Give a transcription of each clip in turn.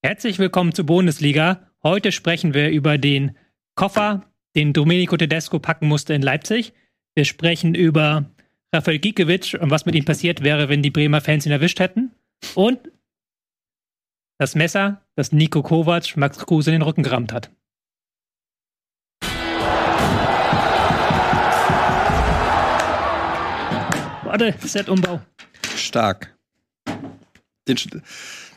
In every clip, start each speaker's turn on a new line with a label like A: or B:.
A: Herzlich willkommen zur Bundesliga. Heute sprechen wir über den Koffer, den Domenico Tedesco packen musste in Leipzig. Wir sprechen über Rafael Gikiewicz und was mit ihm passiert wäre, wenn die Bremer Fans ihn erwischt hätten. Und das Messer, das Nico Kovac Max Kruse in den Rücken gerammt hat. Warte, Set-Umbau.
B: Stark. Den,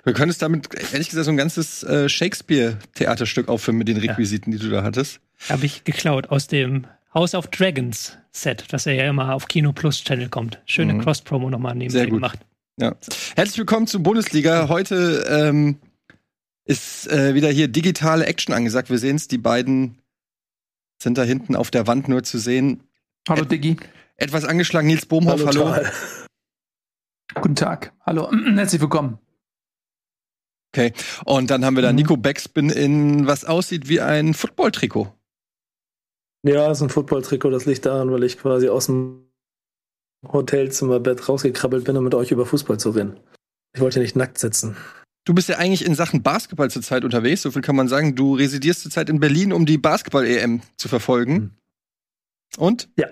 B: du könntest damit, ehrlich gesagt, so ein ganzes äh, Shakespeare-Theaterstück aufführen mit den Requisiten, ja. die du da hattest.
A: Habe ich geklaut aus dem House of Dragons Set, das ja immer auf Kino Plus Channel kommt. Schöne mhm. Cross-Promo nochmal nebenbei
B: Sehr gut.
A: gemacht.
B: Ja. Herzlich willkommen zur Bundesliga. Heute ähm, ist äh, wieder hier digitale Action angesagt. Wir sehen es, die beiden sind da hinten auf der Wand nur zu sehen.
C: Hallo Diggi.
B: Etwas angeschlagen, Nils Bohmhoff, hallo. hallo.
C: Guten Tag, hallo, herzlich willkommen.
B: Okay, und dann haben wir da mhm. Nico Backspin in was aussieht wie ein Football-Trikot.
D: Ja, ist ein Football-Trikot, das liegt daran, weil ich quasi aus dem Hotelzimmerbett rausgekrabbelt bin, um mit euch über Fußball zu reden. Ich wollte ja nicht nackt sitzen.
B: Du bist ja eigentlich in Sachen Basketball zurzeit unterwegs, so viel kann man sagen. Du residierst zurzeit in Berlin, um die Basketball-EM zu verfolgen. Mhm. Und?
D: Ja.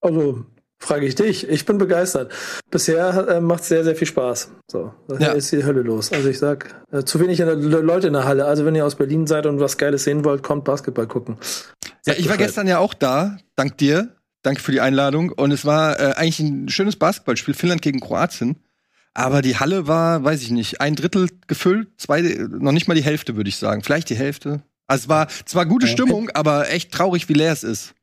D: Also, frage ich dich. Ich bin begeistert. Bisher äh, macht es sehr, sehr viel Spaß. So, ja. ist die Hölle los. Also ich sag, äh, zu wenig Leute in der Halle. Also wenn ihr aus Berlin seid und was Geiles sehen wollt, kommt Basketball gucken.
B: Ja, ich war gestern ja auch da, dank dir. Danke für die Einladung. Und es war äh, eigentlich ein schönes Basketballspiel, Finnland gegen Kroatien. Aber die Halle war, weiß ich nicht, ein Drittel gefüllt, zwei, noch nicht mal die Hälfte, würde ich sagen. Vielleicht die Hälfte. Also es war zwar gute Stimmung, aber echt traurig, wie leer es ist.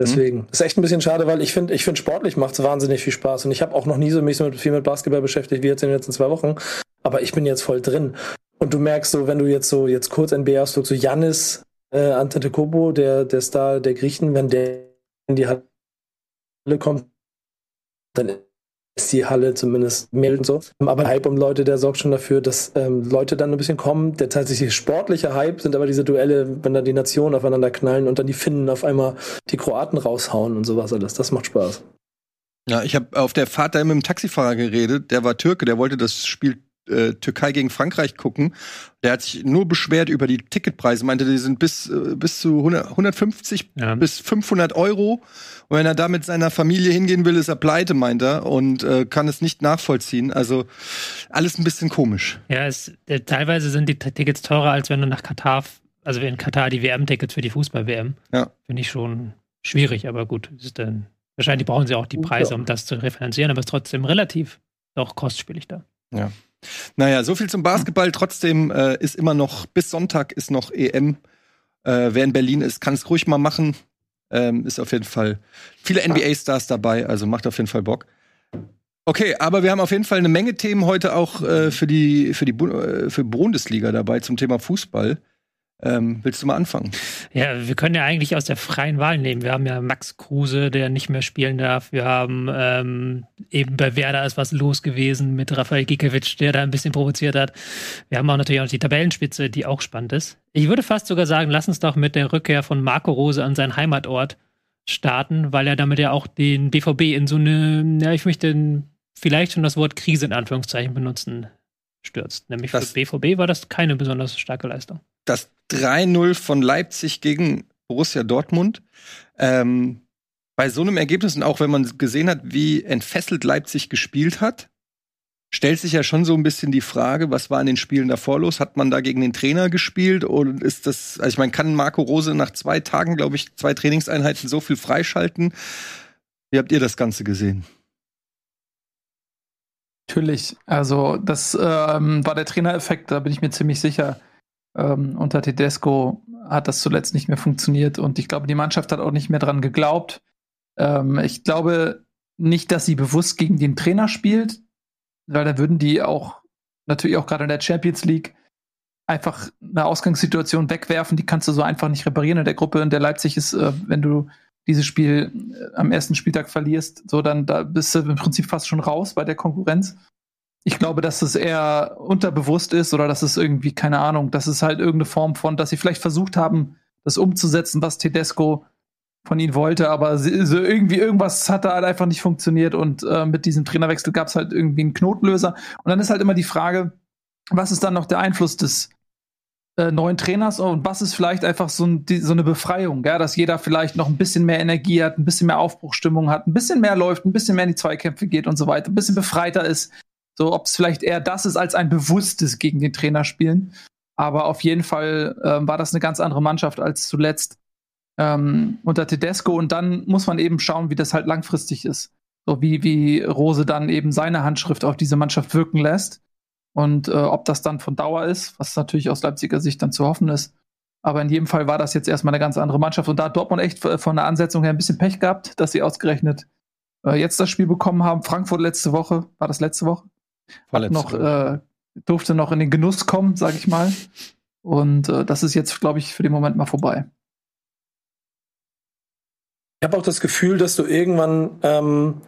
D: Deswegen. Mhm. Ist echt ein bisschen schade, weil ich finde, ich finde sportlich macht es wahnsinnig viel Spaß. Und ich habe auch noch nie so mich so mit, viel mit Basketball beschäftigt wie jetzt in den letzten zwei Wochen. Aber ich bin jetzt voll drin. Und du merkst so, wenn du jetzt so, jetzt kurz NBA hast, so Jannis äh, Antetokounmpo, der, der Star der Griechen, wenn der in die Halle kommt, dann ist die Halle zumindest melden so. Aber der Hype um Leute, der sorgt schon dafür, dass ähm, Leute dann ein bisschen kommen. Der tatsächlich sportliche Hype sind aber diese Duelle, wenn da die Nationen aufeinander knallen und dann die Finnen auf einmal die Kroaten raushauen und sowas alles. Das macht Spaß.
B: Ja, ich habe auf der Fahrt da mit dem Taxifahrer geredet, der war Türke, der wollte das Spiel äh, Türkei gegen Frankreich gucken. Der hat sich nur beschwert über die Ticketpreise, meinte, die sind bis, äh, bis zu 100, 150 ja. bis 500 Euro. Und wenn er da mit seiner Familie hingehen will, ist er pleite, meint er, und äh, kann es nicht nachvollziehen. Also alles ein bisschen komisch.
A: Ja, es, äh, teilweise sind die Tickets teurer, als wenn du nach Katar, also in Katar die WM-Tickets für die Fußball-WM. Ja. Finde ich schon schwierig, aber gut, ist dann, wahrscheinlich brauchen sie auch die Preise, um das zu refinanzieren, aber es ist trotzdem relativ doch kostspielig da.
B: Ja. Naja, so viel zum Basketball. Trotzdem äh, ist immer noch, bis Sonntag ist noch EM. Äh, wer in Berlin ist, kann es ruhig mal machen. Ähm, ist auf jeden Fall viele NBA-Stars dabei, also macht auf jeden Fall Bock. Okay, aber wir haben auf jeden Fall eine Menge Themen heute auch äh, für die für die Bu äh, für Bundesliga dabei zum Thema Fußball. Ähm, willst du mal anfangen?
A: Ja, wir können ja eigentlich aus der freien Wahl nehmen. Wir haben ja Max Kruse, der nicht mehr spielen darf. Wir haben ähm, eben bei Werder ist was los gewesen mit Rafael Gikiewicz, der da ein bisschen provoziert hat. Wir haben auch natürlich auch die Tabellenspitze, die auch spannend ist. Ich würde fast sogar sagen, lass uns doch mit der Rückkehr von Marco Rose an seinen Heimatort starten, weil er damit ja auch den BVB in so eine, ja, ich möchte vielleicht schon das Wort Krise in Anführungszeichen benutzen, stürzt. Nämlich für das, BVB war das keine besonders starke Leistung
B: das 3-0 von Leipzig gegen Borussia Dortmund. Ähm, bei so einem Ergebnis und auch wenn man gesehen hat, wie entfesselt Leipzig gespielt hat, stellt sich ja schon so ein bisschen die Frage, was war in den Spielen davor los? Hat man da gegen den Trainer gespielt und ist das, also ich meine, kann Marco Rose nach zwei Tagen, glaube ich, zwei Trainingseinheiten so viel freischalten? Wie habt ihr das Ganze gesehen?
C: Natürlich, also das ähm, war der Trainereffekt, da bin ich mir ziemlich sicher. Ähm, unter Tedesco hat das zuletzt nicht mehr funktioniert und ich glaube, die Mannschaft hat auch nicht mehr dran geglaubt. Ähm, ich glaube nicht, dass sie bewusst gegen den Trainer spielt, weil da würden die auch natürlich auch gerade in der Champions League einfach eine Ausgangssituation wegwerfen, die kannst du so einfach nicht reparieren in der Gruppe, in der Leipzig ist, äh, wenn du dieses Spiel äh, am ersten Spieltag verlierst, so dann da bist du im Prinzip fast schon raus bei der Konkurrenz ich glaube, dass es eher unterbewusst ist oder dass es irgendwie, keine Ahnung, dass es halt irgendeine Form von, dass sie vielleicht versucht haben, das umzusetzen, was Tedesco von ihnen wollte, aber so irgendwie irgendwas hat da halt einfach nicht funktioniert und äh, mit diesem Trainerwechsel gab es halt irgendwie einen Knotenlöser. Und dann ist halt immer die Frage, was ist dann noch der Einfluss des äh, neuen Trainers und was ist vielleicht einfach so, ein, die, so, eine Befreiung, ja, dass jeder vielleicht noch ein bisschen mehr Energie hat, ein bisschen mehr Aufbruchstimmung hat, ein bisschen mehr läuft, ein bisschen mehr in die Zweikämpfe geht und so weiter, ein bisschen befreiter ist. So, ob es vielleicht eher das ist als ein bewusstes gegen den Trainer spielen. Aber auf jeden Fall äh, war das eine ganz andere Mannschaft als zuletzt ähm, unter Tedesco. Und dann muss man eben schauen, wie das halt langfristig ist. So wie, wie Rose dann eben seine Handschrift auf diese Mannschaft wirken lässt. Und äh, ob das dann von Dauer ist, was natürlich aus Leipziger Sicht dann zu hoffen ist. Aber in jedem Fall war das jetzt erstmal eine ganz andere Mannschaft. Und da hat Dortmund echt von der Ansetzung her ein bisschen Pech gehabt, dass sie ausgerechnet äh, jetzt das Spiel bekommen haben. Frankfurt letzte Woche, war das letzte Woche? Hat noch, äh, durfte noch in den Genuss kommen, sag ich mal. Und äh, das ist jetzt, glaube ich, für den Moment mal vorbei.
D: Ich habe auch das Gefühl, dass du irgendwann, ähm,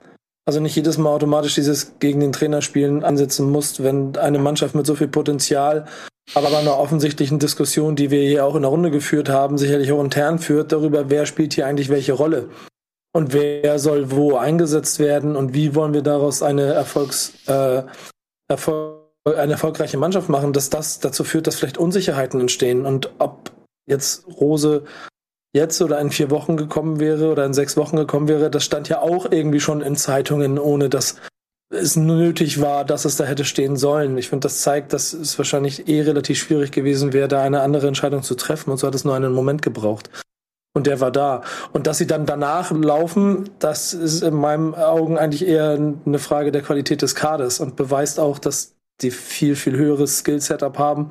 D: also nicht jedes Mal automatisch dieses gegen den Trainer spielen ansetzen musst, wenn eine Mannschaft mit so viel Potenzial, aber bei einer offensichtlichen Diskussion, die wir hier auch in der Runde geführt haben, sicherlich auch intern führt, darüber, wer spielt hier eigentlich welche Rolle und wer soll wo eingesetzt werden und wie wollen wir daraus eine Erfolgs, äh, Erfolg, eine erfolgreiche Mannschaft machen, dass das dazu führt, dass vielleicht Unsicherheiten entstehen und ob jetzt Rose jetzt oder in vier Wochen gekommen wäre oder in sechs Wochen gekommen wäre, das stand ja auch irgendwie schon in Zeitungen, ohne dass es nötig war, dass es da hätte stehen sollen. Ich finde, das zeigt, dass es wahrscheinlich eh relativ schwierig gewesen wäre, da eine andere Entscheidung zu treffen. Und so hat es nur einen Moment gebraucht. Und der war da. Und dass sie dann danach laufen, das ist in meinen Augen eigentlich eher eine Frage der Qualität des Kaders und beweist auch, dass die viel, viel höheres Skill-Setup haben,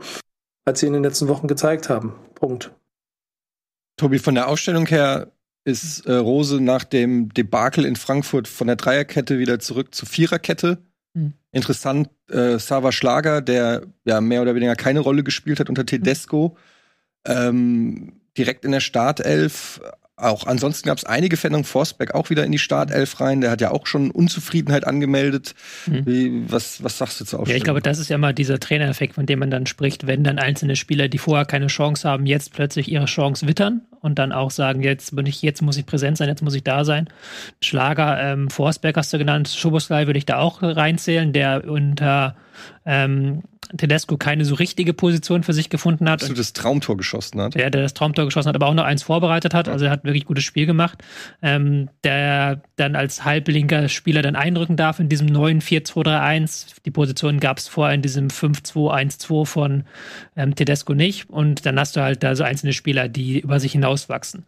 D: als sie in den letzten Wochen gezeigt haben. Punkt.
B: Tobi, von der Ausstellung her ist äh, Rose nach dem Debakel in Frankfurt von der Dreierkette wieder zurück zur Viererkette. Mhm. Interessant, äh, Sava Schlager, der ja mehr oder weniger keine Rolle gespielt hat unter Tedesco, mhm. ähm, direkt in der Startelf auch ansonsten gab es einige Veränderungen. Forsberg auch wieder in die Startelf rein. Der hat ja auch schon Unzufriedenheit angemeldet. Mhm. Wie, was, was sagst du zur Aufstellung?
A: Ja, ich glaube, das ist ja mal dieser Trainereffekt, von dem man dann spricht, wenn dann einzelne Spieler, die vorher keine Chance haben, jetzt plötzlich ihre Chance wittern und dann auch sagen, jetzt bin ich, jetzt muss ich präsent sein, jetzt muss ich da sein. Schlager, ähm, Forsberg hast du genannt, Schoboslai würde ich da auch reinzählen, der unter ähm, Tedesco keine so richtige Position für sich gefunden hat.
B: Dass du das Traumtor geschossen hat.
A: Ja, der das Traumtor geschossen hat, aber auch noch eins vorbereitet hat. Also er hat wirklich gutes Spiel gemacht. Ähm, der dann als halblinker Spieler dann einrücken darf in diesem neuen 4-2-3-1. Die Position gab es vorher in diesem 5-2-1-2 von ähm, Tedesco nicht. Und dann hast du halt da so einzelne Spieler, die über sich hinauswachsen.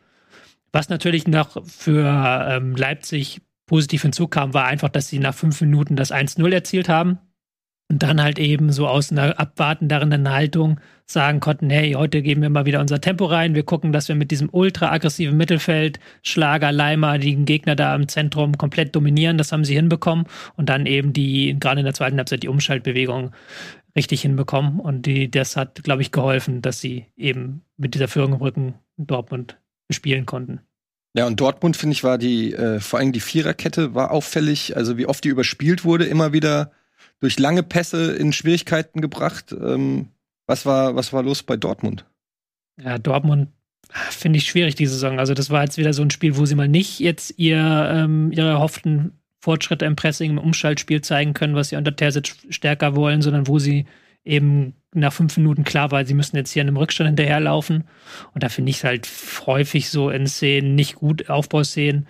A: Was natürlich noch für ähm, Leipzig positiv hinzukam, war einfach, dass sie nach fünf Minuten das 1-0 erzielt haben und dann halt eben so aus einer abwartenderen Haltung sagen konnten, hey, heute geben wir mal wieder unser Tempo rein, wir gucken, dass wir mit diesem ultra aggressiven Mittelfeld, Schlager, Leimer, den Gegner da im Zentrum komplett dominieren, das haben sie hinbekommen. Und dann eben die, gerade in der zweiten Halbzeit, die Umschaltbewegung richtig hinbekommen. Und die, das hat, glaube ich, geholfen, dass sie eben mit dieser Führung im Rücken Dortmund spielen konnten.
B: Ja, und Dortmund, finde ich, war die, äh, vor allem die Viererkette war auffällig, also wie oft die überspielt wurde, immer wieder durch lange Pässe in Schwierigkeiten gebracht. Ähm, was, war, was war los bei Dortmund?
A: Ja, Dortmund ah, finde ich schwierig die Saison. Also das war jetzt wieder so ein Spiel, wo sie mal nicht jetzt ihr, ähm, ihre erhofften Fortschritte im Pressing, im Umschaltspiel zeigen können, was sie unter Terzic stärker wollen, sondern wo sie eben nach fünf Minuten klar war, sie müssen jetzt hier in einem Rückstand hinterherlaufen. Und da finde ich es halt häufig so in Szenen nicht gut, Aufbauszenen.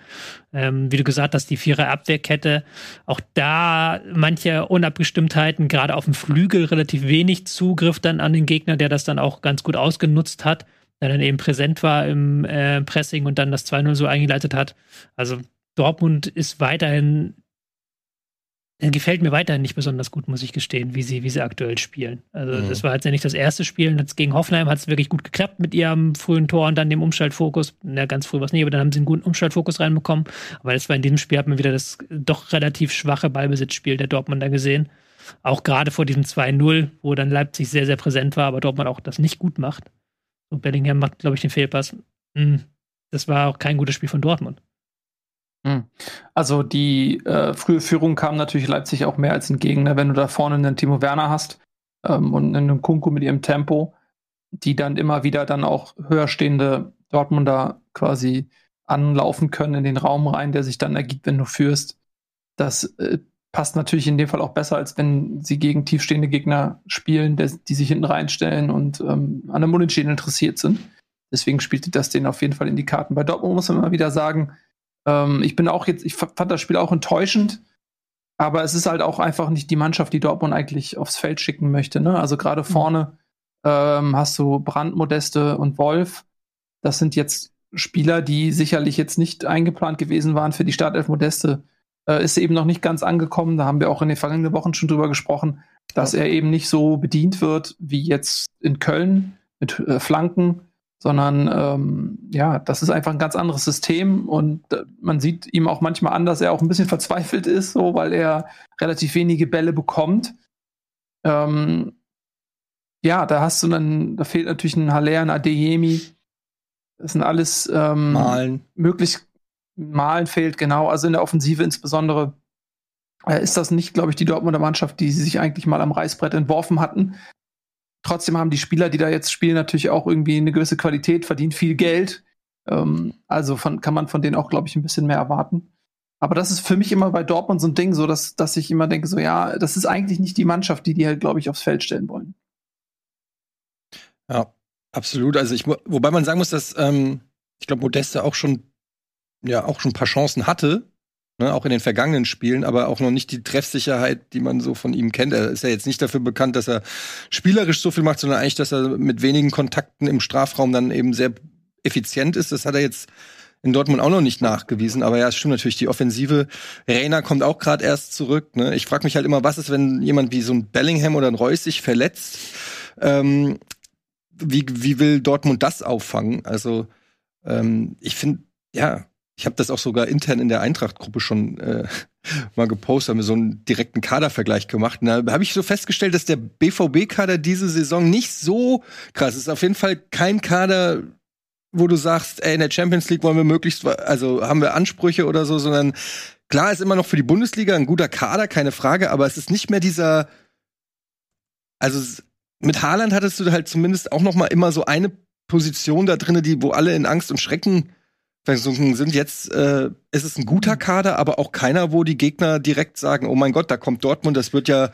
A: Ähm, wie du gesagt hast, die vierer Abwehrkette. Auch da manche Unabgestimmtheiten, gerade auf dem Flügel relativ wenig Zugriff dann an den Gegner, der das dann auch ganz gut ausgenutzt hat, der dann eben präsent war im äh, Pressing und dann das 2-0 so eingeleitet hat. Also Dortmund ist weiterhin gefällt mir weiterhin nicht besonders gut, muss ich gestehen, wie sie, wie sie aktuell spielen. Also, mhm. das war jetzt ja nicht das erste Spiel. Jetzt gegen Hoffenheim hat es wirklich gut geklappt mit ihrem frühen Tor und dann dem Umschaltfokus. Na, ganz früh war es nicht, aber dann haben sie einen guten Umschaltfokus reinbekommen. Aber das war in diesem Spiel, hat man wieder das doch relativ schwache Ballbesitzspiel der Dortmunder gesehen. Auch gerade vor diesem 2-0, wo dann Leipzig sehr, sehr präsent war, aber Dortmund auch das nicht gut macht. Und Bellingham macht, glaube ich, den Fehlpass. Hm, das war auch kein gutes Spiel von Dortmund.
C: Hm. Also die äh, frühe Führung kam natürlich Leipzig auch mehr als entgegen, ne? wenn du da vorne einen Timo Werner hast ähm, und einen Kunku mit ihrem Tempo, die dann immer wieder dann auch höher stehende Dortmunder quasi anlaufen können in den Raum rein, der sich dann ergibt, wenn du führst. Das äh, passt natürlich in dem Fall auch besser, als wenn sie gegen tiefstehende Gegner spielen, der, die sich hinten reinstellen und ähm, an einem Unentschieden interessiert sind. Deswegen spielte das denen auf jeden Fall in die Karten. Bei Dortmund muss man immer wieder sagen, ähm, ich bin auch jetzt, ich fand das Spiel auch enttäuschend, aber es ist halt auch einfach nicht die Mannschaft, die Dortmund eigentlich aufs Feld schicken möchte. Ne? Also gerade mhm. vorne ähm, hast du Brand, Modeste und Wolf. Das sind jetzt Spieler, die sicherlich jetzt nicht eingeplant gewesen waren für die Startelf Modeste äh, ist eben noch nicht ganz angekommen. Da haben wir auch in den vergangenen Wochen schon drüber gesprochen, dass er eben nicht so bedient wird wie jetzt in Köln mit äh, Flanken, sondern ähm, ja, das ist einfach ein ganz anderes System und äh, man sieht ihm auch manchmal an, dass er auch ein bisschen verzweifelt ist, so weil er relativ wenige Bälle bekommt. Ähm, ja, da hast du dann, da fehlt natürlich ein Haller, ein Adeyemi. Das sind alles ähm,
B: Malen.
C: möglich Malen fehlt, genau. Also in der Offensive insbesondere äh, ist das nicht, glaube ich, die Dortmunder Mannschaft, die sie sich eigentlich mal am Reißbrett entworfen hatten. Trotzdem haben die Spieler, die da jetzt spielen, natürlich auch irgendwie eine gewisse Qualität, verdienen viel Geld. Ähm, also von, kann man von denen auch, glaube ich, ein bisschen mehr erwarten. Aber das ist für mich immer bei Dortmund so ein Ding, so dass, dass ich immer denke, so ja, das ist eigentlich nicht die Mannschaft, die die halt, glaube ich, aufs Feld stellen wollen.
B: Ja, absolut. Also ich, wobei man sagen muss, dass ähm, ich glaube, Modeste auch schon ja auch schon ein paar Chancen hatte, ne, auch in den vergangenen Spielen, aber auch noch nicht die Treffsicherheit, die man so von ihm kennt. Er ist ja jetzt nicht dafür bekannt, dass er spielerisch so viel macht, sondern eigentlich, dass er mit wenigen Kontakten im Strafraum dann eben sehr effizient ist. Das hat er jetzt in Dortmund auch noch nicht nachgewiesen, aber ja, es stimmt natürlich, die Offensive. Reina kommt auch gerade erst zurück. Ne? Ich frage mich halt immer, was ist, wenn jemand wie so ein Bellingham oder ein Reus sich verletzt? Ähm, wie, wie will Dortmund das auffangen? Also ähm, ich finde, ja, ich habe das auch sogar intern in der Eintracht-Gruppe schon äh, mal gepostet, haben wir so einen direkten Kadervergleich gemacht. Und da habe ich so festgestellt, dass der BVB-Kader diese Saison nicht so krass ist. Auf jeden Fall kein Kader, wo du sagst, ey, in der Champions League wollen wir möglichst, also haben wir Ansprüche oder so, sondern klar ist immer noch für die Bundesliga ein guter Kader, keine Frage, aber es ist nicht mehr dieser, also mit Haaland hattest du halt zumindest auch noch mal immer so eine Position da drinne, die wo alle in Angst und Schrecken versunken sind. Jetzt äh, ist es ein guter Kader, aber auch keiner, wo die Gegner direkt sagen, oh mein Gott, da kommt Dortmund, das wird ja,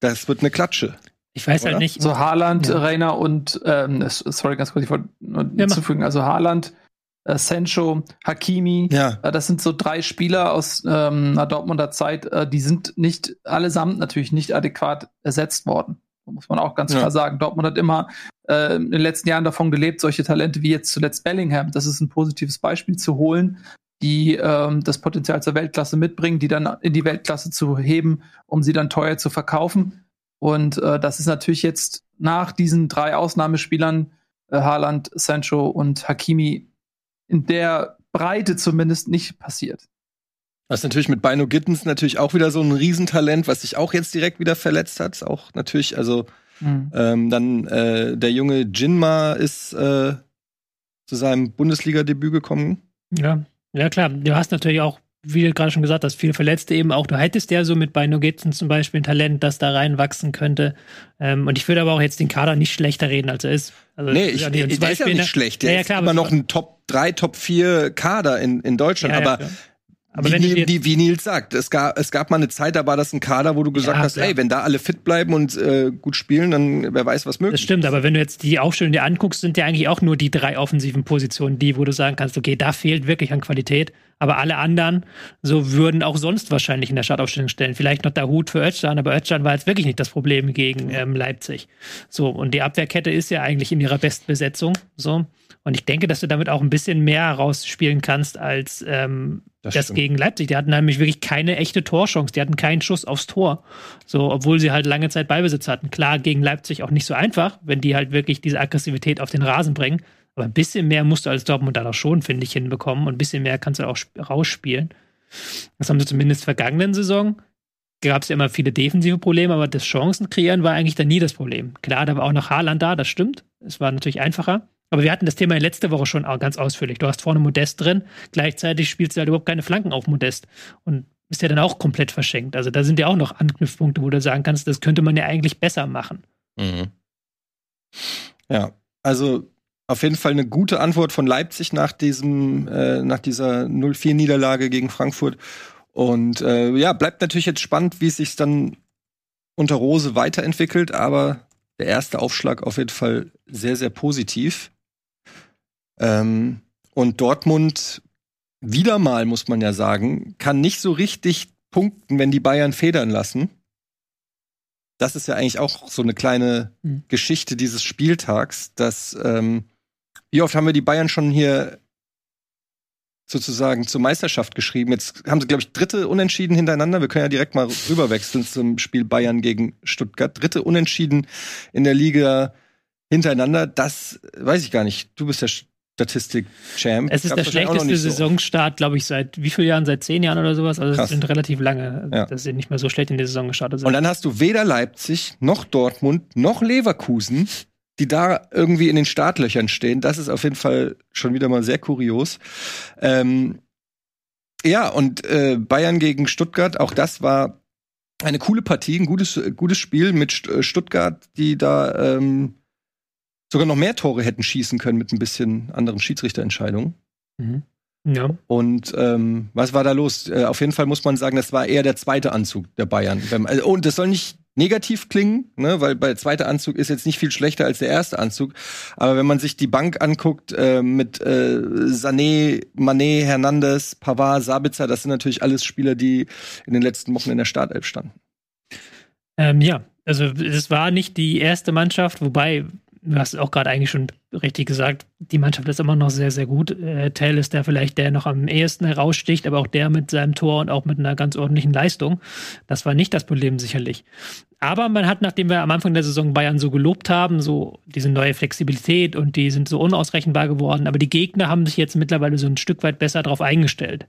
B: das wird eine Klatsche.
C: Ich weiß halt Oder? halt nicht. So Haaland, ja. Rainer und ähm, sorry, ganz kurz, ich wollte nur ja, hinzufügen. Also Haaland, äh, Sancho, Hakimi, ja. Äh, das sind so drei Spieler aus ähm, einer Dortmunder Zeit, äh, die sind nicht allesamt natürlich nicht adäquat ersetzt worden muss man auch ganz ja. klar sagen. Dortmund hat immer äh, in den letzten Jahren davon gelebt, solche Talente wie jetzt zuletzt Bellingham, das ist ein positives Beispiel zu holen, die ähm, das Potenzial zur Weltklasse mitbringen, die dann in die Weltklasse zu heben, um sie dann teuer zu verkaufen. Und äh, das ist natürlich jetzt nach diesen drei Ausnahmespielern, äh, Haaland, Sancho und Hakimi, in der Breite zumindest nicht passiert.
B: Was natürlich mit Bino Gittens natürlich auch wieder so ein Riesentalent, was sich auch jetzt direkt wieder verletzt hat. Auch natürlich, also mhm. ähm, dann äh, der junge Jinma ist äh, zu seinem Bundesliga-Debüt gekommen.
A: Ja, ja klar. Du hast natürlich auch, wie du gerade schon gesagt hast, viele Verletzte eben auch. Du hättest ja so mit Bino Gittens zum Beispiel ein Talent, das da reinwachsen könnte. Ähm, und ich würde aber auch jetzt den Kader nicht schlechter reden, als er ist.
B: Also, nee, ich, der ist ja nicht schlecht. Der ja, ja, klar, ist immer noch ein Top 3, Top 4 Kader in, in Deutschland. Ja, aber klar aber wie, Nils, wie, wie Nils sagt, es gab, es gab mal eine Zeit, da war das ein Kader, wo du gesagt ja, hast, ja. ey, wenn da alle fit bleiben und äh, gut spielen, dann wer weiß, was möglich ist.
A: Das stimmt, aber wenn du jetzt die Aufstellung dir anguckst, sind ja eigentlich auch nur die drei offensiven Positionen, die, wo du sagen kannst, okay, da fehlt wirklich an Qualität. Aber alle anderen, so würden auch sonst wahrscheinlich in der Startaufstellung stellen. Vielleicht noch der Hut für Özcan, aber Özcan war jetzt wirklich nicht das Problem gegen ähm, Leipzig. So, und die Abwehrkette ist ja eigentlich in ihrer Bestbesetzung. So. Und ich denke, dass du damit auch ein bisschen mehr rausspielen kannst als ähm, das, das gegen Leipzig. Die hatten nämlich wirklich keine echte Torchance. Die hatten keinen Schuss aufs Tor. So, obwohl sie halt lange Zeit Beibesitz hatten. Klar, gegen Leipzig auch nicht so einfach, wenn die halt wirklich diese Aggressivität auf den Rasen bringen. Aber ein bisschen mehr musst du als Dortmund da doch schon, finde ich, hinbekommen. Und ein bisschen mehr kannst du auch rausspielen. Das haben sie zumindest vergangenen Saison. Gab es ja immer viele defensive Probleme, aber das Chancen kreieren war eigentlich dann nie das Problem. Klar, da war auch noch Haaland da, das stimmt. Es war natürlich einfacher. Aber wir hatten das Thema letzte Woche schon ganz ausführlich. Du hast vorne Modest drin, gleichzeitig spielst du halt überhaupt keine Flanken auf Modest. Und ist ja dann auch komplett verschenkt. Also da sind ja auch noch Anknüpfpunkte, wo du sagen kannst, das könnte man ja eigentlich besser machen.
B: Mhm. Ja, also Auf jeden Fall eine gute Antwort von Leipzig nach diesem, äh, nach dieser 0-4-Niederlage gegen Frankfurt. Und äh, ja, bleibt natürlich jetzt spannend, wie es sich dann unter Rose weiterentwickelt, aber der erste Aufschlag auf jeden Fall sehr, sehr positiv. Ähm, und Dortmund wieder mal, muss man ja sagen, kann nicht so richtig punkten, wenn die Bayern federn lassen. Das ist ja eigentlich auch so eine kleine mhm. Geschichte dieses Spieltags, dass ähm, wie oft haben wir die Bayern schon hier sozusagen zur Meisterschaft geschrieben. Jetzt haben sie, glaube ich, dritte Unentschieden hintereinander. Wir können ja direkt mal rüberwechseln zum Spiel Bayern gegen Stuttgart. Dritte Unentschieden in der Liga hintereinander. Das weiß ich gar nicht. Du bist ja Statistik-Champ.
A: Es ist der schlechteste so. Saisonstart, glaube ich, seit wie vielen Jahren? Seit zehn Jahren oder sowas. Also
B: Krass.
A: es sind relativ lange, ja. dass sie nicht mehr so schlecht in die Saison gestartet sind.
B: Und dann hast du weder Leipzig, noch Dortmund, noch Leverkusen, die da irgendwie in den Startlöchern stehen. Das ist auf jeden Fall schon wieder mal sehr kurios. Ähm, ja, und äh, Bayern gegen Stuttgart, auch das war eine coole Partie, ein gutes, gutes Spiel mit Stuttgart, die da ähm, sogar noch mehr Tore hätten schießen können mit ein bisschen anderen Schiedsrichterentscheidungen. Mhm. Ja. Und ähm, was war da los? Äh, auf jeden Fall muss man sagen, das war eher der zweite Anzug der Bayern. Also, und das soll nicht negativ klingen, ne, weil der zweite Anzug ist jetzt nicht viel schlechter als der erste Anzug. Aber wenn man sich die Bank anguckt äh, mit äh, Sané, Mané, Hernandez, Pavard, Sabitzer, das sind natürlich alles Spieler, die in den letzten Wochen in der Startelf standen.
A: Ähm, ja, also es war nicht die erste Mannschaft, wobei du hast auch gerade eigentlich schon richtig gesagt, die Mannschaft ist immer noch sehr, sehr gut. Äh, Tell ist der vielleicht, der noch am ehesten heraussticht, aber auch der mit seinem Tor und auch mit einer ganz ordentlichen Leistung. Das war nicht das Problem sicherlich. Aber man hat, nachdem wir am Anfang der Saison Bayern so gelobt haben, so diese neue Flexibilität und die sind so unausrechenbar geworden, aber die Gegner haben sich jetzt mittlerweile so ein Stück weit besser darauf eingestellt.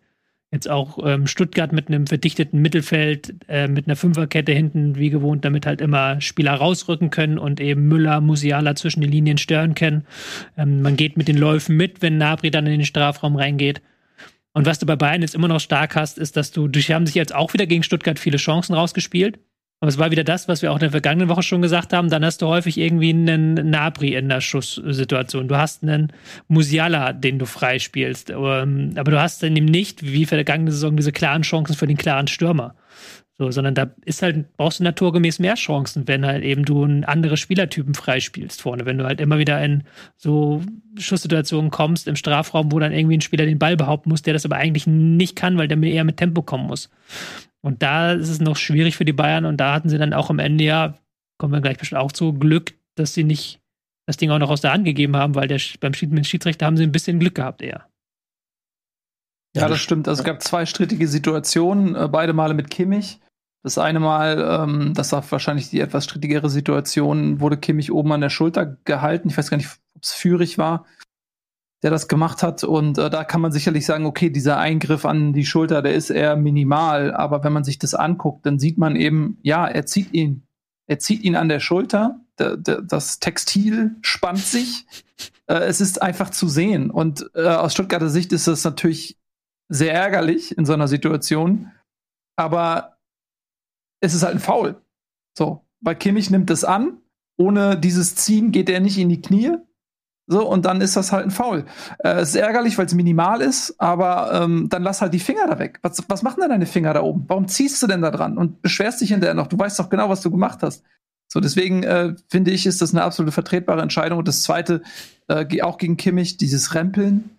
A: Jetzt auch ähm, Stuttgart mit einem verdichteten Mittelfeld, äh, mit einer Fünferkette hinten, wie gewohnt, damit halt immer Spieler rausrücken können und eben Müller, Musiala zwischen den Linien stören können. Ähm, man geht mit den Läufen mit, wenn Nabri dann in den Strafraum reingeht. Und was du bei Bayern jetzt immer noch stark hast, ist, dass du, die haben sich jetzt auch wieder gegen Stuttgart viele Chancen rausgespielt. Aber es war wieder das, was wir auch in der vergangenen Woche schon gesagt haben. Dann hast du häufig irgendwie einen Nabri in der Schusssituation. Du hast einen Musiala, den du freispielst. Ähm, aber du hast dann eben nicht, wie vergangene Saison, diese klaren Chancen für den klaren Stürmer. So, sondern da ist halt, brauchst du naturgemäß mehr Chancen, wenn halt eben du andere Spielertypen freispielst vorne. Wenn du halt immer wieder in so Schusssituationen kommst im Strafraum, wo dann irgendwie ein Spieler den Ball behaupten muss, der das aber eigentlich nicht kann, weil der eher mit Tempo kommen muss. Und da ist es noch schwierig für die Bayern und da hatten sie dann auch am Ende ja, kommen wir gleich bestimmt auch zu, Glück, dass sie nicht das Ding auch noch aus der Hand gegeben haben, weil der, beim Schiedsrichter haben sie ein bisschen Glück gehabt eher.
C: Ja, das stimmt. Also es gab zwei strittige Situationen, äh, beide Male mit Kimmich. Das eine Mal, ähm, das war wahrscheinlich die etwas strittigere Situation, wurde Kimmich oben an der Schulter gehalten. Ich weiß gar nicht, ob es Führig war der das gemacht hat. Und äh, da kann man sicherlich sagen, okay, dieser Eingriff an die Schulter, der ist eher minimal. Aber wenn man sich das anguckt, dann sieht man eben, ja, er zieht ihn, er zieht ihn an der Schulter. Der, der, das Textil spannt sich. Äh, es ist einfach zu sehen. Und äh, aus Stuttgarter Sicht ist das natürlich sehr ärgerlich in so einer Situation. Aber es ist halt ein Foul. So, weil Kimmich nimmt es an. Ohne dieses Ziehen geht er nicht in die Knie. So, und dann ist das halt ein Foul. Äh, es ist ärgerlich, weil es minimal ist, aber ähm, dann lass halt die Finger da weg. Was, was machen denn deine Finger da oben? Warum ziehst du denn da dran und beschwerst dich hinterher noch? Du weißt doch genau, was du gemacht hast. So, deswegen äh, finde ich, ist das eine absolute vertretbare Entscheidung. Und das zweite, äh, auch gegen Kimmich, dieses Rempeln,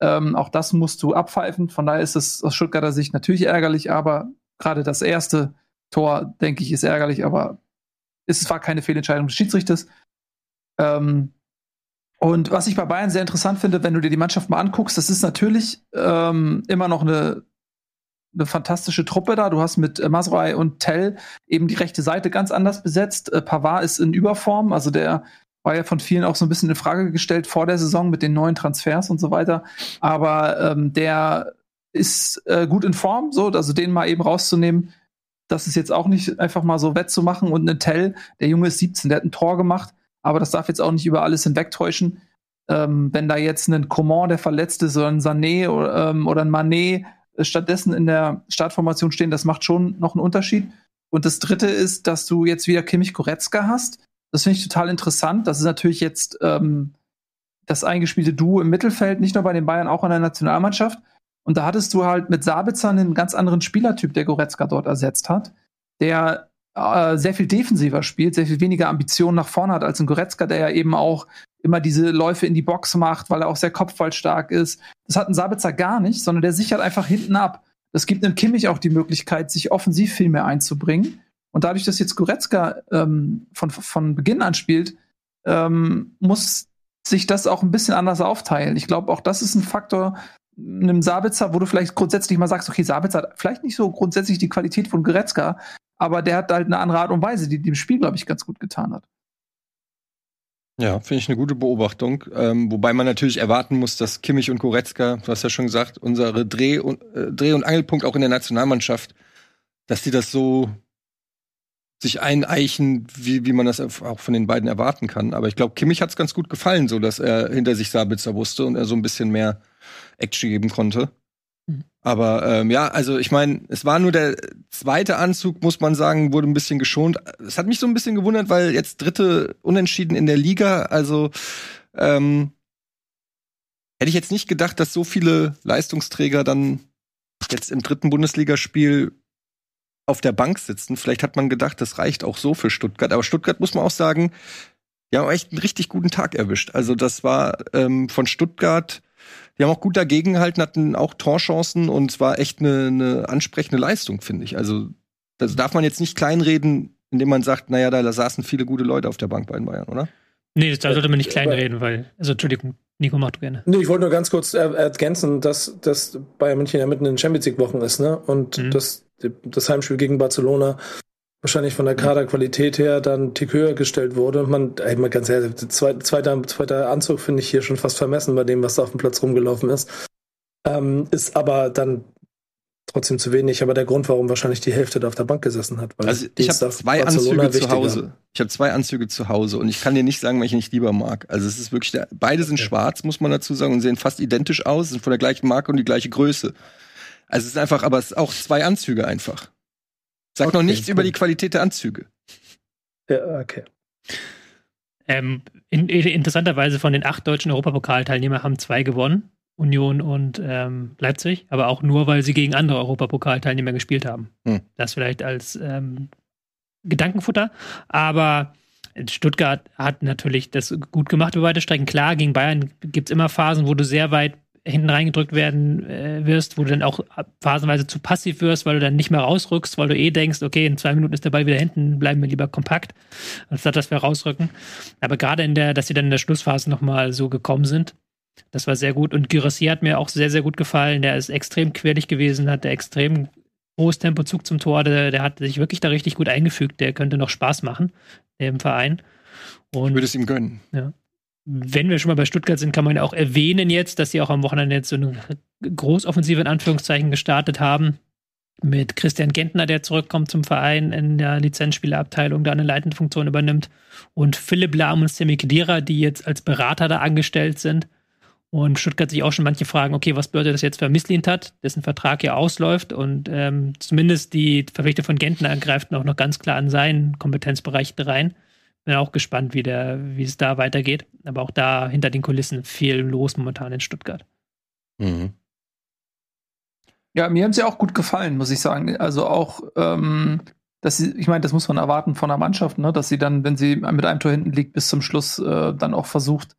C: ähm, auch das musst du abpfeifen. Von daher ist es aus Stuttgarter Sicht natürlich ärgerlich, aber gerade das erste Tor, denke ich, ist ärgerlich, aber es war keine Fehlentscheidung des Schiedsrichters. Ähm, und was ich bei Bayern sehr interessant finde, wenn du dir die Mannschaft mal anguckst, das ist natürlich ähm, immer noch eine, eine fantastische Truppe da. Du hast mit äh, Masroi und Tell eben die rechte Seite ganz anders besetzt. Äh, Pavard ist in Überform, also der war ja von vielen auch so ein bisschen in Frage gestellt vor der Saison mit den neuen Transfers und so weiter. Aber ähm, der ist äh, gut in Form, so, also den mal eben rauszunehmen, das ist jetzt auch nicht einfach mal so wettzumachen. Und Tell, der Junge ist 17, der hat ein Tor gemacht aber das darf jetzt auch nicht über alles hinwegtäuschen. Ähm, wenn da jetzt ein Coman, der verletzt ist, oder ein Sané oder, ähm, oder ein Manet stattdessen in der Startformation stehen, das macht schon noch einen Unterschied. Und das dritte ist, dass du jetzt wieder Kimmich Goretzka hast. Das finde ich total interessant. Das ist natürlich jetzt, ähm, das eingespielte Duo im Mittelfeld, nicht nur bei den Bayern, auch in der Nationalmannschaft. Und da hattest du halt mit Sabitzer einen ganz anderen Spielertyp, der Goretzka dort ersetzt hat, der äh, sehr viel defensiver spielt, sehr viel weniger Ambitionen nach vorne hat als ein Goretzka, der ja eben auch immer diese Läufe in die Box macht, weil er auch sehr kopfballstark ist. Das hat ein Sabitzer gar nicht, sondern der sichert einfach hinten ab. Das gibt einem Kimmich auch die Möglichkeit, sich offensiv viel mehr einzubringen. Und dadurch, dass jetzt Goretzka ähm, von, von Beginn an spielt, ähm, muss sich das auch ein bisschen anders aufteilen. Ich glaube, auch das ist ein Faktor, einem Sabitzer, wo du vielleicht grundsätzlich mal sagst, okay, Sabitzer hat vielleicht nicht so grundsätzlich die Qualität von Goretzka, aber der hat halt eine andere Art und Weise, die dem Spiel, glaube ich, ganz gut getan hat.
B: Ja, finde ich eine gute Beobachtung. Ähm, wobei man natürlich erwarten muss, dass Kimmich und Goretzka, du hast ja schon gesagt, unsere Dreh- und, äh, Dreh und Angelpunkt auch in der Nationalmannschaft, dass die das so sich eineichen, wie, wie man das auch von den beiden erwarten kann. Aber ich glaube, Kimmich hat es ganz gut gefallen, so dass er hinter sich Sabitzer wusste und er so ein bisschen mehr Action geben konnte. Mhm. Aber ähm, ja, also ich meine, es war nur der zweite Anzug, muss man sagen, wurde ein bisschen geschont. Es hat mich so ein bisschen gewundert, weil jetzt dritte Unentschieden in der Liga, also ähm, hätte ich jetzt nicht gedacht, dass so viele Leistungsträger dann jetzt im dritten Bundesligaspiel auf der Bank sitzen. Vielleicht hat man gedacht, das reicht auch so für Stuttgart. Aber Stuttgart muss man auch sagen, die haben echt einen richtig guten Tag erwischt. Also das war ähm, von Stuttgart die haben auch gut dagegen gehalten, hatten auch Torchancen und es war echt eine, eine ansprechende Leistung, finde ich. Also das darf man jetzt nicht kleinreden, indem man sagt, naja, da saßen viele gute Leute auf der Bank bei den Bayern, oder?
A: Nee, da sollte man nicht kleinreden, weil, also Entschuldigung, Nico, mach du gerne.
D: Nee, ich wollte nur ganz kurz ergänzen, dass, dass Bayern München ja mitten in den Champions League-Wochen ist, ne? Und mhm. das, das Heimspiel gegen Barcelona wahrscheinlich von der Kaderqualität her dann tick höher gestellt wurde. Man, ey, mal ganz ehrlich, zweiter, zweiter, zweiter Anzug finde ich hier schon fast vermessen bei dem, was da auf dem Platz rumgelaufen ist. Ähm, ist aber dann trotzdem zu wenig, aber der Grund, warum wahrscheinlich die Hälfte da auf der Bank gesessen hat.
B: also ich habe zwei Barcelona Anzüge zu Hause. Ich habe zwei Anzüge zu Hause und ich kann dir nicht sagen, welchen ich lieber mag. Also es ist wirklich, der, beide sind okay. schwarz, muss man dazu sagen, und sehen fast identisch aus, sind von der gleichen Marke und die gleiche Größe. Also es ist einfach, aber es sind auch zwei Anzüge einfach. Sagt okay, noch nichts cool. über die Qualität der Anzüge.
D: Ja, okay.
A: Ähm, in, interessanterweise von den acht deutschen Europapokalteilnehmern haben zwei gewonnen. Union und ähm, Leipzig, aber auch nur, weil sie gegen andere Europapokalteilnehmer gespielt haben. Hm. Das vielleicht als ähm, Gedankenfutter. Aber Stuttgart hat natürlich das gut gemacht über weite Strecken. Klar, gegen Bayern gibt es immer Phasen, wo du sehr weit hinten reingedrückt werden äh, wirst, wo du dann auch phasenweise zu passiv wirst, weil du dann nicht mehr rausrückst, weil du eh denkst, okay, in zwei Minuten ist der Ball wieder hinten, bleiben wir lieber kompakt, anstatt dass wir rausrücken. Aber gerade in der, dass sie dann in der Schlussphase nochmal so gekommen sind, das war sehr gut. Und Gyrassi hat mir auch sehr, sehr gut gefallen. Der ist extrem quirlig gewesen, hat der extrem hohes Tempozug zum Tor. Der, der, hat sich wirklich da richtig gut eingefügt. Der könnte noch Spaß machen, im Verein.
B: Und, ich würde es ihm gönnen.
A: Ja wenn wir schon mal bei Stuttgart sind, kann man ja auch erwähnen jetzt, dass sie auch am Wochenende jetzt so eine Großoffensive in Anführungszeichen gestartet haben. Mit Christian Gentner, der zurückkommt zum Verein in der Lizenzspielerabteilung, da eine leitende Funktion übernimmt. Und Philipp Lahm und Semi Kedira, die jetzt als Berater da angestellt sind. Und Stuttgart sich auch schon manche fragen, okay, was bedeutet das jetzt für Misslintat, dessen Vertrag ja ausläuft und ähm, zumindest die Verpflichtung von Gentner greift auch noch ganz klar an seinen Kompetenzbereich rein. Bin auch gespannt, wie, der, wie es da weitergeht. Aber auch da hinter den Kulissen viel los momentan in Stuttgart. Mhm.
C: Ja, mir haben sie auch gut gefallen, muss ich sagen. Also auch, ähm, dass sie, ich meine, das muss man erwarten von der Mannschaft, ne? dass sie dann, wenn sie mit einem Tor hinten liegt, bis zum Schluss äh, dann auch versucht,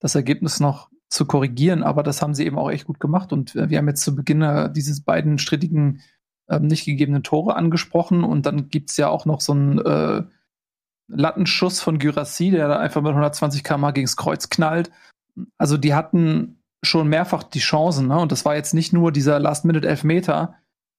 C: das Ergebnis noch zu korrigieren. Aber das haben sie eben auch echt gut gemacht. Und wir haben jetzt zu Beginn äh, dieses beiden strittigen, äh, nicht gegebenen Tore angesprochen. Und dann gibt es ja auch noch so ein äh, Lattenschuss von Gyrassi, der da einfach mit 120 km gegens Kreuz knallt. Also die hatten schon mehrfach die Chancen, ne? Und das war jetzt nicht nur dieser Last-Minute-Elfmeter,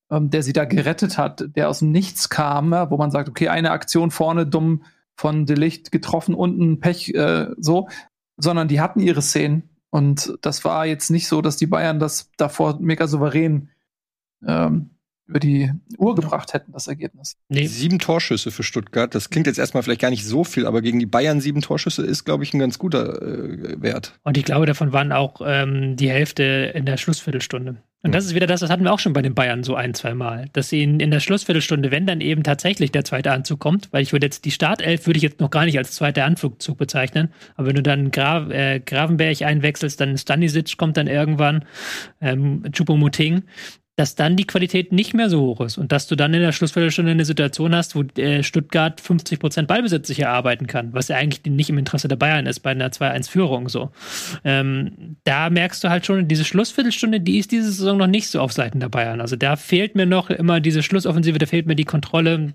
C: ähm, der sie da gerettet hat, der aus dem Nichts kam, ja, wo man sagt, okay, eine Aktion vorne dumm von Delicht getroffen, unten Pech, äh, so, sondern die hatten ihre Szenen. Und das war jetzt nicht so, dass die Bayern das davor mega souverän ähm, über die Uhr gebracht hätten, das Ergebnis.
B: Nee. Sieben Torschüsse für Stuttgart. Das klingt jetzt erstmal vielleicht gar nicht so viel, aber gegen die Bayern sieben Torschüsse ist, glaube ich, ein ganz guter äh, Wert.
A: Und ich glaube, davon waren auch ähm, die Hälfte in der Schlussviertelstunde. Und das ist wieder das, das hatten wir auch schon bei den Bayern so ein, zwei Mal, dass sie in, in der Schlussviertelstunde, wenn dann eben tatsächlich der zweite Anzug kommt, weil ich würde jetzt die Startelf würde ich jetzt noch gar nicht als zweiter Anflugzug bezeichnen, aber wenn du dann Gra äh, Gravenberg einwechselst, dann Stanisic kommt dann irgendwann, ähm, Chupomoting, dass dann die Qualität nicht mehr so hoch ist und dass du dann in der Schlussviertelstunde eine Situation hast, wo äh, Stuttgart 50 Prozent Ballbesitz sich erarbeiten kann, was ja eigentlich nicht im Interesse der Bayern ist bei einer 2-1-Führung so. Ähm, da merkst du halt schon, diese Schlussviertelstunde, die ist diese Saison noch nicht so auf Seiten der Bayern. Also da fehlt mir noch immer diese Schlussoffensive, da fehlt mir die Kontrolle.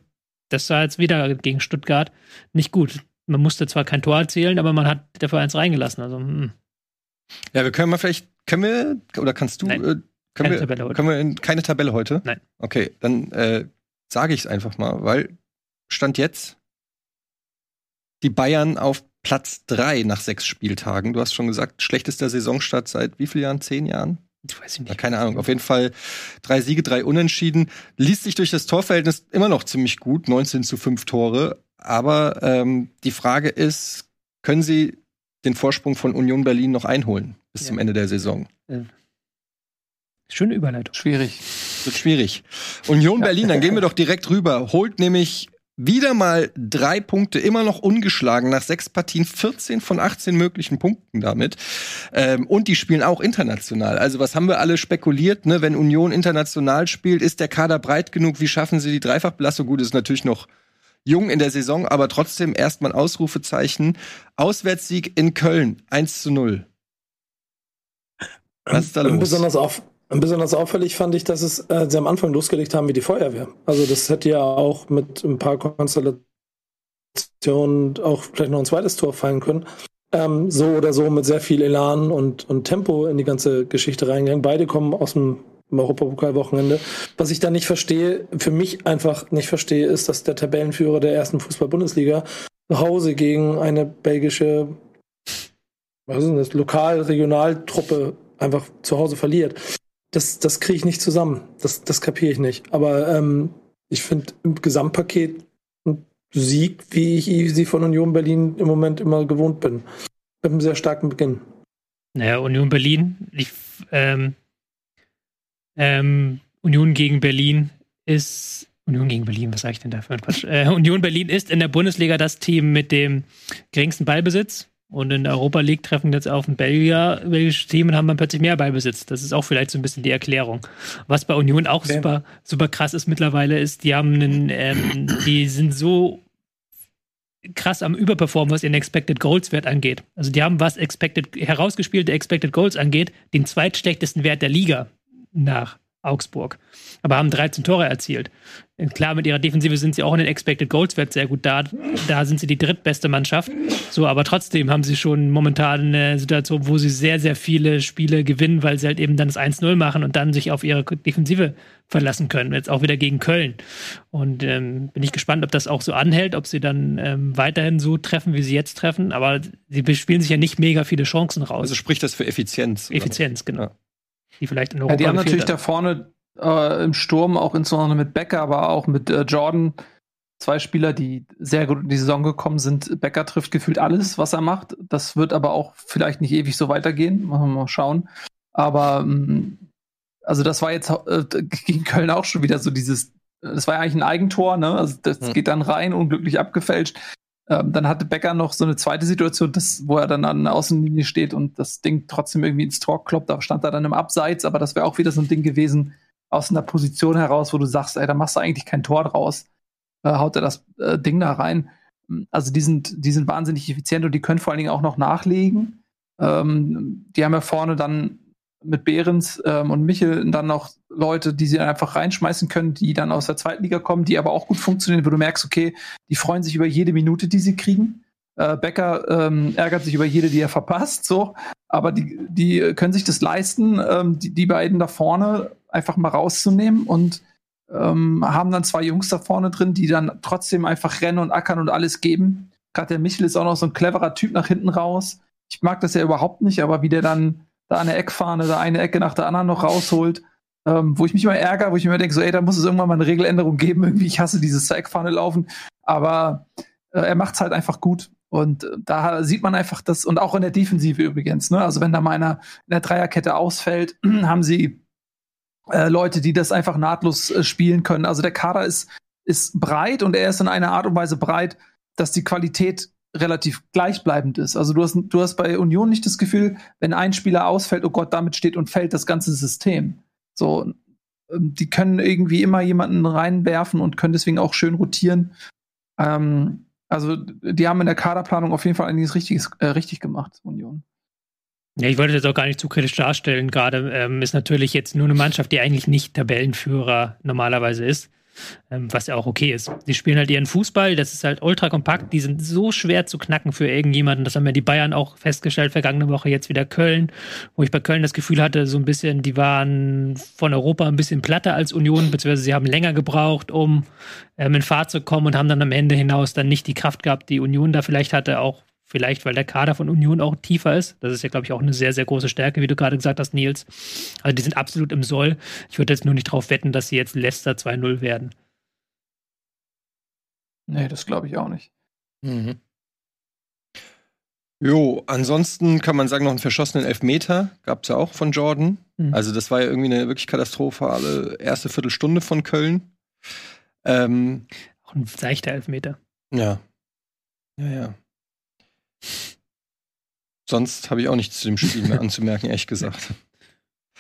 A: Das war jetzt wieder gegen Stuttgart nicht gut. Man musste zwar kein Tor erzielen, aber man hat dafür eins reingelassen. Also, hm.
B: Ja, wir können mal vielleicht, können wir, oder kannst du äh, können keine wir, Tabelle heute. Können wir in, keine Tabelle heute?
A: Nein.
B: Okay, dann äh, sage ich es einfach mal, weil Stand jetzt die Bayern auf Platz 3 nach sechs Spieltagen. Du hast schon gesagt, schlechtester Saisonstart seit wie vielen Jahren? Zehn Jahren?
A: Ich weiß nicht.
B: Ja, keine Ahnung. Auf jeden Fall drei Siege, drei Unentschieden. Liest sich durch das Torverhältnis immer noch ziemlich gut. 19 zu 5 Tore. Aber ähm, die Frage ist, können sie den Vorsprung von Union Berlin noch einholen bis ja. zum Ende der Saison?
A: Schöne Überleitung.
C: Schwierig.
B: Wird schwierig. Union Berlin, dann gehen wir doch direkt rüber. Holt nämlich wieder mal drei Punkte, immer noch ungeschlagen, nach sechs Partien 14 von 18 möglichen Punkten damit. Ähm, und die spielen auch international. Also was haben wir alle spekuliert, ne? Wenn Union international spielt, ist der Kader breit genug? Wie schaffen sie die Dreifachbelastung? Gut, ist natürlich noch jung in der Saison, aber trotzdem erstmal Ausrufezeichen. Auswärtssieg in Köln, 1 zu 0.
D: Was ist da los? Besonders auf, Besonders auffällig fand ich, dass es, äh, sie am Anfang losgelegt haben wie die Feuerwehr. Also das hätte ja auch mit ein paar Konstellationen auch vielleicht noch ein zweites Tor fallen können. Ähm, so oder so mit sehr viel Elan und, und Tempo in die ganze Geschichte reingegangen. Beide kommen aus dem Europapokalwochenende. Was ich da nicht verstehe, für mich einfach nicht verstehe, ist, dass der Tabellenführer der ersten Fußball-Bundesliga nach Hause gegen eine belgische, was ist denn das, Lokal-Regionaltruppe einfach zu Hause verliert das, das kriege ich nicht zusammen. Das, das kapiere ich nicht. Aber ähm, ich finde im Gesamtpaket ein Sieg, wie ich sie von Union Berlin im Moment immer gewohnt bin. Mit einem sehr starken Beginn.
A: Naja, Union Berlin, ich, ähm, ähm, Union gegen Berlin ist Union gegen Berlin, was sage ich denn da für ein Quatsch? Äh, Union Berlin ist in der Bundesliga das Team mit dem geringsten Ballbesitz. Und in der Europa League treffen jetzt auf ein Belgier, belgisches Team und haben dann plötzlich mehr Ballbesitz. Das ist auch vielleicht so ein bisschen die Erklärung. Was bei Union auch okay. super, super krass ist mittlerweile, ist, die haben einen, ähm, die sind so krass am Überperformen, was ihren Expected Goals Wert angeht. Also die haben, was Expected, herausgespielte Expected Goals angeht, den zweitschlechtesten Wert der Liga nach Augsburg. Aber haben 13 Tore erzielt. Klar, mit ihrer Defensive sind sie auch in den Expected Goals Wert sehr gut da. Da sind sie die drittbeste Mannschaft. So, aber trotzdem haben sie schon momentan eine Situation, wo sie sehr, sehr viele Spiele gewinnen, weil sie halt eben dann das 1-0 machen und dann sich auf ihre Defensive verlassen können. Jetzt auch wieder gegen Köln. Und ähm, bin ich gespannt, ob das auch so anhält, ob sie dann ähm, weiterhin so treffen, wie sie jetzt treffen. Aber sie spielen sich ja nicht mega viele Chancen raus.
B: Also spricht das für Effizienz.
A: Effizienz, genau. Ja die vielleicht in
C: Europa. Ja, die haben natürlich da vorne äh, im Sturm, auch insbesondere mit Becker, aber auch mit äh, Jordan, zwei Spieler, die sehr gut in die Saison gekommen sind. Becker trifft gefühlt alles, was er macht. Das wird aber auch vielleicht nicht ewig so weitergehen. Machen wir mal schauen. Aber ähm, also das war jetzt äh, gegen Köln auch schon wieder so dieses, das war ja eigentlich ein Eigentor, ne? Also das hm. geht dann rein, unglücklich abgefälscht. Ähm, dann hatte Becker noch so eine zweite Situation, das, wo er dann an der Außenlinie steht und das Ding trotzdem irgendwie ins Tor kloppt. Da stand er dann im Abseits, aber das wäre auch wieder so ein Ding gewesen aus einer Position heraus, wo du sagst, ey, da machst du eigentlich kein Tor draus. Äh, haut er das äh, Ding da rein. Also die sind, die sind wahnsinnig effizient und die können vor allen Dingen auch noch nachlegen. Ähm, die haben ja vorne dann mit Behrens ähm, und Michel dann noch Leute, die sie einfach reinschmeißen können, die dann aus der zweiten Liga kommen, die aber auch gut funktionieren, wo du merkst, okay, die freuen sich über jede Minute, die sie kriegen. Äh, Becker ähm, ärgert sich über jede, die er verpasst, so. Aber die, die können sich das leisten, ähm, die, die beiden da vorne einfach mal rauszunehmen und ähm, haben dann zwei Jungs da vorne drin, die dann trotzdem einfach rennen und ackern und alles geben. Gerade der Michel ist auch noch so ein cleverer Typ nach hinten raus. Ich mag das ja überhaupt nicht, aber wie der dann da eine Eckfahne, da eine Ecke nach der anderen noch rausholt, ähm, wo ich mich immer ärgere, wo ich mir denke, so, ey, da muss es irgendwann mal eine Regeländerung geben. Irgendwie, ich hasse dieses Eckfahne laufen. Aber äh, er macht es halt einfach gut. Und äh, da sieht man einfach das, und auch in der Defensive übrigens, ne? Also wenn da mal einer in der Dreierkette ausfällt, haben sie äh, Leute, die das einfach nahtlos äh, spielen können. Also der Kader ist, ist breit und er ist in einer Art und Weise breit, dass die Qualität relativ gleichbleibend ist. Also du hast, du hast bei Union nicht das Gefühl, wenn ein Spieler ausfällt, oh Gott, damit steht und fällt das ganze System. So, ähm, die können irgendwie immer jemanden reinwerfen und können deswegen auch schön rotieren. Ähm, also die haben in der Kaderplanung auf jeden Fall einiges Richtiges, äh, richtig gemacht, Union.
A: Ja, ich wollte das auch gar nicht zu kritisch darstellen. Gerade ähm, ist natürlich jetzt nur eine Mannschaft, die eigentlich nicht Tabellenführer normalerweise ist. Ähm, was ja auch okay ist. Die spielen halt ihren Fußball, das ist halt ultra kompakt, die sind so schwer zu knacken für irgendjemanden. Das haben ja die Bayern auch festgestellt, vergangene Woche jetzt wieder Köln, wo ich bei Köln das Gefühl hatte, so ein bisschen, die waren von Europa ein bisschen platter als Union, beziehungsweise sie haben länger gebraucht, um ähm, in Fahrt zu kommen und haben dann am Ende hinaus dann nicht die Kraft gehabt, die Union da vielleicht hatte, auch Vielleicht, weil der Kader von Union auch tiefer ist. Das ist ja, glaube ich, auch eine sehr, sehr große Stärke, wie du gerade gesagt hast, Nils. Also die sind absolut im Soll. Ich würde jetzt nur nicht darauf wetten, dass sie jetzt Leicester 2-0 werden.
C: Nee, das glaube ich auch nicht.
B: Mhm. Jo, ansonsten kann man sagen, noch einen verschossenen Elfmeter gab es ja auch von Jordan. Mhm. Also das war ja irgendwie eine wirklich katastrophale erste Viertelstunde von Köln.
A: Ähm, auch ein seichter Elfmeter.
B: Ja. Ja, ja. Sonst habe ich auch nichts zu dem Spiel mehr anzumerken, ehrlich gesagt.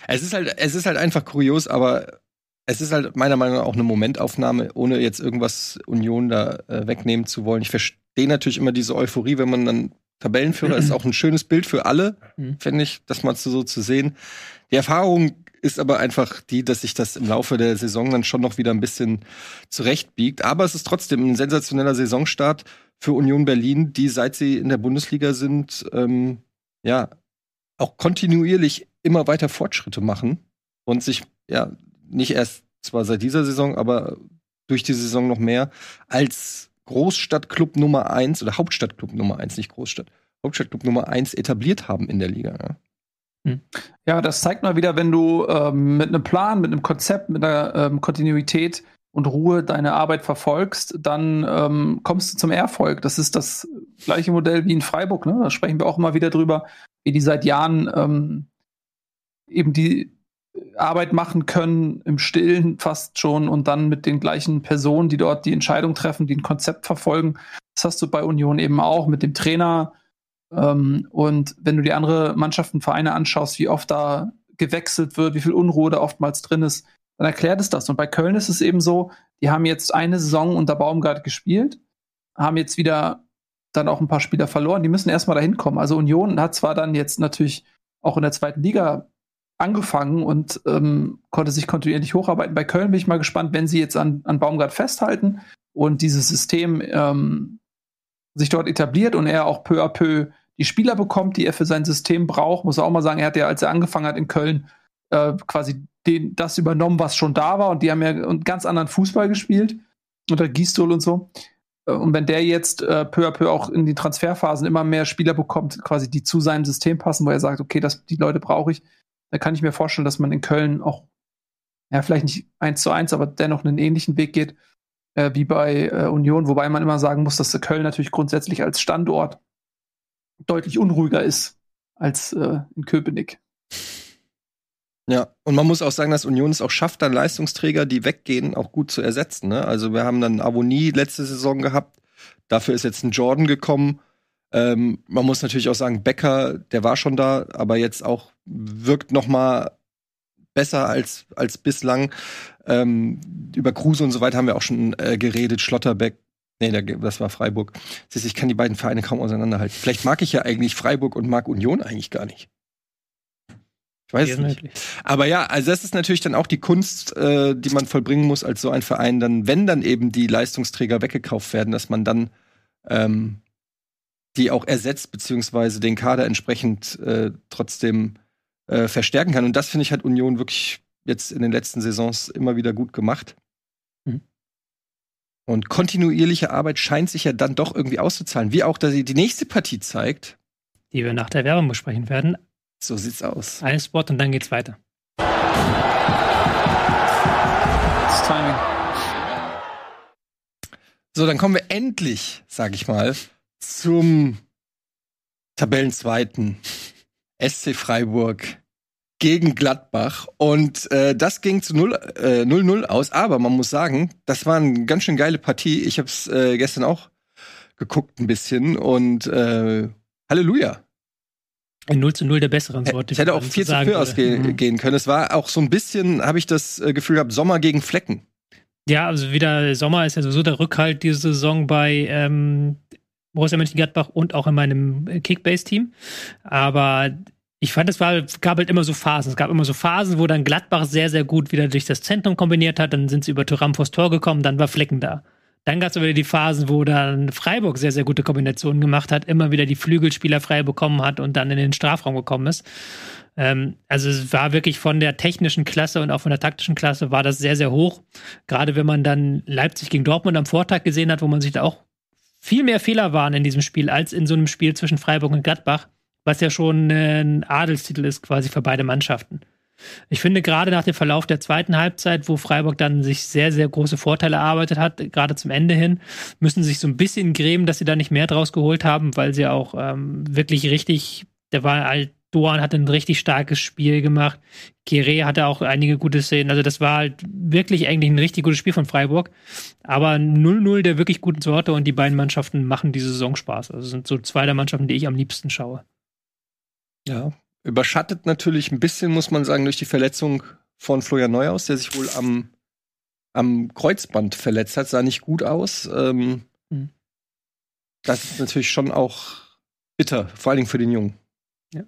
B: Es ist halt, es ist halt einfach kurios, aber es ist halt meiner Meinung nach auch eine Momentaufnahme, ohne jetzt irgendwas Union da äh, wegnehmen zu wollen. Ich verstehe natürlich immer diese Euphorie, wenn man dann Tabellenführer ist, auch ein schönes Bild für alle, mhm. finde ich, das mal so zu sehen. Die Erfahrung ist aber einfach die, dass sich das im Laufe der Saison dann schon noch wieder ein bisschen zurechtbiegt. Aber es ist trotzdem ein sensationeller Saisonstart für Union Berlin, die seit sie in der Bundesliga sind, ähm, ja, auch kontinuierlich immer weiter Fortschritte machen und sich ja nicht erst zwar seit dieser Saison, aber durch die Saison noch mehr als Großstadtclub Nummer eins oder Hauptstadtclub Nummer eins, nicht Großstadt, Hauptstadtclub Nummer eins etabliert haben in der Liga. Ja.
C: Hm. Ja, das zeigt mal wieder, wenn du ähm, mit einem Plan, mit einem Konzept, mit einer ähm, Kontinuität und Ruhe deine Arbeit verfolgst, dann ähm, kommst du zum Erfolg. Das ist das gleiche Modell wie in Freiburg. Ne? Da sprechen wir auch immer wieder drüber, wie die seit Jahren ähm, eben die Arbeit machen können im Stillen fast schon und dann mit den gleichen Personen, die dort die Entscheidung treffen, die ein Konzept verfolgen. Das hast du bei Union eben auch mit dem Trainer. Ähm, und wenn du die andere Mannschaften, Vereine anschaust, wie oft da gewechselt wird, wie viel Unruhe da oftmals drin ist, dann erklärt es das. Und bei Köln ist es eben so, die haben jetzt eine Saison unter Baumgart gespielt, haben jetzt wieder dann auch ein paar Spieler verloren, die müssen erstmal dahin kommen. Also Union hat zwar dann jetzt natürlich auch in der zweiten Liga angefangen und ähm, konnte sich kontinuierlich hocharbeiten. Bei Köln bin ich mal gespannt, wenn sie jetzt an, an Baumgart festhalten und dieses System ähm, sich dort etabliert und er auch peu à peu die Spieler bekommt, die er für sein System braucht. Muss auch mal sagen, er hat ja, als er angefangen hat in Köln, äh, quasi den, das übernommen, was schon da war und die haben ja einen ganz anderen Fußball gespielt unter Gistol und so. Äh, und wenn der jetzt äh, peu à peu auch in die Transferphasen immer mehr Spieler bekommt, quasi die zu seinem System passen, wo er sagt, okay, das, die Leute brauche ich, da kann ich mir vorstellen, dass man in Köln auch, ja, vielleicht nicht eins zu eins, aber dennoch einen ähnlichen Weg geht äh, wie bei äh, Union, wobei man immer sagen muss, dass Köln natürlich grundsätzlich als Standort deutlich unruhiger ist als äh, in Köpenick.
B: Ja, und man muss auch sagen, dass Union es auch schafft, dann Leistungsträger, die weggehen, auch gut zu ersetzen. Ne? Also wir haben dann Avonie letzte Saison gehabt, dafür ist jetzt ein Jordan gekommen ähm, man muss natürlich auch sagen, Becker, der war schon da, aber jetzt auch wirkt noch mal besser als, als bislang. Ähm, über Kruse und so weiter haben wir auch schon äh, geredet. Schlotterbeck, nee, das war Freiburg. Siehst, ich kann die beiden Vereine kaum auseinanderhalten. Vielleicht mag ich ja eigentlich Freiburg und mag Union eigentlich gar nicht. Ich weiß es nicht. Aber ja, also das ist natürlich dann auch die Kunst, äh, die man vollbringen muss als so ein Verein, dann, wenn dann eben die Leistungsträger weggekauft werden, dass man dann ähm, die auch ersetzt, beziehungsweise den Kader entsprechend äh, trotzdem äh, verstärken kann. Und das finde ich hat Union wirklich jetzt in den letzten Saisons immer wieder gut gemacht. Und kontinuierliche Arbeit scheint sich ja dann doch irgendwie auszuzahlen, wie auch dass sie die nächste Partie zeigt.
A: Die wir nach der Werbung besprechen werden.
B: So sieht's aus.
A: Ein Spot und dann geht's weiter. Das
B: Timing. So, dann kommen wir endlich, sag ich mal, zum Tabellenzweiten SC Freiburg gegen Gladbach. Und äh, das ging zu 0-0 äh, aus. Aber man muss sagen, das war eine ganz schön geile Partie. Ich habe es äh, gestern auch geguckt ein bisschen. Und äh, Halleluja.
A: Ein 0 zu 0 der besseren Sorte.
B: Es hätte auch 4 zu 4 ausgehen mhm. können. Es war auch so ein bisschen, habe ich das äh, Gefühl gehabt, Sommer gegen Flecken.
A: Ja, also wieder Sommer ist ja sowieso der Rückhalt diese Saison bei ähm, Borussia Mönchengladbach und auch in meinem Kickbase-Team. Aber ich fand, es war, gab halt immer so Phasen. Es gab immer so Phasen, wo dann Gladbach sehr, sehr gut wieder durch das Zentrum kombiniert hat. Dann sind sie über Thuram vors Tor gekommen, dann war Flecken da. Dann gab es wieder die Phasen, wo dann Freiburg sehr, sehr gute Kombinationen gemacht hat, immer wieder die Flügelspieler frei bekommen hat und dann in den Strafraum gekommen ist. Ähm, also es war wirklich von der technischen Klasse und auch von der taktischen Klasse war das sehr, sehr hoch. Gerade wenn man dann Leipzig gegen Dortmund am Vortag gesehen hat, wo man sich da auch viel mehr Fehler waren in diesem Spiel als in so einem Spiel zwischen Freiburg und Gladbach was ja schon ein Adelstitel ist quasi für beide Mannschaften. Ich finde gerade nach dem Verlauf der zweiten Halbzeit, wo Freiburg dann sich sehr, sehr große Vorteile erarbeitet hat, gerade zum Ende hin, müssen sie sich so ein bisschen grämen, dass sie da nicht mehr draus geholt haben, weil sie auch ähm, wirklich richtig, der war halt, Doan hat ein richtig starkes Spiel gemacht. Kire hatte auch einige gute Szenen. Also das war halt wirklich eigentlich ein richtig gutes Spiel von Freiburg. Aber 0-0 der wirklich guten Sorte und die beiden Mannschaften machen diese Saison Spaß. Also sind so zwei der Mannschaften, die ich am liebsten schaue.
B: Ja, überschattet natürlich ein bisschen, muss man sagen, durch die Verletzung von Florian Neuhaus, der sich wohl am, am Kreuzband verletzt hat, sah nicht gut aus. Ähm, mhm. Das ist natürlich schon auch bitter, vor allen Dingen für den Jungen.
A: Ja.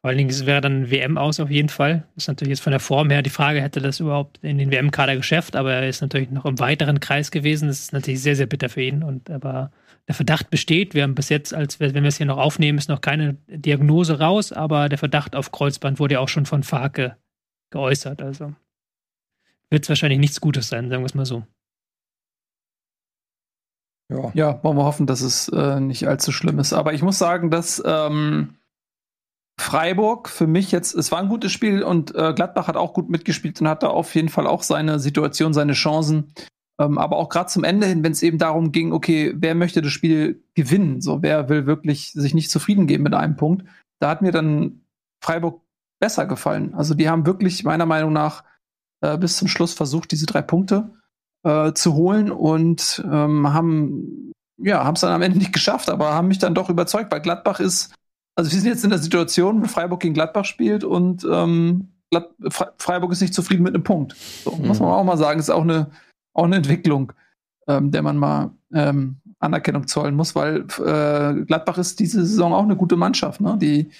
A: Vor allen Dingen es wäre dann WM aus auf jeden Fall. Das ist natürlich jetzt von der Form her die Frage, hätte das überhaupt in den WM-Kader geschafft, aber er ist natürlich noch im weiteren Kreis gewesen. Das ist natürlich sehr, sehr bitter für ihn. Und aber der Verdacht besteht. Wir haben bis jetzt, als wenn wir es hier noch aufnehmen, ist noch keine Diagnose raus, aber der Verdacht auf Kreuzband wurde ja auch schon von Farke geäußert. Also wird es wahrscheinlich nichts Gutes sein, sagen wir es mal so.
C: Ja. ja, wollen wir hoffen, dass es äh, nicht allzu schlimm ist. Aber ich muss sagen, dass ähm, Freiburg für mich jetzt, es war ein gutes Spiel und äh, Gladbach hat auch gut mitgespielt und hatte auf jeden Fall auch seine Situation, seine Chancen. Ähm, aber auch gerade zum Ende hin, wenn es eben darum ging, okay, wer möchte das Spiel gewinnen? So, wer will wirklich sich nicht zufrieden geben mit einem Punkt? Da hat mir dann Freiburg besser gefallen. Also die haben wirklich meiner Meinung nach äh, bis zum Schluss versucht, diese drei Punkte äh, zu holen und ähm, haben ja haben es dann am Ende nicht geschafft, aber haben mich dann doch überzeugt, weil Gladbach ist, also wir sind jetzt in der Situation, wo Freiburg gegen Gladbach spielt und ähm, Freiburg ist nicht zufrieden mit einem Punkt. So, mhm. Muss man auch mal sagen, ist auch eine auch eine Entwicklung, ähm, der man mal ähm, Anerkennung zollen muss, weil äh, Gladbach ist diese Saison auch eine gute Mannschaft, ne? die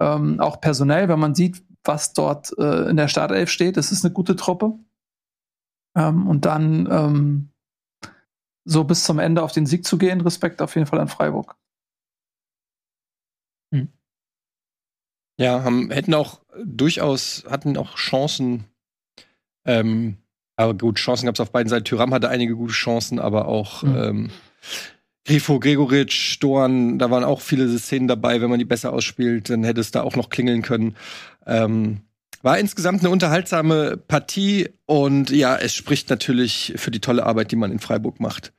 C: ähm, auch personell, wenn man sieht, was dort äh, in der Startelf steht, das ist eine gute Truppe. Ähm, und dann ähm, so bis zum Ende auf den Sieg zu gehen, Respekt auf jeden Fall an Freiburg.
B: Hm. Ja, haben, hätten auch durchaus, hatten auch Chancen, ähm, aber gut, Chancen gab es auf beiden Seiten. Tyram hatte einige gute Chancen, aber auch mhm. ähm, Grifo, Gregoritsch, Doan, da waren auch viele Szenen dabei. Wenn man die besser ausspielt, dann hätte es da auch noch klingeln können. Ähm, war insgesamt eine unterhaltsame Partie und ja, es spricht natürlich für die tolle Arbeit, die man in Freiburg macht,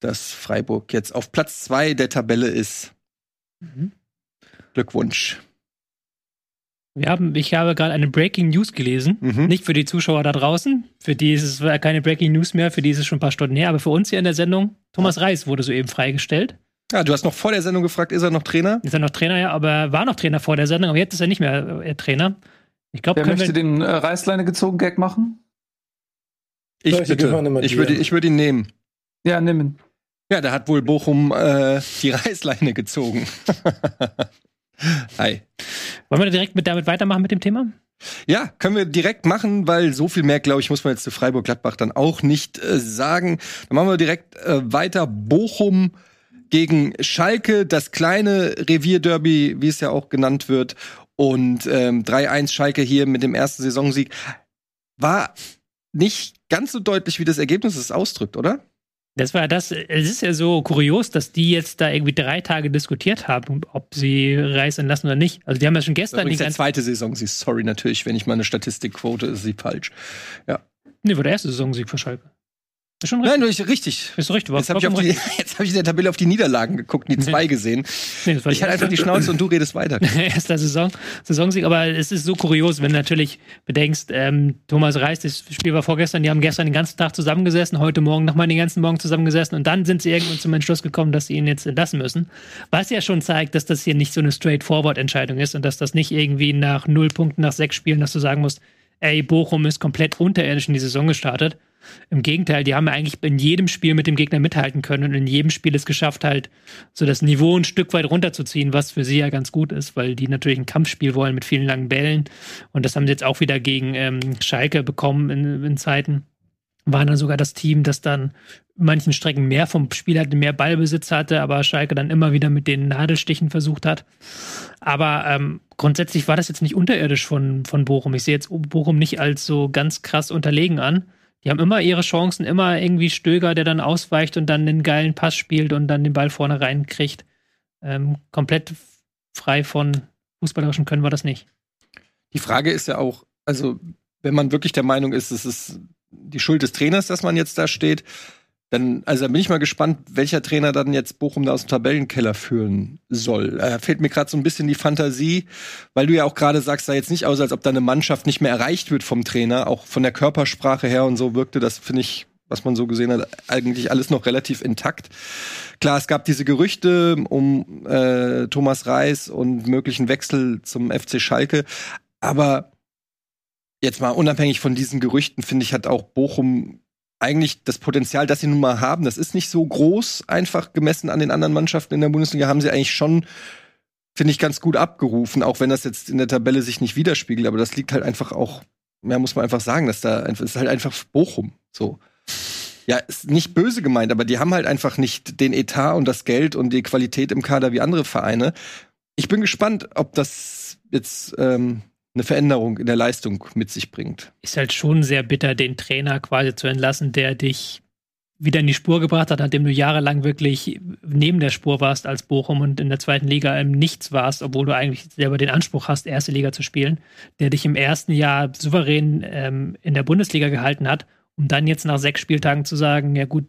B: dass Freiburg jetzt auf Platz zwei der Tabelle ist. Mhm. Glückwunsch.
A: Wir haben, ich habe gerade eine Breaking News gelesen. Mhm. Nicht für die Zuschauer da draußen. Für die ist es keine Breaking News mehr. Für die ist es schon ein paar Stunden her. Aber für uns hier in der Sendung, Thomas. Reis wurde soeben freigestellt.
B: Ja, du hast noch vor der Sendung gefragt, ist er noch Trainer?
A: Ist er noch Trainer, ja, aber er war noch Trainer vor der Sendung, aber jetzt ist er nicht mehr äh, Trainer.
C: Ich glaube, Wer möchte den äh, Reißleine gezogen Gag machen?
B: Ich Leute, bitte. Ich würde, ich würde ihn nehmen.
C: Ja, nimm ihn.
B: Ja, da hat wohl Bochum äh, die Reißleine gezogen.
A: Hi. Wollen wir direkt mit damit weitermachen mit dem Thema?
B: Ja, können wir direkt machen, weil so viel mehr, glaube ich, muss man jetzt zu Freiburg-Gladbach dann auch nicht äh, sagen. Dann machen wir direkt äh, weiter. Bochum gegen Schalke, das kleine Revierderby, wie es ja auch genannt wird. Und ähm, 3-1 Schalke hier mit dem ersten Saisonsieg. War nicht ganz so deutlich, wie das Ergebnis es ausdrückt, oder?
A: Das war das. Es ist ja so kurios, dass die jetzt da irgendwie drei Tage diskutiert haben, ob sie Reis entlassen oder nicht. Also die haben ja schon gestern
B: die ganze zweite Saison. Sie sorry natürlich, wenn ich meine Statistik quote, ist sie falsch. Ja.
A: Nee, war der erste Saisonsieg für Schalke. Schon
B: Nein, richtig. richtig.
A: Ist richtig.
B: Jetzt habe ich, auf die- jetzt hab ich in der Tabelle auf die Niederlagen geguckt, die zwei gesehen.
A: Nee,
B: Ich hatte einfach die Schnauze und du redest weiter.
A: erster Saison, Saisonsieg, aber es ist so kurios, wenn du natürlich bedenkst, ähm, Thomas Reis, das Spiel war vorgestern, die haben gestern den ganzen Tag zusammengesessen, heute Morgen nochmal den ganzen Morgen zusammengesessen und dann sind sie irgendwann zum Entschluss gekommen, dass sie ihn jetzt entlassen müssen. Was ja schon zeigt, dass das hier nicht so eine straightforward-Entscheidung ist und dass das nicht irgendwie nach null Punkten, nach sechs Spielen, dass du sagen musst, ey, Bochum ist komplett unterirdisch in die Saison gestartet. Im Gegenteil, die haben eigentlich in jedem Spiel mit dem Gegner mithalten können und in jedem Spiel es geschafft, halt so das Niveau ein Stück weit runterzuziehen, was für sie ja ganz gut ist, weil die natürlich ein Kampfspiel wollen mit vielen langen Bällen. Und das haben sie jetzt auch wieder gegen ähm, Schalke bekommen in, in Zeiten. Waren dann sogar das Team, das dann manchen Strecken mehr vom Spiel hatte, mehr Ballbesitz hatte, aber Schalke dann immer wieder mit den Nadelstichen versucht hat. Aber ähm, grundsätzlich war das jetzt nicht unterirdisch von, von Bochum. Ich sehe jetzt Bochum nicht als so ganz krass unterlegen an. Die haben immer ihre Chancen, immer irgendwie Stöger, der dann ausweicht und dann den geilen Pass spielt und dann den Ball vorne reinkriegt. Ähm, komplett frei von fußballerischen können wir das nicht.
B: Die Frage ist ja auch, also wenn man wirklich der Meinung ist, es ist die Schuld des Trainers, dass man jetzt da steht, dann, also da bin ich mal gespannt, welcher Trainer dann jetzt Bochum da aus dem Tabellenkeller führen soll. Äh, fehlt mir gerade so ein bisschen die Fantasie, weil du ja auch gerade sagst, sah jetzt nicht aus, als ob da eine Mannschaft nicht mehr erreicht wird vom Trainer, auch von der Körpersprache her und so wirkte das, finde ich, was man so gesehen hat, eigentlich alles noch relativ intakt. Klar, es gab diese Gerüchte um äh, Thomas Reis und möglichen Wechsel zum FC Schalke, aber jetzt mal unabhängig von diesen Gerüchten, finde ich, hat auch Bochum eigentlich das Potenzial, das sie nun mal haben, das ist nicht so groß, einfach gemessen an den anderen Mannschaften in der Bundesliga, haben sie eigentlich schon, finde ich, ganz gut abgerufen, auch wenn das jetzt in der Tabelle sich nicht widerspiegelt, aber das liegt halt einfach auch, mehr muss man einfach sagen, dass da einfach, ist halt einfach Bochum, so. Ja, ist nicht böse gemeint, aber die haben halt einfach nicht den Etat und das Geld und die Qualität im Kader wie andere Vereine. Ich bin gespannt, ob das jetzt ähm, eine Veränderung in der Leistung mit sich bringt.
A: Ist halt schon sehr bitter, den Trainer quasi zu entlassen, der dich wieder in die Spur gebracht hat, nachdem du jahrelang wirklich neben der Spur warst als Bochum und in der zweiten Liga im Nichts warst, obwohl du eigentlich selber den Anspruch hast, erste Liga zu spielen, der dich im ersten Jahr souverän ähm, in der Bundesliga gehalten hat, um dann jetzt nach sechs Spieltagen zu sagen, ja gut,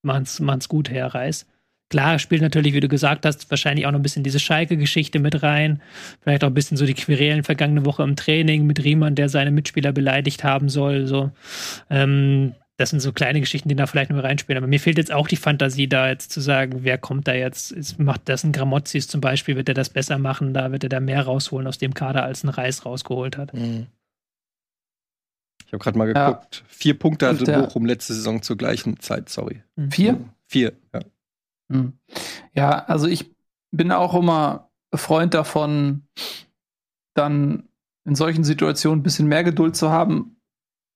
A: machen's, machen's gut, Herr Reis. Klar, spielt natürlich, wie du gesagt hast, wahrscheinlich auch noch ein bisschen diese Schalke-Geschichte mit rein. Vielleicht auch ein bisschen so die Querelen vergangene Woche im Training mit Riemann, der seine Mitspieler beleidigt haben soll. So. Ähm, das sind so kleine Geschichten, die da vielleicht nur reinspielen. Aber mir fehlt jetzt auch die Fantasie, da jetzt zu sagen, wer kommt da jetzt? Ist, macht das ein Gramozis zum Beispiel? Wird er das besser machen? Da wird er da mehr rausholen aus dem Kader, als ein Reis rausgeholt hat.
B: Ich habe gerade mal
C: Ja.
B: geguckt. Vier Punkte hatte Bochum letzte Saison zur gleichen Zeit, sorry.
C: Vier?
B: Vier, ja.
C: Hm. Ja, also ich bin auch immer Freund davon, dann in solchen Situationen ein bisschen mehr Geduld zu haben.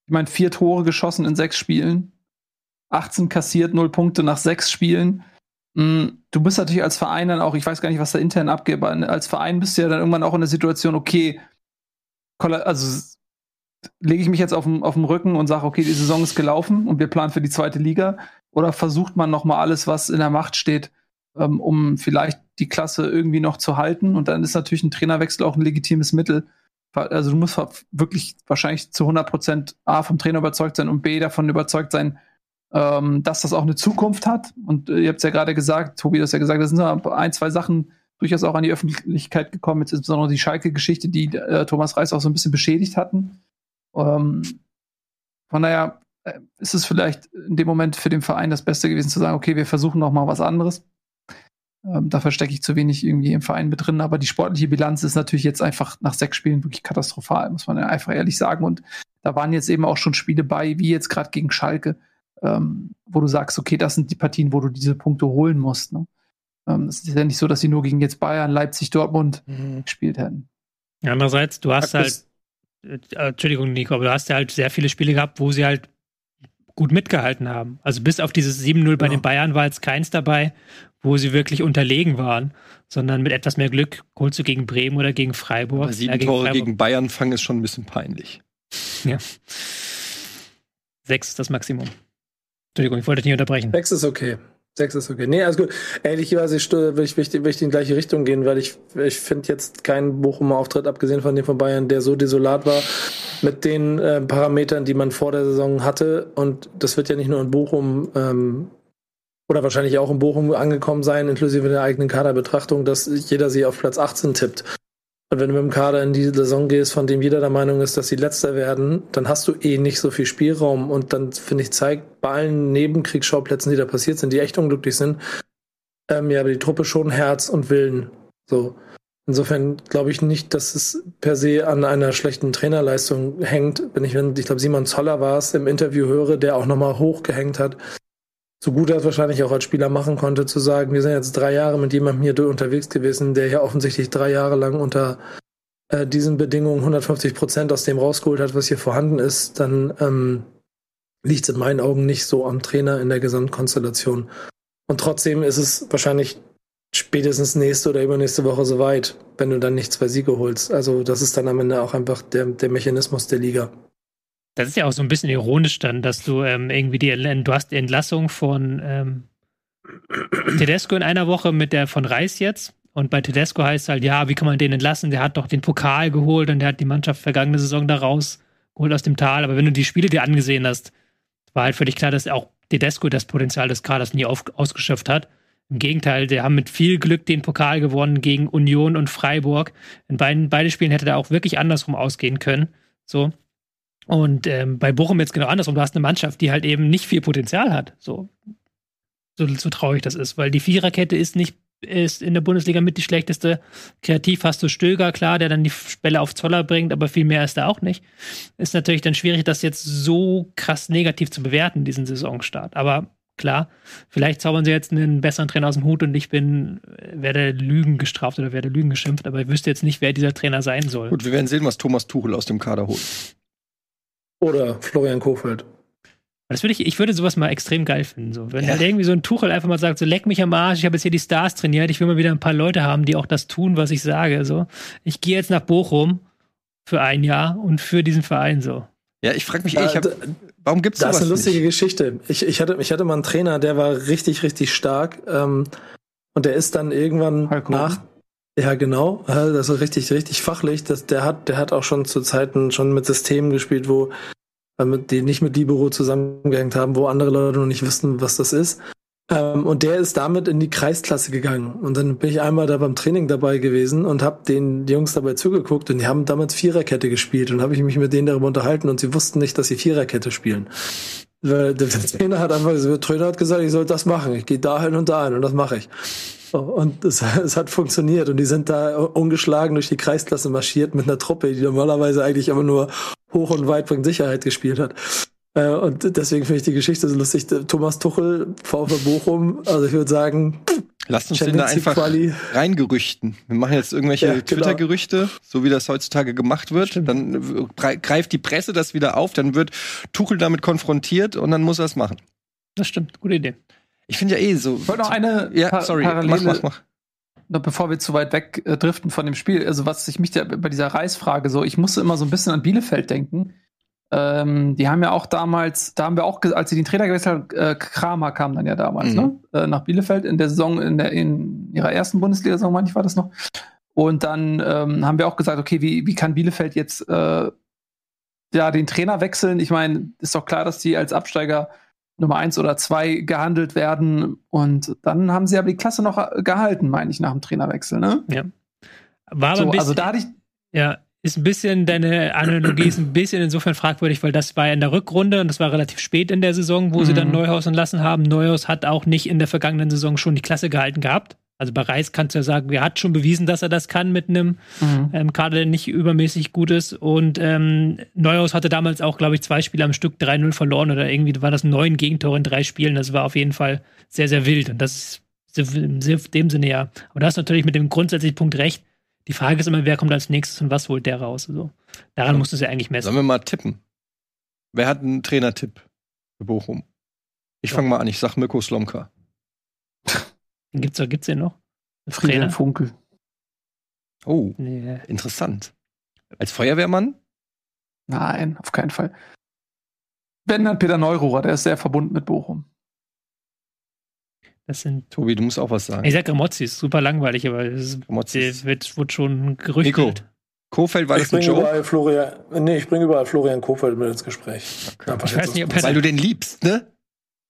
C: Ich meine, vier Tore geschossen in sechs Spielen, 18 kassiert, null Punkte nach sechs Spielen. Hm, Du bist natürlich als Verein dann auch, ich weiß gar nicht, was da intern abgeht, aber als Verein bist du ja dann irgendwann auch in der Situation, okay, also lege ich mich jetzt auf dem, auf dem Rücken und sage, okay, die Saison ist gelaufen und wir planen für die zweite Liga? Oder versucht man nochmal alles, was in der Macht steht, ähm, um vielleicht die Klasse irgendwie noch zu halten? Und dann ist natürlich ein Trainerwechsel auch ein legitimes Mittel. Also du musst wirklich wahrscheinlich zu 100 Prozent A vom Trainer überzeugt sein und B davon überzeugt sein, ähm, dass das auch eine Zukunft hat. Und äh, ihr habt es ja gerade gesagt, Tobi hat es ja gesagt, da sind ein, zwei Sachen durchaus auch an die Öffentlichkeit gekommen, insbesondere die Schalke-Geschichte, die äh, Thomas Reis auch so ein bisschen beschädigt hatten. Ähm, von daher äh, ist es vielleicht in dem Moment für den Verein das Beste gewesen zu sagen, okay, wir versuchen noch mal was anderes. Ähm, da verstecke ich zu wenig irgendwie im Verein mit drin, aber die sportliche Bilanz ist natürlich jetzt einfach nach sechs Spielen wirklich katastrophal, muss man ja einfach ehrlich sagen. Und da waren jetzt eben auch schon Spiele bei, wie jetzt gerade gegen Schalke, ähm, wo du sagst, okay, das sind die Partien, wo du diese Punkte holen musst. Ne? Ähm, es ist ja nicht so, dass sie nur gegen jetzt Bayern, Leipzig, Dortmund gespielt hätten.
A: Andererseits, du hast halt Entschuldigung, Nico, aber du hast ja halt sehr viele Spiele gehabt, wo sie halt gut mitgehalten haben. Also bis auf dieses 7-0 bei
D: Ja.
A: den Bayern war jetzt keins dabei, wo sie wirklich unterlegen waren, sondern mit etwas mehr Glück holst du gegen Bremen oder gegen Freiburg.
B: Aber sieben
A: Ja,
B: Tore
A: Freiburg.
B: gegen Bayern fangen ist schon ein bisschen peinlich.
A: Ja. Sechs ist das Maximum. Entschuldigung, ich wollte dich nicht unterbrechen.
D: Sechs ist okay. Sechs ist okay. Nee, alles gut. Ehrlicherweise will ich, will, ich, will ich in die gleiche Richtung gehen, weil ich, ich finde jetzt keinen Bochumer Auftritt, abgesehen von dem von Bayern, der so desolat war mit den äh, Parametern, die man vor der Saison hatte. Und das wird ja nicht nur in Bochum ähm, oder wahrscheinlich auch in Bochum angekommen sein, inklusive der eigenen Kaderbetrachtung, dass jeder sie auf Platz 18 tippt. Und wenn du mit dem Kader in die Saison gehst, von dem jeder der Meinung ist, dass sie letzter werden, dann hast du eh nicht so viel Spielraum. Und dann, finde ich, zeigt bei allen Nebenkriegsschauplätzen, die da passiert sind, die echt unglücklich sind, ähm, ja, aber die Truppe schon Herz und Willen. So. Insofern glaube ich nicht, dass es per se an einer schlechten Trainerleistung hängt. Wenn ich, wenn, ich glaube, Simon Zoller war es im Interview höre, der auch nochmal hochgehängt hat. So gut er es wahrscheinlich auch als Spieler machen konnte, zu sagen, wir sind jetzt drei Jahre mit jemandem hier unterwegs gewesen, der ja offensichtlich drei Jahre lang unter äh, diesen Bedingungen 150 Prozent aus dem rausgeholt hat, was hier vorhanden ist, dann ähm, liegt es in meinen Augen nicht so am Trainer in der Gesamtkonstellation. Und trotzdem ist es wahrscheinlich spätestens nächste oder übernächste Woche soweit, wenn du dann nicht zwei Siege holst. Also das ist dann am Ende auch einfach der, der Mechanismus der Liga.
A: Das ist ja auch so ein bisschen ironisch dann, dass du ähm, irgendwie die, du hast die Entlassung von ähm, Tedesco in einer Woche mit der von Reis jetzt. Und bei Tedesco heißt es halt, ja, wie kann man den entlassen? Der hat doch den Pokal geholt und der hat die Mannschaft vergangene Saison da rausgeholt aus dem Tal. Aber wenn du die Spiele dir angesehen hast, war halt völlig klar, dass auch Tedesco das Potenzial des Kaders nie auf, ausgeschöpft hat. Im Gegenteil, der haben mit viel Glück den Pokal gewonnen gegen Union und Freiburg. In beiden, beide Spielen hätte der auch wirklich andersrum ausgehen können. So. Und ähm, bei Bochum jetzt genau andersrum. Du hast eine Mannschaft, die halt eben nicht viel Potenzial hat. So, so, so traurig das ist, weil die Viererkette ist nicht ist in der Bundesliga mit die schlechteste. Kreativ hast du Stöger, klar, der dann die Bälle auf Zoller bringt, aber viel mehr ist da auch nicht. Ist natürlich dann schwierig, das jetzt so krass negativ zu bewerten, diesen Saisonstart. Aber klar, vielleicht zaubern sie jetzt einen besseren Trainer aus dem Hut und ich bin, werde Lügen gestraft oder werde Lügen geschimpft, aber ich wüsste jetzt nicht, wer dieser Trainer sein soll.
B: Gut, wir werden sehen, was Thomas Tuchel aus dem Kader holt.
D: Oder Florian Kofeld.
A: Das würde ich, ich würde sowas mal extrem geil finden. So. Wenn ja. halt irgendwie so ein Tuchel einfach mal sagt, so leck mich am Arsch, ich habe jetzt hier die Stars trainiert, ich will mal wieder ein paar Leute haben, die auch das tun, was ich sage. So. Ich gehe jetzt nach Bochum für ein Jahr und für diesen Verein so.
B: Ja, ich frage mich, ey, ich hab, warum gibt's
D: das?
B: Das
D: ist eine lustige nicht? Geschichte. Ich, ich, hatte, ich hatte mal einen Trainer, der war richtig, richtig stark. Ähm, und der ist dann irgendwann Heiko. nach. Ja, genau. Das ist richtig, richtig fachlich. Das, der hat, der hat auch schon zu Zeiten schon mit Systemen gespielt, wo damit die nicht mit Libero zusammengehängt haben, wo andere Leute noch nicht wissen, was das ist. Ähm, und der ist damit in die Kreisklasse gegangen. Und dann bin ich einmal da beim Training dabei gewesen und habe den Jungs dabei zugeguckt und die haben damals Viererkette gespielt und habe ich mich mit denen darüber unterhalten und sie wussten nicht, dass sie Viererkette spielen. Weil der Trainer hat einfach, der Trainer hat gesagt, ich soll das machen. Ich gehe dahin und dahin und das mache ich. Und es, es, hat funktioniert und die sind da ungeschlagen durch die Kreisklasse marschiert mit einer Truppe, die normalerweise eigentlich immer nur hoch und weit bringt Sicherheit gespielt hat. Äh, und deswegen finde ich die Geschichte so lustig. Thomas Tuchel, VfB Bochum, also ich würde sagen,
B: Lasst uns den da einfach Quali. reingerüchten. Wir machen jetzt irgendwelche ja, genau. Twitter-Gerüchte, so wie das heutzutage gemacht wird. Stimmt. Dann greift die Presse das wieder auf, dann wird Tuchel damit konfrontiert und dann muss er es machen.
A: Das stimmt, gute Idee.
B: Ich finde ja eh so.
C: Ich wollte noch eine
B: ja, pa sorry, Parallele, mach, mach, mach.
C: Noch bevor wir zu weit weg äh, driften von dem Spiel, also was ich mich da, bei dieser Reisfrage so, ich musste immer so ein bisschen an Bielefeld denken. Ähm, die haben ja auch damals, da haben wir auch, als sie den Trainer gewechselt haben, äh, Kramer kam dann ja damals, mhm. ne? Äh, nach Bielefeld in der Saison, in, der, in ihrer ersten Bundesliga-Saison, meine ich, war das noch. Und dann ähm, haben wir auch gesagt, okay, wie, wie kann Bielefeld jetzt äh, ja den Trainer wechseln? Ich meine, ist doch klar, dass die als Absteiger Nummer eins oder zwei gehandelt werden. Und dann haben sie aber die Klasse noch gehalten, meine ich, nach dem Trainerwechsel, ne?
A: Ja. War aber so, ein bisschen, also da hatte ich. Ja, ist ein bisschen, deine Analogie ist ein bisschen insofern fragwürdig, weil das war in der Rückrunde und das war relativ spät in der Saison, wo mhm. sie dann mhm. Neuhaus entlassen haben. Neuhaus hat auch nicht in der vergangenen Saison schon die Klasse gehalten gehabt. Also bei Reis kannst du ja sagen, er hat schon bewiesen, dass er das kann mit einem mhm. ähm, Kader, der nicht übermäßig gut ist. Und ähm, Neuhaus hatte damals auch, glaube ich, zwei Spiele am Stück 3-0 verloren oder irgendwie war das neun Gegentore in drei Spielen. Das war auf jeden Fall sehr, sehr wild. Und das ist in dem Sinne ja. Aber du hast natürlich mit dem grundsätzlichen Punkt recht. Die Frage ist immer, wer kommt als nächstes und was holt der raus? Also, daran ja. musst du es ja eigentlich messen.
B: Sollen wir mal tippen? Wer hat einen Trainertipp für Bochum? Ich fange mal an, ich sag Mirko Slomka.
A: Gibt's, gibt's den noch?
C: Friedhelm Funkel.
B: Oh, nee. interessant. Als Feuerwehrmann?
C: Nein, auf keinen Fall. Wenn dann Peter Neururer, der ist sehr verbunden mit Bochum.
A: Das sind.
B: Tobi, du musst auch was sagen.
A: Ich sag Gramozzi, ist super langweilig, aber es wird, wird schon gerüchtet.
B: Nico, Kofeld war
D: ich
B: das
D: überall Florian, nee, ich bringe überall Florian Kofeld mit ins Gespräch. Einfach
A: Ich weiß nicht, ob
B: Weil du den liebst, ne?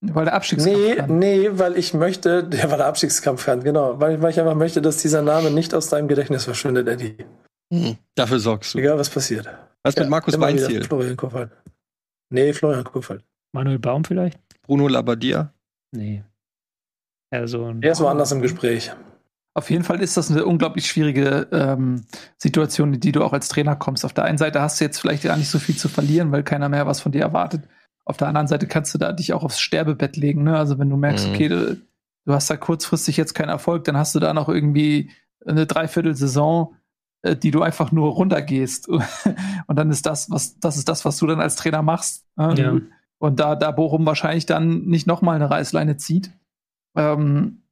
C: Weil der Abstiegskampf
D: Nee,
C: kann.
D: nee, weil ich möchte, der war der Abstiegskampf kann, genau. Weil, weil ich einfach möchte, dass dieser Name nicht aus deinem Gedächtnis verschwindet, Eddie.
B: Hm. Dafür sorgst du.
D: Egal was passiert.
B: Was mit
D: Ja,
B: Markus
D: immer wieder
B: Weinziel?
D: Florian Kofeld. Nee, Florian Kofeld.
A: Manuel Baum vielleicht?
B: Bruno Labbadia?
A: Nee. Also,
D: Der ist woanders im Gespräch.
C: Auf jeden Fall ist das eine unglaublich schwierige ähm, Situation, in die du auch als Trainer kommst. Auf der einen Seite hast du jetzt vielleicht gar nicht so viel zu verlieren, weil keiner mehr was von dir erwartet. Auf der anderen Seite kannst du da dich auch aufs Sterbebett legen. Ne? Also wenn du merkst,
B: Mhm.
C: okay, du, du hast da kurzfristig jetzt keinen Erfolg, dann hast du da noch irgendwie eine Dreiviertelsaison, äh, die du einfach nur runtergehst. Und dann ist das, was, das ist das, was du dann als Trainer machst. ne?
A: Ja.
C: Und da, da Bochum wahrscheinlich dann nicht nochmal eine Reißleine zieht, ähm,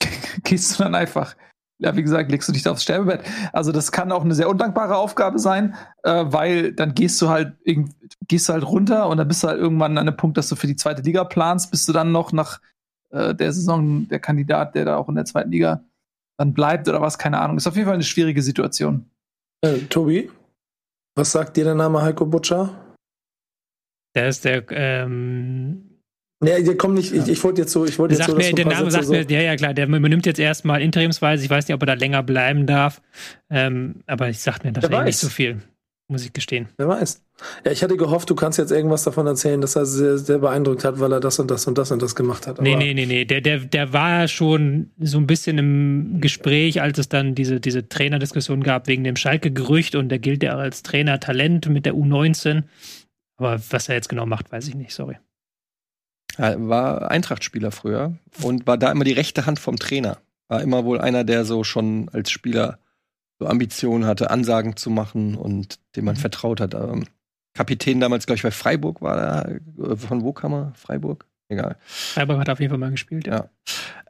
C: gehst du dann einfach, ja, wie gesagt, legst du dich da aufs Sterbebett. Also das kann auch eine sehr undankbare Aufgabe sein, äh, weil dann gehst du halt irgend- gehst du halt runter und dann bist du halt irgendwann an einem Punkt, dass du für die zweite Liga planst, bist du dann noch nach äh, der Saison der Kandidat, der da auch in der zweiten Liga dann bleibt oder was, keine Ahnung. Ist auf jeden Fall eine schwierige Situation.
D: Äh, Tobi, was sagt dir der Name Heiko Butcher?
A: der ist der, ähm,
D: Nee, ihr kommt nicht, ich, ich wollte jetzt so, ich wollte jetzt so,
A: mir, der Name
D: Sätze
A: sagt mir, ja, ja, klar, der übernimmt jetzt erstmal interimsweise. Ich weiß nicht, ob er da länger bleiben darf. Ähm, aber ich sagt mir
D: Wer
A: tatsächlich nicht so viel, muss ich gestehen.
D: Wer weiß. Ja, ich hatte gehofft, du kannst jetzt irgendwas davon erzählen, dass er sehr, sehr beeindruckt hat, weil er das und das und das und das gemacht hat.
A: Nee,
D: Aber-
A: nee, nee, nee. Der, der, der war schon so ein bisschen im Gespräch, als es dann diese, diese Trainerdiskussion gab wegen dem Schalke-Gerücht und der gilt ja als Trainer-Talent mit der U19. Aber was er jetzt genau macht, weiß ich nicht, sorry.
B: Er war Eintracht-Spieler früher und war da immer die rechte Hand vom Trainer. War immer wohl einer, der so schon als Spieler so Ambitionen hatte, Ansagen zu machen und dem man vertraut hat. Ähm, Kapitän damals, glaube ich, bei Freiburg war er. Äh, Von wo kam er? Freiburg? Egal.
A: Freiburg hat auf jeden Fall mal gespielt, ja.
B: Ja.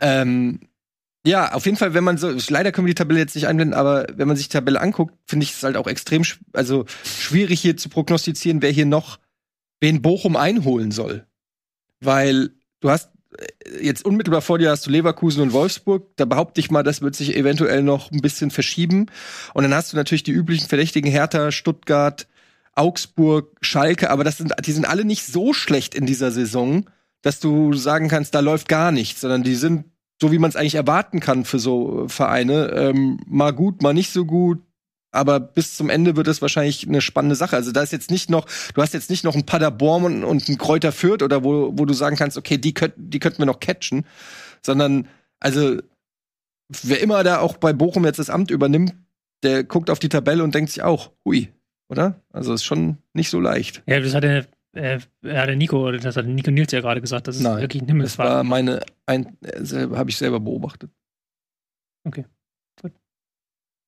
B: Ähm, ja, auf jeden Fall, wenn man so, leider können wir die Tabelle jetzt nicht einblenden, aber wenn man sich die Tabelle anguckt, finde ich es halt auch extrem, also schwierig hier zu prognostizieren, wer hier noch wen Bochum einholen soll. Weil du hast äh, jetzt unmittelbar vor dir hast du Leverkusen und Wolfsburg, da behaupte ich mal, das wird sich eventuell noch ein bisschen verschieben. Und dann hast du natürlich die üblichen Verdächtigen Hertha, Stuttgart, Augsburg, Schalke, aber das sind, die sind alle nicht so schlecht in dieser Saison, dass du sagen kannst, da läuft gar nichts, sondern die sind so wie man es eigentlich erwarten kann für so äh, Vereine, ähm, mal gut, mal nicht so gut, aber bis zum Ende wird es wahrscheinlich eine spannende Sache. Also da ist jetzt nicht noch, du hast jetzt nicht noch ein Paderborn und, und ein Kräuter Fürth oder wo, wo du sagen kannst, okay, die, könnt, die könnten wir noch catchen, sondern also wer immer da auch bei Bochum jetzt das Amt übernimmt, der guckt auf die Tabelle und denkt sich auch, hui, oder? Also ist schon nicht so leicht.
A: Ja, das hat der, äh, der Nico, das hat Nico Nils ja gerade gesagt, das ist
B: Nein,
A: wirklich ein
B: Das
A: Himmelsfahrt.
B: war meine, ein, äh, habe ich selber beobachtet.
A: Okay.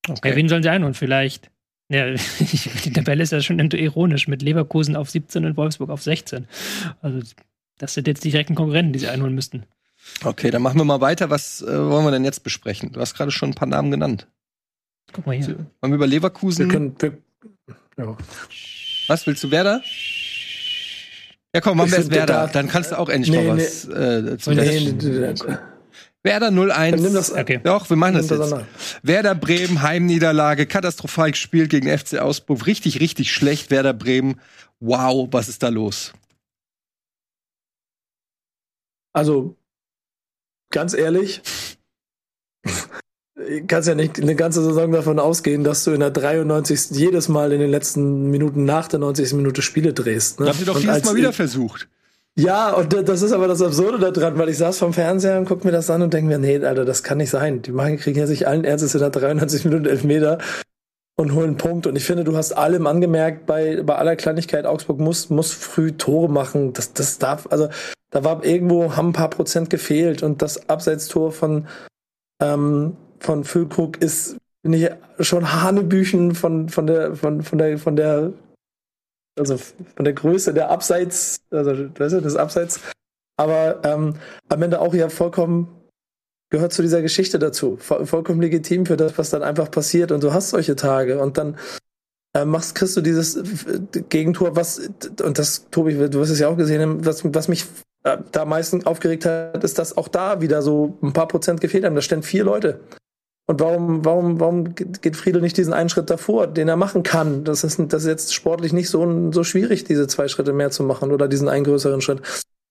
B: Okay.
A: Ja, wen sollen sie einholen? Vielleicht. Ja, die Tabelle ist ja schon ironisch mit Leverkusen auf 17 und Wolfsburg auf 16. Also, das sind jetzt die direkten Konkurrenten, die sie einholen müssten.
B: Okay, dann machen wir mal weiter. Was äh, wollen wir denn jetzt besprechen? Du hast gerade schon ein paar Namen genannt.
A: Guck mal hier.
B: Wollen wir über Leverkusen?
D: Wir können, wir, ja.
B: was willst du, Werder? Ja, komm, machen wir erst
D: find,
B: Werder.
D: da-
B: Dann kannst du auch endlich
D: Nee,
B: mal was äh, zu
A: Nee,
D: Nee,
B: nee,
D: nee, nee,
B: Werder
D: Dann
B: 0-1.
D: nimm das,
A: Okay.
B: Doch, wir machen das
D: das
B: jetzt. Werder Bremen, Heimniederlage, katastrophal gespielt gegen FC Augsburg. Richtig, richtig schlecht, Werder Bremen. Wow, was ist da los?
D: Also, ganz ehrlich, kannst ja nicht eine ganze Saison davon ausgehen, dass du in der 93. jedes Mal in den letzten Minuten nach der 90. Minute Spiele drehst. Ne?
B: Habt ihr doch jedes Mal wieder versucht.
D: Ja, und da- das ist aber das Absurde da dran, weil ich saß vom Fernseher und guck mir das an und denke mir, nee, Alter, das kann nicht sein. Die machen, kriegen ja sich allen Ernstes in der 93 Minuten Elfmeter und holen einen Punkt. Und ich finde, du hast allem angemerkt, bei, bei aller Kleinigkeit, Augsburg muss, muss früh Tore machen. Das, das darf, also, da war irgendwo, haben ein paar Prozent gefehlt und das Abseitstor von, ähm, von Füllkrug ist, finde ich, schon Hanebüchen von, von der, von, von der, von der, also von der Größe der Abseits, also weißt du, des Abseits, aber ähm, am Ende auch ja vollkommen gehört zu dieser Geschichte dazu. Voll, vollkommen legitim für das, was dann einfach passiert und du hast solche Tage und dann äh, machst, kriegst du dieses äh, Gegentor, was, und das, Tobi, du wirst es ja auch gesehen was, was mich äh, da am meisten aufgeregt hat, ist, dass auch da wieder so ein paar Prozent gefehlt haben. Da stehen vier Leute. Und warum, warum, warum geht Friedel nicht diesen einen Schritt davor, den er machen kann? Das ist, das ist jetzt sportlich nicht so, so schwierig, diese zwei Schritte mehr zu machen oder diesen einen größeren Schritt.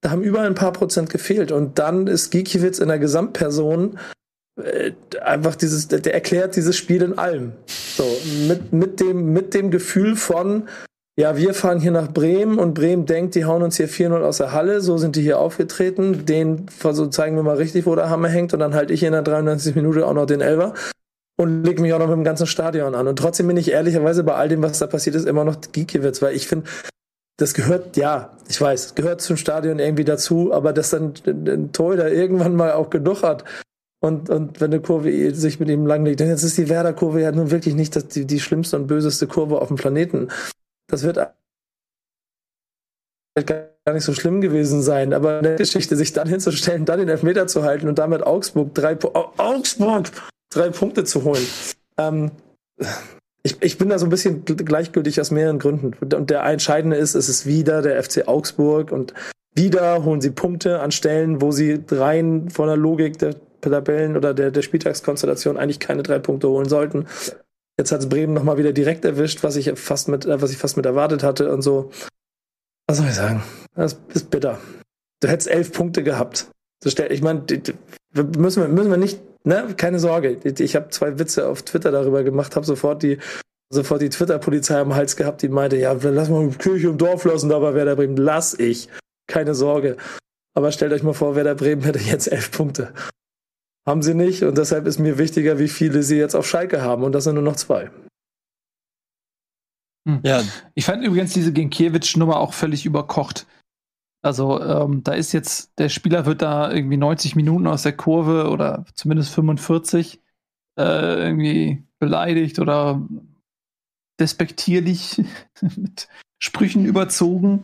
D: Da haben überall ein paar Prozent gefehlt. Und dann ist Gikiewicz in der Gesamtperson äh, einfach dieses, der erklärt dieses Spiel in allem. So, mit, mit dem, mit dem Gefühl von, ja, wir fahren hier nach Bremen und Bremen denkt, die hauen uns hier 4-0 aus der Halle, so sind die hier aufgetreten, den so zeigen wir mal richtig, wo der Hammer hängt. Und dann halte ich in der 93 Minute auch noch den Elver und leg mich auch noch mit dem ganzen Stadion an. Und trotzdem bin ich ehrlicherweise bei all dem, was da passiert ist, immer noch Giekiewicz, weil ich finde, das gehört, ja, ich weiß, gehört zum Stadion irgendwie dazu, aber dass dann ein Torhüter irgendwann mal auch genug hat und, und wenn eine Kurve sich mit ihm langlegt, denn jetzt ist die Werder-Kurve ja nun wirklich nicht das, die, die schlimmste und böseste Kurve auf dem Planeten das wird gar nicht so schlimm gewesen sein, aber in der Geschichte sich dann hinzustellen, dann den Elfmeter zu halten und damit Augsburg drei, Augsburg drei Punkte zu holen. Ähm, ich, ich bin da so ein bisschen gleichgültig aus mehreren Gründen. Und der entscheidende ist, es ist wieder der FC Augsburg und wieder holen sie Punkte an Stellen, wo sie rein von der Logik der Tabellen oder der, der Spieltagskonstellation eigentlich keine drei Punkte holen sollten. Jetzt hat es Bremen nochmal wieder direkt erwischt, was ich fast mit, äh, was ich fast mit erwartet hatte und so. Was soll ich sagen? Das ist bitter. Du hättest elf Punkte gehabt. Ich meine, müssen wir, müssen wir nicht, ne, keine Sorge. Ich habe zwei Witze auf Twitter darüber gemacht, habe sofort die, sofort die Twitter-Polizei am Hals gehabt, die meinte, ja, lass mal Kirche im Dorf lassen, aber wer der Bremen, lass ich. Keine Sorge. Aber stellt euch mal vor, wer der Bremen hätte jetzt elf Punkte. Haben sie nicht und deshalb ist mir wichtiger, wie viele sie jetzt auf Schalke haben und das sind nur noch zwei.
C: Hm. Ja. Ich fand übrigens diese Genkiewicz-Nummer auch völlig überkocht. Also ähm, da ist jetzt, der Spieler wird da irgendwie 90 Minuten aus der Kurve oder zumindest 45 äh, irgendwie beleidigt oder despektierlich mit Sprüchen überzogen.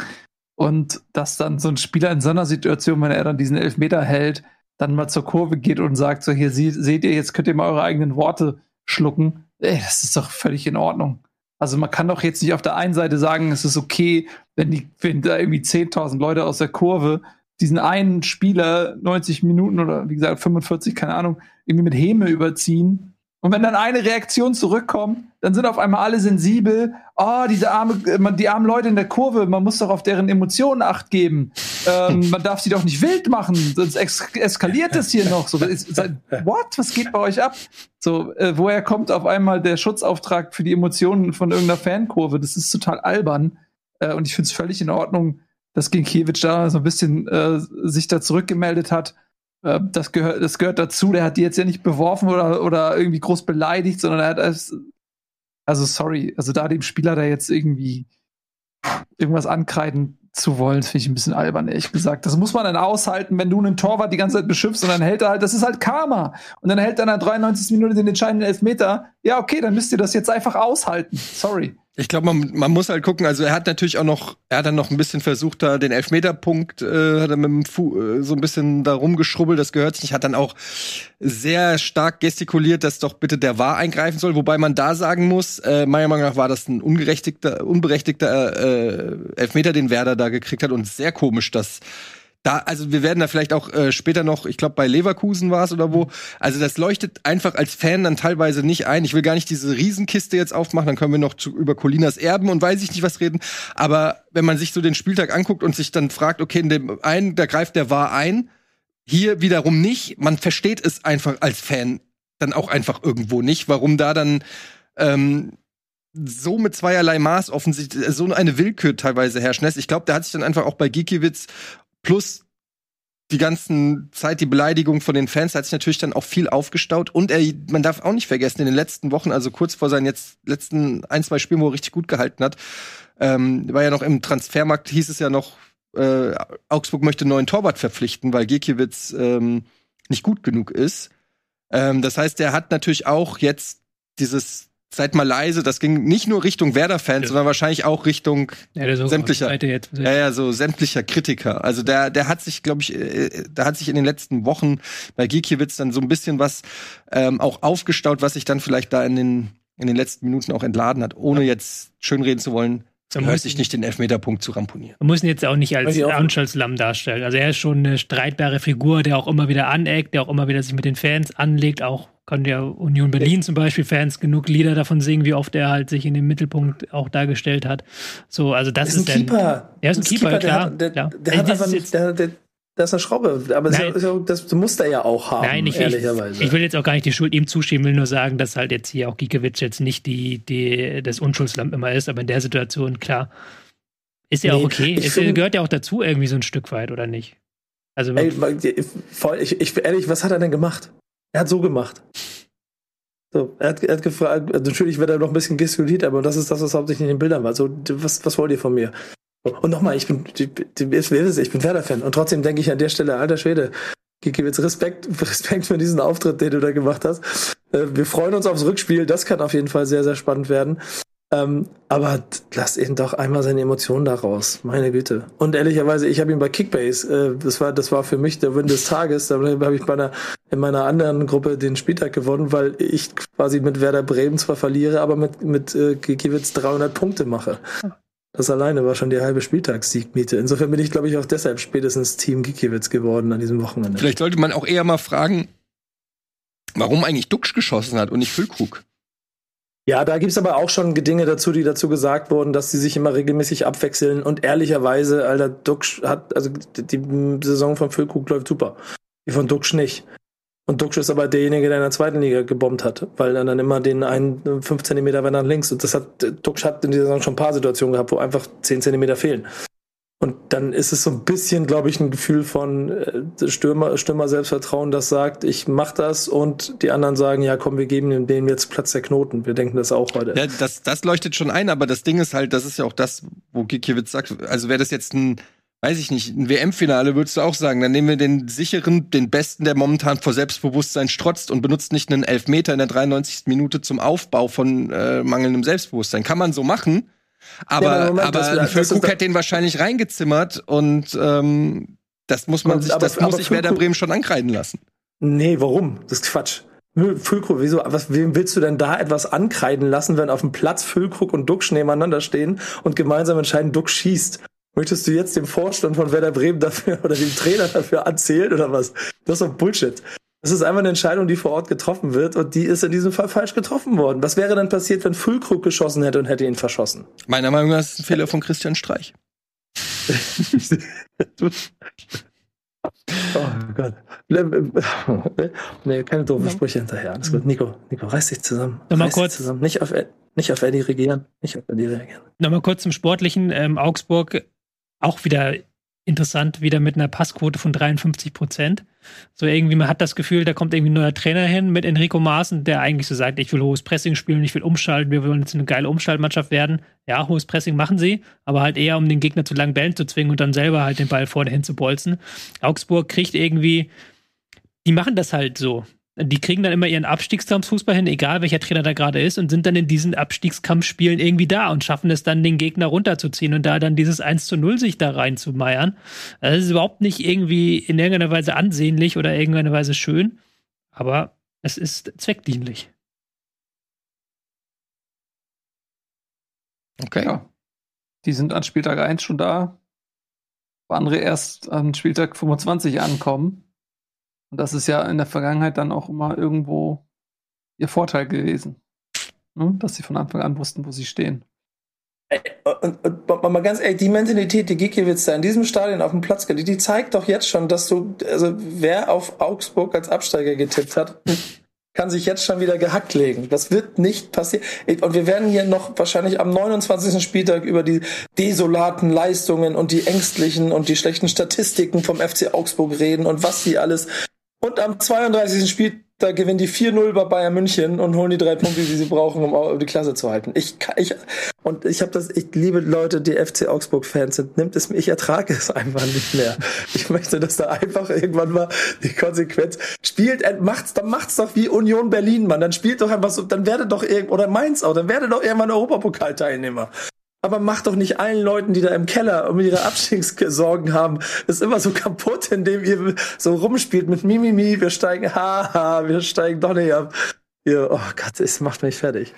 C: Und dass dann so ein Spieler in so einer Situation, wenn er dann diesen Elfmeter hält, dann mal zur Kurve geht und sagt, so hier seht ihr, jetzt könnt ihr mal eure eigenen Worte schlucken. Ey, das ist doch völlig in Ordnung. Also man kann doch jetzt nicht auf der einen Seite sagen, es ist okay, wenn, die, wenn da irgendwie 10.000 Leute aus der Kurve diesen einen Spieler 90 Minuten oder wie gesagt 45, keine Ahnung, irgendwie mit Häme überziehen und wenn dann eine Reaktion zurückkommt, dann sind auf einmal alle sensibel. Oh, diese arme, äh, die armen Leute in der Kurve, man muss doch auf deren Emotionen acht geben. Ähm, man darf sie doch nicht wild machen, sonst eskaliert es hier noch. So, what? Was geht bei euch ab? So, äh, woher kommt auf einmal der Schutzauftrag für die Emotionen von irgendeiner Fankurve? Das ist total albern. Äh, und ich finde es völlig in Ordnung, dass Ginkiewicz da so ein bisschen äh, sich da zurückgemeldet hat äh, das, gehört, das gehört dazu. Der hat die jetzt ja nicht beworfen oder, oder irgendwie groß beleidigt, sondern er hat es. Also, sorry, also da dem Spieler da jetzt irgendwie irgendwas ankreiden zu wollen, finde ich ein bisschen albern, ehrlich gesagt. Das muss man dann aushalten, wenn du einen Torwart die ganze Zeit beschimpfst und dann hält er halt, das ist halt Karma. Und dann hält er in der 93. Minute den entscheidenden Elfmeter. Ja, okay, dann müsst ihr das jetzt einfach aushalten. Sorry.
B: Ich glaube, man, man muss halt gucken, also er hat natürlich auch noch, er hat dann noch ein bisschen versucht, da den Elfmeterpunkt, äh, hat er mit dem Fu äh, so ein bisschen da rumgeschrubbelt, das gehört sich, hat dann auch sehr stark gestikuliert, dass doch bitte der Wahr eingreifen soll, wobei man da sagen muss, äh, meiner Meinung nach war das ein ungerechtigter, unberechtigter äh, Elfmeter, den Werder da gekriegt hat. Und sehr komisch, dass da, also wir werden da vielleicht auch äh, später noch, ich glaube bei Leverkusen war es oder wo. Also das leuchtet einfach als Fan dann teilweise nicht ein. Ich will gar nicht diese Riesenkiste jetzt aufmachen, dann können wir noch zu, über Colinas Erben und weiß ich nicht was reden. Aber wenn man sich so den Spieltag anguckt und sich dann fragt, okay, in dem einen, da greift der war ein, hier wiederum nicht. Man versteht es einfach als Fan dann auch einfach irgendwo nicht, warum da dann ähm, so mit zweierlei Maß offensichtlich so eine Willkür teilweise herrscht. Ich glaube, der hat sich dann einfach auch bei Gikiewicz plus die ganzen Zeit, die Beleidigung von den Fans, hat sich natürlich dann auch viel aufgestaut. Und er, man darf auch nicht vergessen, in den letzten Wochen, also kurz vor seinen jetzt letzten ein, zwei Spielen, wo er richtig gut gehalten hat, ähm, war ja noch im Transfermarkt, hieß es ja noch, äh, Augsburg möchte einen neuen Torwart verpflichten, weil Gikiewicz ähm, nicht gut genug ist. Ähm, das heißt, er hat natürlich auch jetzt dieses seid mal leise, das ging nicht nur Richtung Werder-Fans, ja. sondern wahrscheinlich auch Richtung ja, sämtlicher, jetzt, ja, ja, so sämtlicher Kritiker. Also der, der hat sich, glaube ich, äh, da hat sich in den letzten Wochen bei Giekiewicz dann so ein bisschen was ähm, auch aufgestaut, was sich dann vielleicht da in den in den letzten Minuten auch entladen hat, ohne jetzt schönreden zu wollen. Man hört sich nicht den Elfmeterpunkt zu ramponieren.
A: Man muss ihn jetzt auch nicht als Anschaltslamm darstellen. Also er ist schon eine streitbare Figur, der auch immer wieder aneckt, der auch immer wieder sich mit den Fans anlegt. Auch kann ja Union Berlin zum Beispiel Fans genug Lieder davon singen, wie oft er halt sich in den Mittelpunkt auch dargestellt hat. So, also das,
D: ist,
A: ist
D: ein Keeper.
A: Er ist ein Keeper, klar.
D: Der, der, der, der hat einfach der, der, das ist eine Schraube. Aber Nein. das, das muss er ja auch haben,
A: Nein, ich, ehrlicherweise. Ich, ich, will jetzt auch gar nicht die Schuld ihm zuschieben, will nur sagen, dass halt jetzt hier auch Giekewitsch jetzt nicht die, die, das Unschuldslamm immer ist, aber in der Situation, klar, ist ja nee, auch okay. Es find, gehört ja auch dazu irgendwie so ein Stück weit, oder nicht?
D: Also ey, voll, ich, ich, ehrlich, was hat er denn gemacht? Er hat so gemacht. So, er hat, er hat gefragt, also natürlich wird er noch ein bisschen gestikuliert, aber das ist das, was hauptsächlich in den Bildern war. So, was, was wollt ihr von mir? Und nochmal, ich bin, ich bin Werder-Fan. Und trotzdem denke ich an der Stelle, alter Schwede, gebe jetzt Respekt, Respekt für diesen Auftritt, den du da gemacht hast. Äh, wir freuen uns aufs Rückspiel. Das kann auf jeden Fall sehr, sehr spannend werden. Ähm, aber lasst ihn doch einmal seine Emotionen da raus. Meine Güte. Und ehrlicherweise, ich habe ihn bei Kickbase, äh, das war, das war für mich der Win des Tages. Da habe ich bei einer, in meiner anderen Gruppe den Spieltag gewonnen, weil ich quasi mit Werder Bremen zwar verliere, aber mit, mit äh, Gikiewicz 300 Punkte mache. Das alleine war schon die halbe Spieltagssiegmiete. Insofern bin ich, glaube ich, auch deshalb spätestens Team Gikiewicz geworden an diesem Wochenende.
B: Vielleicht sollte man auch eher mal fragen, warum eigentlich Duxch geschossen hat und nicht Füllkrug.
D: Ja, da gibt's aber auch schon Dinge dazu, die dazu gesagt wurden, dass sie sich immer regelmäßig abwechseln. Und ehrlicherweise, Alter, Duxch hat, also die Saison von Füllkrug läuft super. Die von Duxch nicht. Und Duxch ist aber derjenige, der in der zweiten Liga gebombt hat, weil er dann immer den einen fünf Zentimeter weiter nach links. Und das hat, Duxch hat in dieser Saison schon ein paar Situationen gehabt, wo einfach zehn Zentimeter fehlen. Und dann ist es so ein bisschen, glaube ich, ein Gefühl von äh, Stürmer, Stürmer Selbstvertrauen, das sagt, ich mach das und die anderen sagen, ja komm, wir geben dem jetzt Platz der Knoten. Wir denken das auch heute.
B: Ja, das, das leuchtet schon ein, aber das Ding ist halt, das ist ja auch das, wo Gikiewicz sagt, also wäre das jetzt ein, weiß ich nicht, ein WM-Finale würdest du auch sagen, dann nehmen wir den sicheren, den besten, der momentan vor Selbstbewusstsein strotzt und benutzt nicht einen Elfmeter in der 93. Minute zum Aufbau von äh, mangelndem Selbstbewusstsein. Kann man so machen, aber, ja, Moment, aber das, Füllkrug hat den wahrscheinlich reingezimmert und ähm, das muss man sich, aber, das muss sich Werder Bremen schon ankreiden lassen.
D: Nee, warum? Das ist Quatsch. Füllkrug, wieso, was, wem willst du denn da etwas ankreiden lassen, wenn auf dem Platz Füllkrug und Duxch nebeneinander stehen und gemeinsam entscheiden, Duxch schießt? Möchtest du jetzt dem Vorstand von Werder Bremen dafür oder dem Trainer dafür erzählen oder was? Das ist doch Bullshit. Das ist einfach eine Entscheidung, die vor Ort getroffen wird und die ist in diesem Fall falsch getroffen worden. Was wäre denn passiert, wenn Füllkrug geschossen hätte und hätte ihn verschossen?
B: Meiner Meinung nach ist es ein Fehler von Christian Streich.
D: oh Gott. Nee, keine doofen Sprüche hinterher. Alles gut. Nico, Nico, reiß dich zusammen.
A: Nochmal reiß kurz.
D: Zusammen. Nicht auf, nicht auf Eddie regieren. Nicht auf Eddie reagieren.
A: Nochmal kurz zum Sportlichen. Ähm, Augsburg auch wieder interessant, wieder mit einer Passquote von 53 Prozent. So irgendwie, man hat das Gefühl, da kommt irgendwie ein neuer Trainer hin mit Enrico Maaßen, der eigentlich so sagt, ich will hohes Pressing spielen, ich will umschalten, wir wollen jetzt eine geile Umschaltmannschaft werden. Ja, hohes Pressing machen sie, aber halt eher, um den Gegner zu langen Bällen zu zwingen und dann selber halt den Ball vorne hin zu bolzen. Augsburg kriegt irgendwie, die machen das halt so die kriegen dann immer ihren Abstiegskampffußball hin, egal welcher Trainer da gerade ist, und sind dann in diesen Abstiegskampfspielen irgendwie da und schaffen es dann, den Gegner runterzuziehen und da dann dieses 1 zu 0 sich da reinzumeiern. Das ist überhaupt nicht irgendwie in irgendeiner Weise ansehnlich oder irgendeiner Weise schön, aber es ist zweckdienlich.
C: Okay. Ja. Die sind an Spieltag 1 schon da, wo andere erst an Spieltag 25 ankommen. Und das ist ja in der Vergangenheit dann auch immer irgendwo ihr Vorteil gewesen. Ne? Dass sie von Anfang an wussten, wo sie stehen.
D: Und, und, und, mal ganz ehrlich, die Mentalität, die Gikiewicz da in diesem Stadion auf dem Platz geht, die zeigt doch jetzt schon, dass du, also wer auf Augsburg als Absteiger getippt hat, kann sich jetzt schon wieder gehackt legen. Das wird nicht passieren. Und wir werden hier noch wahrscheinlich am 29. Spieltag über die desolaten Leistungen und die ängstlichen und die schlechten Statistiken vom FC Augsburg reden und was sie alles und am 32. Spieltag gewinnen die 4-0 bei Bayern München und holen die drei Punkte, die sie brauchen, um die Klasse zu halten. Ich, ich und ich habe das, ich liebe Leute, die FC Augsburg-Fans sind. Nimmt es mir, ich ertrage es einfach nicht mehr. Ich möchte, dass da einfach irgendwann mal die Konsequenz spielt, äh, macht's, dann macht's doch wie Union Berlin, Mann. Dann spielt doch einfach so, dann werde doch irgend oder Mainz auch, dann werde doch irgendwann Europapokalteilnehmer. Aber mach doch nicht allen Leuten, die da im Keller um ihre Abstiegssorgen haben, ist immer so kaputt, indem ihr so rumspielt mit Mimimi, wir steigen, haha, wir steigen doch nicht ab. Ihr, oh Gott, es macht mich fertig.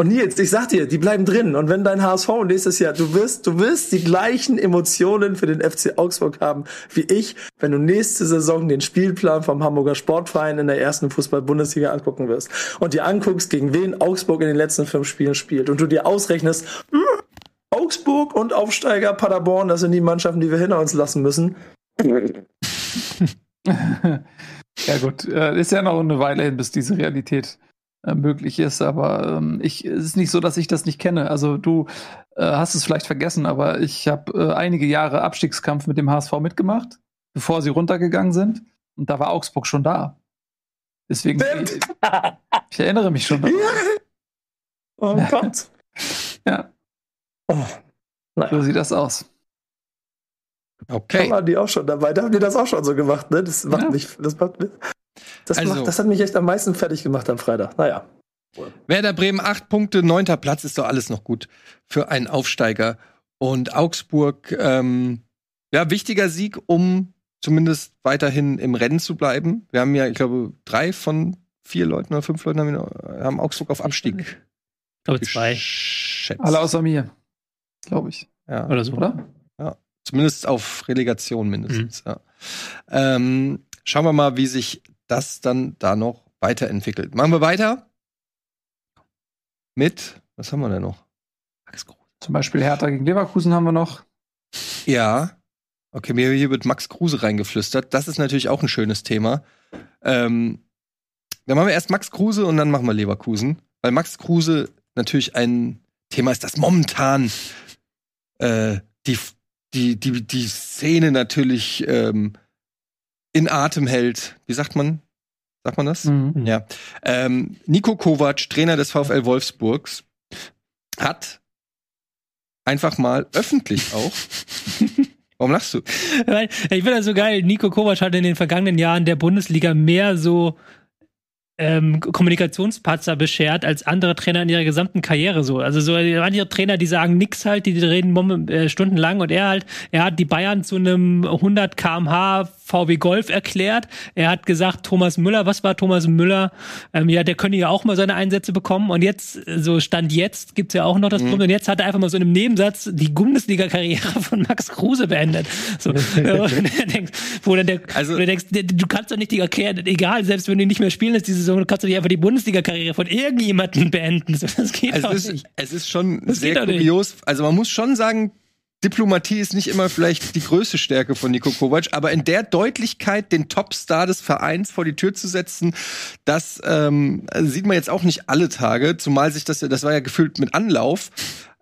D: Und Nils, ich sag dir, die bleiben drin. Und wenn dein HSV nächstes Jahr, du wirst, du wirst die gleichen Emotionen für den FC Augsburg haben wie ich, wenn du nächste Saison den Spielplan vom Hamburger Sportverein in der ersten Fußball-Bundesliga angucken wirst. Und dir anguckst, gegen wen Augsburg in den letzten fünf Spielen spielt. Und du dir ausrechnest, hm, Augsburg und Aufsteiger Paderborn, das sind die Mannschaften, die wir hinter uns lassen müssen.
C: ja gut, äh, ist ja noch eine Weile hin, bis diese Realität möglich ist. Aber ähm, ich, es ist nicht so, dass ich das nicht kenne. Also du äh, hast es vielleicht vergessen, aber ich habe äh, einige Jahre Abstiegskampf mit dem HSV mitgemacht, bevor sie runtergegangen sind. Und da war Augsburg schon da. Deswegen, ich, ich, erinnere mich schon. Daran.
D: Oh Gott.
C: ja. Oh. Naja. So sieht das aus.
D: Okay. Da waren die auch schon dabei. Da haben die das auch schon so gemacht, ne? Das macht ja. mich, das macht mich, das, also, macht, das hat mich echt am meisten fertig gemacht am Freitag. Naja.
B: Werder Bremen acht Punkte, neunter Platz ist doch alles noch gut für einen Aufsteiger. Und Augsburg, ähm, ja, wichtiger Sieg, um zumindest weiterhin im Rennen zu bleiben. Wir haben ja, ich glaube, drei von vier Leuten oder fünf Leuten haben, haben Augsburg auf Abstieg.
A: Ich glaube, zwei.
C: Alle außer mir, glaube ich.
B: Ja. Oder so, oder? Ja. Zumindest auf Relegation mindestens, mhm. ja. Ähm, schauen wir mal, wie sich das dann da noch weiterentwickelt. Machen wir weiter mit, was haben wir denn noch?
C: Zum Beispiel Hertha gegen Leverkusen haben wir noch.
B: Ja. Okay, mir hier wird Max Kruse reingeflüstert. Das ist natürlich auch ein schönes Thema. Ähm, dann machen wir erst Max Kruse und dann machen wir Leverkusen. Weil Max Kruse natürlich ein Thema ist, das momentan äh, die, die, die, die Szene natürlich ähm, in Atem hält. Wie sagt man? Sagt man das? Mhm. Ja. Ähm, Nico Kovac, Trainer des VfL Wolfsburgs, hat einfach mal öffentlich auch. Warum lachst du?
A: Weil, ich finde das so geil. Nico Kovac hat in den vergangenen Jahren der Bundesliga mehr so ähm, Kommunikationspatzer beschert als andere Trainer in ihrer gesamten Karriere so. Also so manche Trainer, die sagen nix halt, die reden äh, stundenlang und er halt, er hat die Bayern zu einem 100 kmh VW Golf erklärt. Er hat gesagt, Thomas Müller, was war Thomas Müller? Ähm, ja, der könnte ja auch mal seine Einsätze bekommen. Und jetzt, so Stand jetzt, gibt's ja auch noch das mhm. Problem. Und jetzt hat er einfach mal so in einem Nebensatz die Bundesliga-Karriere von Max Kruse beendet. So, denkst, wo dann der, also, wo du denkst, du kannst doch nicht die erklären, egal, selbst wenn du nicht mehr spielen lässt, diese Saison, du kannst doch nicht einfach die Bundesliga-Karriere von irgendjemandem beenden. So, das geht
B: also
A: doch
B: ist,
A: nicht.
B: Es ist schon das sehr kurios. Also man muss schon sagen, Diplomatie ist nicht immer vielleicht die größte Stärke von Nico Kovac, aber in der Deutlichkeit den Topstar des Vereins vor die Tür zu setzen, das ähm, sieht man jetzt auch nicht alle Tage, zumal sich das, das war ja gefühlt mit Anlauf.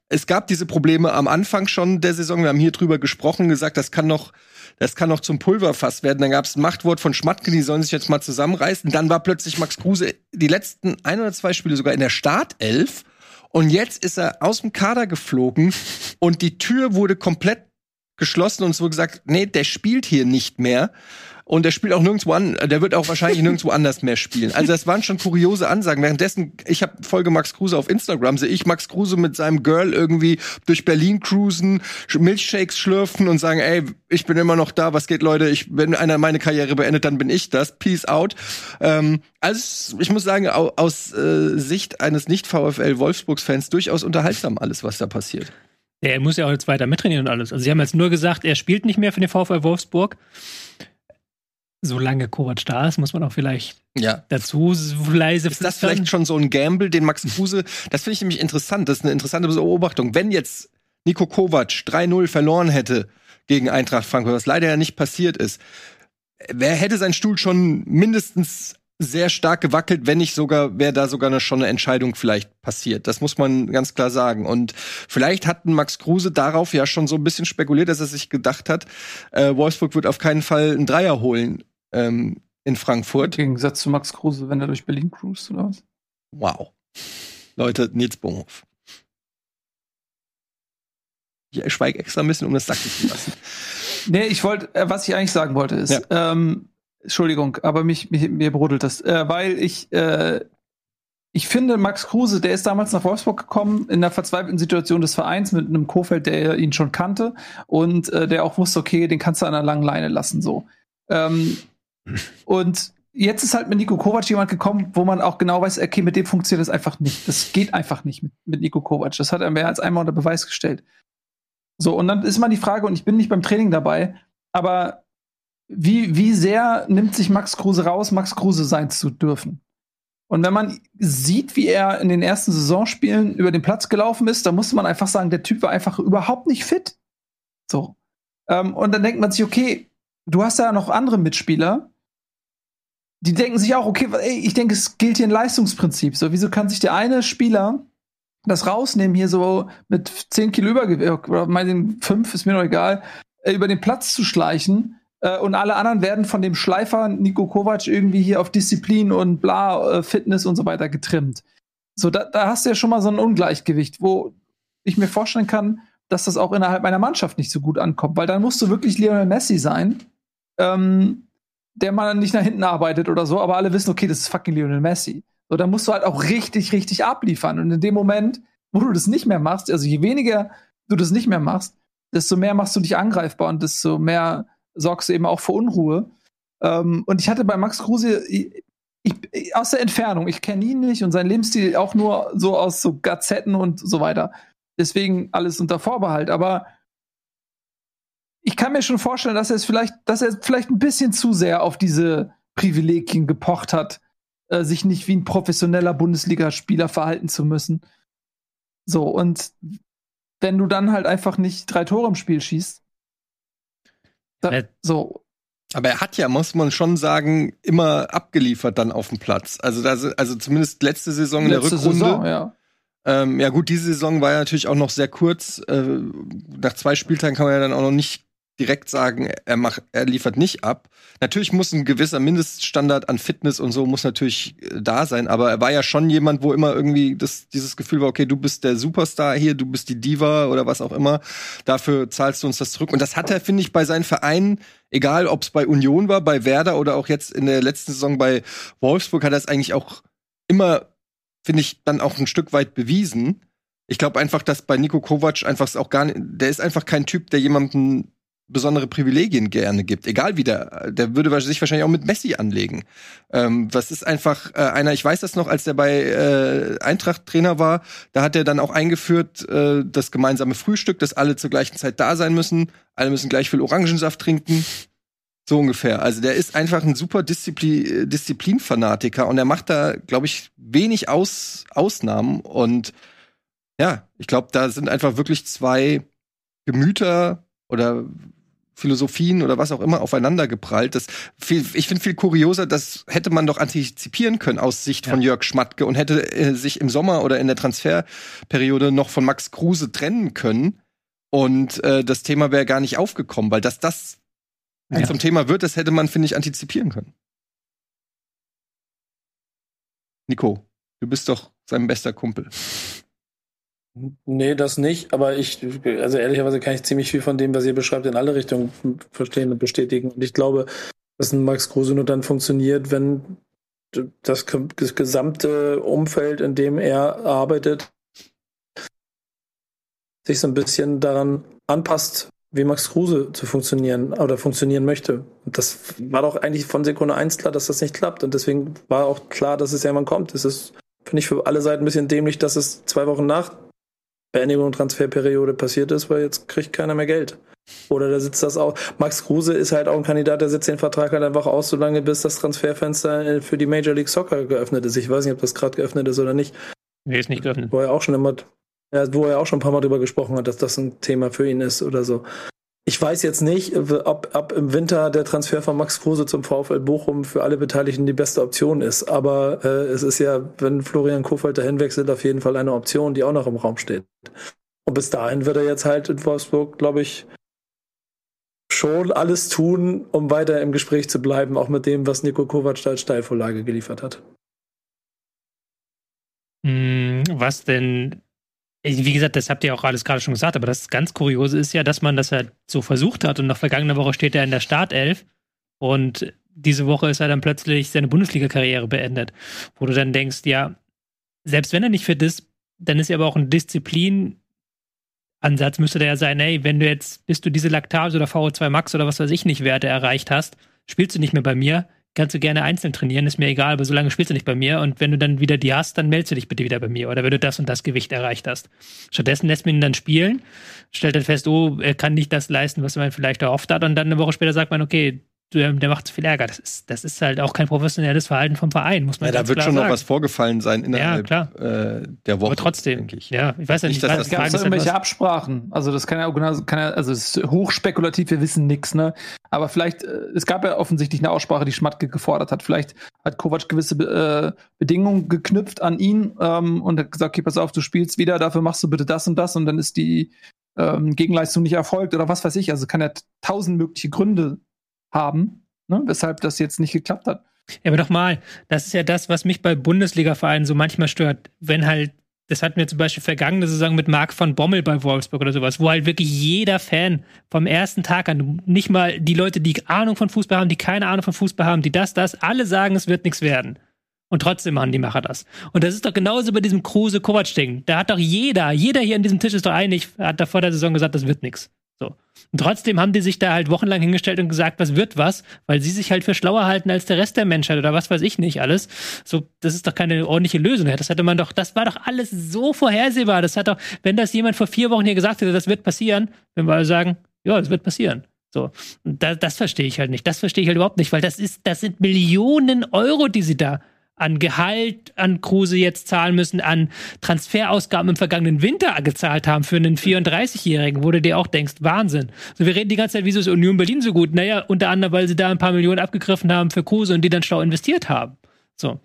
B: Es gab diese Probleme am Anfang schon der Saison, wir haben hier drüber gesprochen, gesagt, das kann noch das kann noch zum Pulverfass werden. Dann gab es ein Machtwort von Schmatke, die sollen sich jetzt mal zusammenreißen. Dann war plötzlich Max Kruse die letzten ein oder zwei Spiele sogar in der Startelf. Und jetzt ist er aus dem Kader geflogen und die Tür wurde komplett geschlossen und es wurde gesagt, nee, der spielt hier nicht mehr. Und der spielt auch nirgendwo an, der wird auch wahrscheinlich nirgendwo anders mehr spielen. Also das waren schon kuriose Ansagen. Währenddessen, ich habe Folge Max Kruse auf Instagram, sehe ich Max Kruse mit seinem Girl irgendwie durch Berlin cruisen, Milchshakes schlürfen und sagen, ey, ich bin immer noch da, was geht, Leute? Ich, wenn einer meine Karriere beendet, dann bin ich das. Peace out. Ähm, also ich muss sagen, aus äh, Sicht eines Nicht-VfL Wolfsburgs-Fans durchaus unterhaltsam alles, was da passiert.
A: Ja, er muss ja auch jetzt weiter mittrainieren und alles. Also sie haben jetzt nur gesagt, er spielt nicht mehr für den VfL Wolfsburg solange Kovac da ist, muss man auch vielleicht
B: ja.
A: dazu leise
B: Ist das vielleicht schon so ein Gamble, den Max Kruse, das finde ich nämlich interessant, das ist eine interessante Beobachtung. Wenn jetzt Nico Kovac 3-0 verloren hätte gegen Eintracht Frankfurt, was leider ja nicht passiert ist, wer hätte sein Stuhl schon mindestens sehr stark gewackelt, wenn nicht sogar, wäre da sogar schon eine Entscheidung vielleicht passiert. Das muss man ganz klar sagen. Und vielleicht hatten Max Kruse darauf ja schon so ein bisschen spekuliert, dass er sich gedacht hat, äh, Wolfsburg wird auf keinen Fall einen Dreier holen ähm, in Frankfurt.
C: Im Gegensatz zu Max Kruse, wenn er durch Berlin cruist, oder was?
B: Wow. Leute, Nils Bohmhoff. Ich schweige extra ein bisschen, um das sacken zu lassen.
C: Nee, ich wollte, äh, was ich eigentlich sagen wollte, ist, ja. ähm, Entschuldigung, aber mich, mich mir brodelt das, äh, weil ich äh, ich finde, Max Kruse, der ist damals nach Wolfsburg gekommen in der verzweifelten Situation des Vereins mit einem Kofeld, der ihn schon kannte und äh, der auch wusste, okay, den kannst du an einer langen Leine lassen so. Ähm, und jetzt ist halt mit Nico Kovac jemand gekommen, wo man auch genau weiß, okay, mit dem funktioniert das einfach nicht. Das geht einfach nicht mit, mit Nico Kovac. Das hat er mehr als einmal unter Beweis gestellt. So, und dann ist mal die Frage, und ich bin nicht beim Training dabei, aber wie, wie sehr nimmt sich Max Kruse raus, Max Kruse sein zu dürfen? Und wenn man sieht, wie er in den ersten Saisonspielen über den Platz gelaufen ist, dann muss man einfach sagen, der Typ war einfach überhaupt nicht fit. So. Ähm, und dann denkt man sich, okay, du hast ja noch andere Mitspieler, die denken sich auch, okay, ey, ich denke, es gilt hier ein Leistungsprinzip. So, wieso kann sich der eine Spieler das rausnehmen, hier so mit 10 Kilo Übergewicht, oder meinen 5, ist mir noch egal, äh, über den Platz zu schleichen äh, und alle anderen werden von dem Schleifer Nico Kovac irgendwie hier auf Disziplin und bla, äh, Fitness und so weiter getrimmt. So, da, da hast du ja schon mal so ein Ungleichgewicht, wo ich mir vorstellen kann, dass das auch innerhalb meiner Mannschaft nicht so gut ankommt, weil dann musst du wirklich Lionel Messi sein, ähm, der mal nicht nach hinten arbeitet oder so, aber alle wissen, okay, das ist fucking Lionel Messi. So, dann musst du halt auch richtig, richtig abliefern. Und in dem Moment, wo du das nicht mehr machst, also je weniger du das nicht mehr machst, desto mehr machst du dich angreifbar und desto mehr sorgst du eben auch für Unruhe. Ähm, und ich hatte bei Max Kruse, ich, ich, aus der Entfernung, ich kenne ihn nicht und sein Lebensstil auch nur so aus so Gazetten und so weiter. Deswegen alles unter Vorbehalt. Aber ich kann mir schon vorstellen, dass er es vielleicht, dass er vielleicht ein bisschen zu sehr auf diese Privilegien gepocht hat, äh, sich nicht wie ein professioneller Bundesligaspieler verhalten zu müssen. So, und wenn du dann halt einfach nicht drei Tore im Spiel schießt, da, äh, so.
B: Aber er hat ja, muss man schon sagen, immer abgeliefert dann auf dem Platz. Also, das, also zumindest letzte Saison in letzte der Rückrunde. Saison, ja. Ähm, ja gut, diese Saison war ja natürlich auch noch sehr kurz. Äh, nach zwei Spieltagen kann man ja dann auch noch nicht direkt sagen, er macht, er liefert nicht ab. Natürlich muss ein gewisser Mindeststandard an Fitness und so muss natürlich äh, da sein, aber er war ja schon jemand, wo immer irgendwie das, dieses Gefühl war, okay, du bist der Superstar hier, du bist die Diva oder was auch immer. Dafür zahlst du uns das zurück. Und das hat er, finde ich, bei seinen Vereinen, egal ob es bei Union war, bei Werder oder auch jetzt in der letzten Saison bei Wolfsburg, hat er es eigentlich auch immer, finde ich, dann auch ein Stück weit bewiesen. Ich glaube einfach, dass bei Nico Kovac einfach auch gar nicht, der ist einfach kein Typ, der jemanden besondere Privilegien gerne gibt. Egal wie der, der würde sich wahrscheinlich auch mit Messi anlegen. Ähm, das ist einfach äh, einer, ich weiß das noch, als der bei äh, Eintracht Trainer war, da hat er dann auch eingeführt, äh, das gemeinsame Frühstück, dass alle zur gleichen Zeit da sein müssen, alle müssen gleich viel Orangensaft trinken. So ungefähr. Also der ist einfach ein super Disziplin, Disziplinfanatiker und er macht da, glaube ich, wenig Aus, Ausnahmen. Und ja, ich glaube, da sind einfach wirklich zwei Gemüter oder Philosophien oder was auch immer aufeinander geprallt. Das viel, ich finde viel kurioser, das hätte man doch antizipieren können aus Sicht ja. von Jörg Schmatke und hätte äh, sich im Sommer oder in der Transferperiode noch von Max Kruse trennen können. Und äh, das Thema wäre gar nicht aufgekommen, weil dass das ja. zum Thema wird, das hätte man, finde ich, antizipieren können. Nico, du bist doch sein bester Kumpel.
D: Nee, das nicht, aber ich, also ehrlicherweise kann ich ziemlich viel von dem, was ihr beschreibt, in alle Richtungen verstehen und bestätigen. Und ich glaube, dass ein Max Kruse nur dann funktioniert, wenn das, das gesamte Umfeld, in dem er arbeitet, sich so ein bisschen daran anpasst, wie Max Kruse zu funktionieren oder funktionieren möchte. Und das war doch eigentlich von Sekunde eins klar, dass das nicht klappt. Und deswegen war auch klar, dass es irgendwann kommt. Es ist, finde ich, für alle Seiten ein bisschen dämlich, dass es zwei Wochen nach Beendigung Transferperiode passiert ist, weil jetzt kriegt keiner mehr Geld. Oder da sitzt das auch. Max Kruse ist halt auch ein Kandidat, der setzt den Vertrag halt einfach aus, solange bis das Transferfenster für die Major League Soccer geöffnet ist. Ich weiß nicht, ob das gerade geöffnet ist oder nicht.
A: Nee, ist nicht geöffnet.
D: Wo er auch schon immer, ja, wo er auch schon ein paar Mal drüber gesprochen hat, dass das ein Thema für ihn ist oder so. Ich weiß jetzt nicht, ob, ob im Winter der Transfer von Max Kruse zum VfL Bochum für alle Beteiligten die beste Option ist. Aber äh, es ist ja, wenn Florian Kofeld dahin wechselt, auf jeden Fall eine Option, die auch noch im Raum steht. Und bis dahin wird er jetzt halt in Wolfsburg, glaube ich, schon alles tun, um weiter im Gespräch zu bleiben, auch mit dem, was Nico Kovac als Steilvorlage geliefert hat.
A: Hm, was denn wie gesagt, das habt ihr auch alles gerade schon gesagt, aber das ganz Kuriose ist ja, dass man das halt so versucht hat und nach vergangener Woche steht er in der Startelf und diese Woche ist er dann plötzlich seine Bundesliga-Karriere beendet, wo du dann denkst, ja, selbst wenn er nicht fit ist, dann ist er aber auch ein Disziplin, Ansatz müsste der ja sein, ey, wenn du jetzt, bis du diese Laktase oder VO2 Max oder was weiß ich nicht Werte erreicht hast, spielst du nicht mehr bei mir, kannst du gerne einzeln trainieren, ist mir egal, aber solange spielst du nicht bei mir. Und wenn du dann wieder die hast, dann meldest du dich bitte wieder bei mir. Oder wenn du das und das Gewicht erreicht hast. Stattdessen lässt man ihn dann spielen, stellt dann fest, oh, er kann nicht das leisten, was man vielleicht erhofft hat. Und dann eine Woche später sagt man, okay, der, der macht zu viel Ärger. Das ist, das ist halt auch kein professionelles Verhalten vom Verein, muss man
B: Ja, da wird schon noch was vorgefallen sein innerhalb
A: klar.
B: äh, der Woche.
A: Aber trotzdem,
B: denke ich.
A: ja, ich weiß ja
B: Nicht,
A: nicht,
B: dass
A: was-
B: das
C: Gab es irgendwelche Absprachen? Also das kann ja, genau- kann ja, also es ist hochspekulativ, wir wissen nichts, ne? Aber vielleicht, äh, es gab ja offensichtlich eine Aussprache, die Schmatke gefordert hat. Vielleicht hat Kovac gewisse äh, Bedingungen geknüpft an ihn ähm, und hat gesagt, okay, pass auf, du spielst wieder, dafür machst du bitte das und das und dann ist die ähm, Gegenleistung nicht erfolgt oder was weiß ich. Also kann ja tausend mögliche Gründe haben, ne? weshalb das jetzt nicht geklappt hat.
A: Ja, aber doch mal, das ist ja das, was mich bei Bundesliga-Vereinen so manchmal stört. Wenn halt, das hatten wir zum Beispiel vergangene Saison mit Marc von Bommel bei Wolfsburg oder sowas, wo halt wirklich jeder Fan vom ersten Tag an, nicht mal die Leute, die Ahnung von Fußball haben, die keine Ahnung von Fußball haben, die das, das, alle sagen, es wird nichts werden. Und trotzdem machen die Macher das. Und das ist doch genauso bei diesem Kruse-Kovac-Ding. Da hat doch jeder, jeder hier an diesem Tisch ist doch einig, hat da vor der Saison gesagt, das wird nichts. So. Und trotzdem haben die sich da halt wochenlang hingestellt und gesagt, was wird was, weil sie sich halt für schlauer halten als der Rest der Menschheit oder was weiß ich nicht alles. So, das ist doch keine ordentliche Lösung. Das hätte man doch, das war doch alles so vorhersehbar. Das hat doch, wenn das jemand vor vier Wochen hier gesagt hätte, das wird passieren, wenn wir alle sagen, ja, das wird passieren. So. Da, das verstehe ich halt nicht. Das verstehe ich halt überhaupt nicht, weil das ist, das sind Millionen Euro, die sie da an Gehalt an Kruse jetzt zahlen müssen, an Transferausgaben im vergangenen Winter gezahlt haben für einen 34-Jährigen, wo du dir auch denkst, Wahnsinn. So, wir reden die ganze Zeit, wieso ist Union Berlin so gut? Naja, unter anderem, weil sie da ein paar Millionen abgegriffen haben für Kruse und die dann schlau investiert haben. So.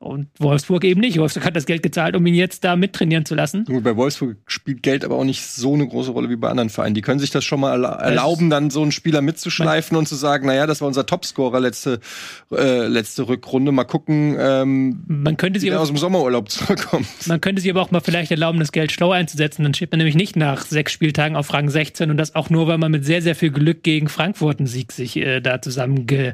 A: Und Wolfsburg eben nicht. Wolfsburg hat das Geld gezahlt, um ihn jetzt da mittrainieren zu lassen.
B: Gut, bei Wolfsburg spielt Geld aber auch nicht so eine große Rolle wie bei anderen Vereinen. Die können sich das schon mal erla erlauben, dann so einen Spieler mitzuschleifen und zu sagen, naja, das war unser Topscorer letzte, äh, letzte Rückrunde. Mal gucken, ähm,
A: Man könnte sie aber
B: aus dem Sommerurlaub zurückkommt.
A: Man könnte sich aber auch mal vielleicht erlauben, das Geld schlau einzusetzen. Dann steht man nämlich nicht nach sechs Spieltagen auf Rang 16 und das auch nur, weil man mit sehr, sehr viel Glück gegen Frankfurt einen Sieg sich äh, da zusammen ge,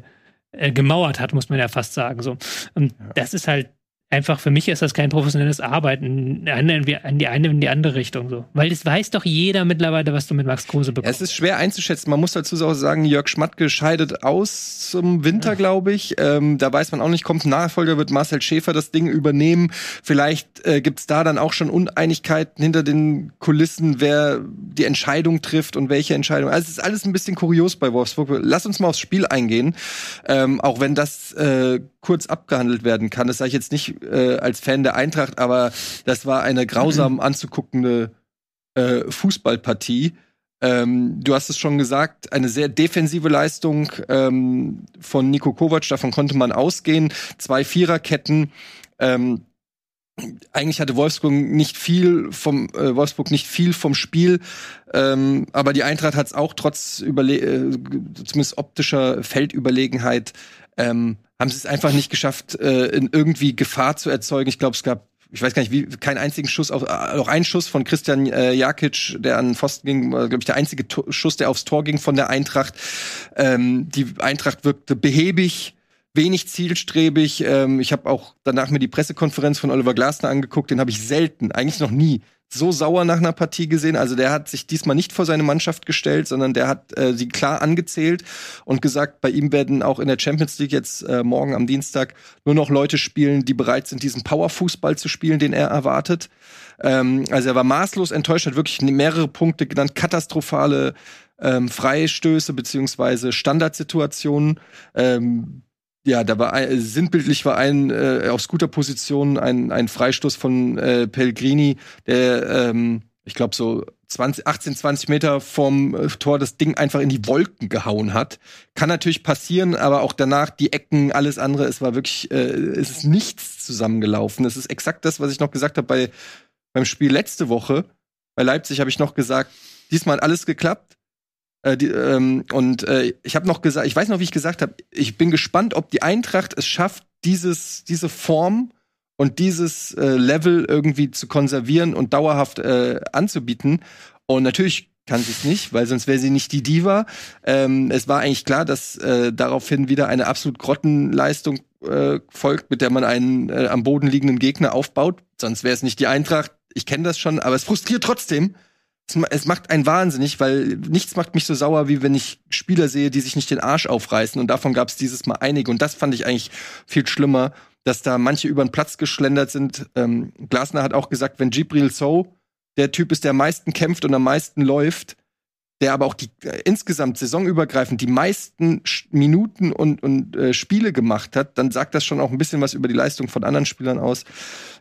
A: äh, gemauert hat, muss man ja fast sagen. So. Und das ist halt einfach, für mich ist das kein professionelles Arbeiten in die eine in die, andere Richtung. So. Weil das weiß doch jeder mittlerweile, was du mit Max Kruse bekommst.
B: es ist schwer einzuschätzen. Man muss dazu auch sagen, Jörg Schmatke scheidet aus zum Winter, glaube ich. Ähm, da weiß man auch nicht, kommt ein Nachfolger, wird Marcel Schäfer das Ding übernehmen. Vielleicht äh, gibt's da dann auch schon Uneinigkeiten hinter den Kulissen, wer die Entscheidung trifft und welche Entscheidung. Also es ist alles ein bisschen kurios bei Wolfsburg. Lass uns mal aufs Spiel eingehen. Ähm, auch wenn das äh, kurz abgehandelt werden kann. Das sage ich jetzt nicht äh, als Fan der Eintracht, aber das war eine grausam anzuguckende äh, Fußballpartie. Ähm, du hast es schon gesagt, eine sehr defensive Leistung ähm, von Nico Kovac, davon konnte man ausgehen. Zwei Viererketten. Ähm, eigentlich hatte Wolfsburg nicht viel vom äh, Wolfsburg nicht viel vom Spiel, ähm, aber die Eintracht hat es auch trotz Überle äh, zumindest optischer Feldüberlegenheit ähm, haben sie es einfach nicht geschafft, äh, in irgendwie Gefahr zu erzeugen. Ich glaube, es gab ich weiß gar nicht, wie, keinen einzigen Schuss auf, äh, auch ein Schuss von Christian äh, Jakic, der an Pfosten ging, glaube ich, der einzige Tor, Schuss, der aufs Tor ging von der Eintracht. Ähm, die Eintracht wirkte behäbig, wenig zielstrebig. Ähm, ich habe auch danach mir die Pressekonferenz von Oliver Glasner angeguckt, den habe ich selten, eigentlich noch nie so sauer nach einer Partie gesehen. Also der hat sich diesmal nicht vor seine Mannschaft gestellt, sondern der hat äh, sie klar angezählt und gesagt, bei ihm werden auch in der Champions League jetzt äh, morgen am Dienstag nur noch Leute spielen, die bereit sind, diesen Powerfußball zu spielen, den er erwartet. Ähm, also er war maßlos enttäuscht, hat wirklich mehrere Punkte genannt, katastrophale ähm, Freistöße beziehungsweise Standardsituationen. Ähm, ja, da war ein, sinnbildlich war ein äh, aus guter Position ein, ein Freistoß von äh, Pellegrini, der ähm, ich glaube so 20, 18, 20 Meter vom äh, Tor das Ding einfach in die Wolken gehauen hat. Kann natürlich passieren, aber auch danach die Ecken, alles andere, es war wirklich, äh, es ist nichts zusammengelaufen. Es ist exakt das, was ich noch gesagt habe bei beim Spiel letzte Woche. Bei Leipzig habe ich noch gesagt, diesmal hat alles geklappt. Äh, die, ähm, und äh, ich habe noch gesagt, ich weiß noch, wie ich gesagt habe, ich bin gespannt, ob die Eintracht es schafft, dieses, diese Form und dieses äh, Level irgendwie zu konservieren und dauerhaft äh, anzubieten. Und natürlich kann sie es nicht, weil sonst wäre sie nicht die Diva. Ähm, es war eigentlich klar, dass äh, daraufhin wieder eine absolut Grottenleistung äh, folgt, mit der man einen äh, am Boden liegenden Gegner aufbaut. Sonst wäre es nicht die Eintracht. Ich kenne das schon, aber es frustriert trotzdem, es, ma- es macht einen wahnsinnig, weil nichts macht mich so sauer, wie wenn ich Spieler sehe, die sich nicht den Arsch aufreißen. Und davon gab es dieses Mal einige. Und das fand ich eigentlich viel schlimmer, dass da manche über den Platz geschlendert sind. Ähm, Glasner hat auch gesagt, wenn Gibril So der Typ ist, der am meisten kämpft und am meisten läuft, der aber auch die äh, insgesamt saisonübergreifend die meisten Sch Minuten und, und äh, Spiele gemacht hat, dann sagt das schon auch ein bisschen was über die Leistung von anderen Spielern aus.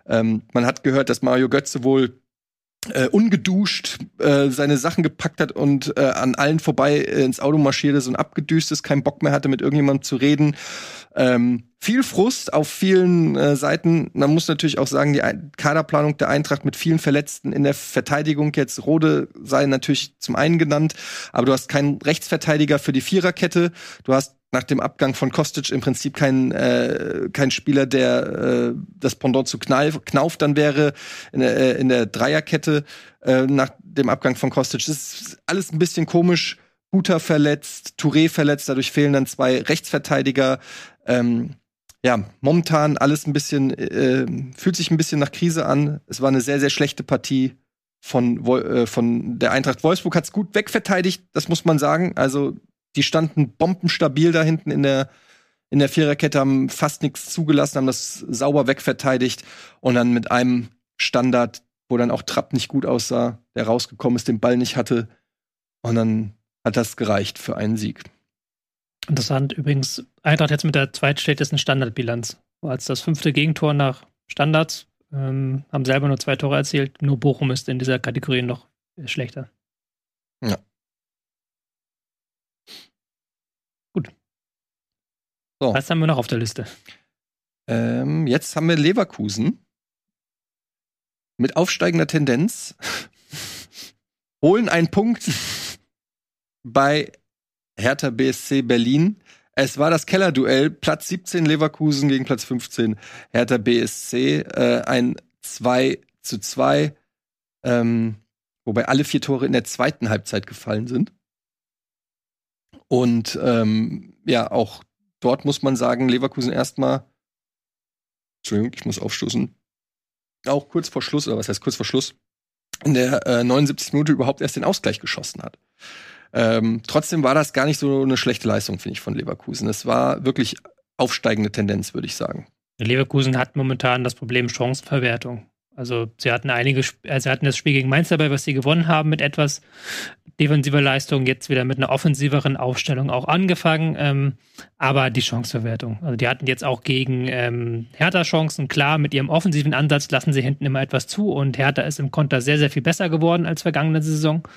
B: Ähm, man hat gehört, dass Mario Götze wohl äh, ungeduscht äh, seine Sachen gepackt hat und äh, an allen vorbei äh, ins Auto marschierte, so ein abgedüstes, keinen Bock mehr hatte, mit irgendjemandem zu reden. Ähm, viel Frust auf vielen äh, Seiten. Man muss natürlich auch sagen, die Ein Kaderplanung der Eintracht mit vielen Verletzten in der Verteidigung jetzt Rode sei natürlich zum einen genannt, aber du hast keinen Rechtsverteidiger für die Viererkette. Du hast nach dem Abgang von Kostic im Prinzip kein, äh, kein Spieler, der äh, das Pendant zu Knauf, Knauf dann wäre in der, äh, in der Dreierkette äh, nach dem Abgang von Kostic. Das ist alles ein bisschen komisch. Buta verletzt, Touré verletzt, dadurch fehlen dann zwei Rechtsverteidiger. Ähm, ja, momentan alles ein bisschen, äh, fühlt sich ein bisschen nach Krise an. Es war eine sehr, sehr schlechte Partie von, äh, von der Eintracht Wolfsburg. Hat's gut wegverteidigt, das muss man sagen. Also, die standen bombenstabil da hinten in der, in der Viererkette, haben fast nichts zugelassen, haben das sauber wegverteidigt und dann mit einem Standard, wo dann auch Trapp nicht gut aussah, der rausgekommen ist, den Ball nicht hatte. Und dann hat das gereicht für einen Sieg.
A: Interessant übrigens, Eintracht jetzt mit der zweitschlechtesten Standardbilanz. War als das fünfte Gegentor nach Standards, ähm, haben selber nur zwei Tore erzielt. Nur Bochum ist in dieser Kategorie noch schlechter.
B: Ja.
A: Gut.
B: So.
A: Was haben wir noch auf der Liste?
B: Ähm, jetzt haben wir Leverkusen mit aufsteigender Tendenz, holen einen Punkt bei Hertha BSC Berlin. Es war das Kellerduell, Platz 17 Leverkusen gegen Platz 15 Hertha BSC, äh, ein 2 zu 2, ähm, wobei alle vier Tore in der zweiten Halbzeit gefallen sind. Und ähm, ja, auch dort muss man sagen, Leverkusen erstmal Entschuldigung, ich muss aufstoßen. Auch kurz vor Schluss, oder was heißt kurz vor Schluss, in der äh, 79. Minute überhaupt erst den Ausgleich geschossen hat. Ähm, trotzdem war das gar nicht so eine schlechte Leistung, finde ich, von Leverkusen. Es war wirklich aufsteigende Tendenz, würde ich sagen.
A: Leverkusen hat momentan das Problem Chancenverwertung. Also sie hatten einige, äh, sie hatten das Spiel gegen Mainz dabei, was sie gewonnen haben mit etwas defensiver Leistung, jetzt wieder mit einer offensiveren Aufstellung auch angefangen. Ähm, aber die Chancenverwertung, also die hatten jetzt auch gegen ähm, Hertha Chancen. Klar, mit ihrem offensiven Ansatz lassen sie hinten immer etwas zu und Hertha ist im Konter sehr, sehr viel besser geworden als vergangene Saison.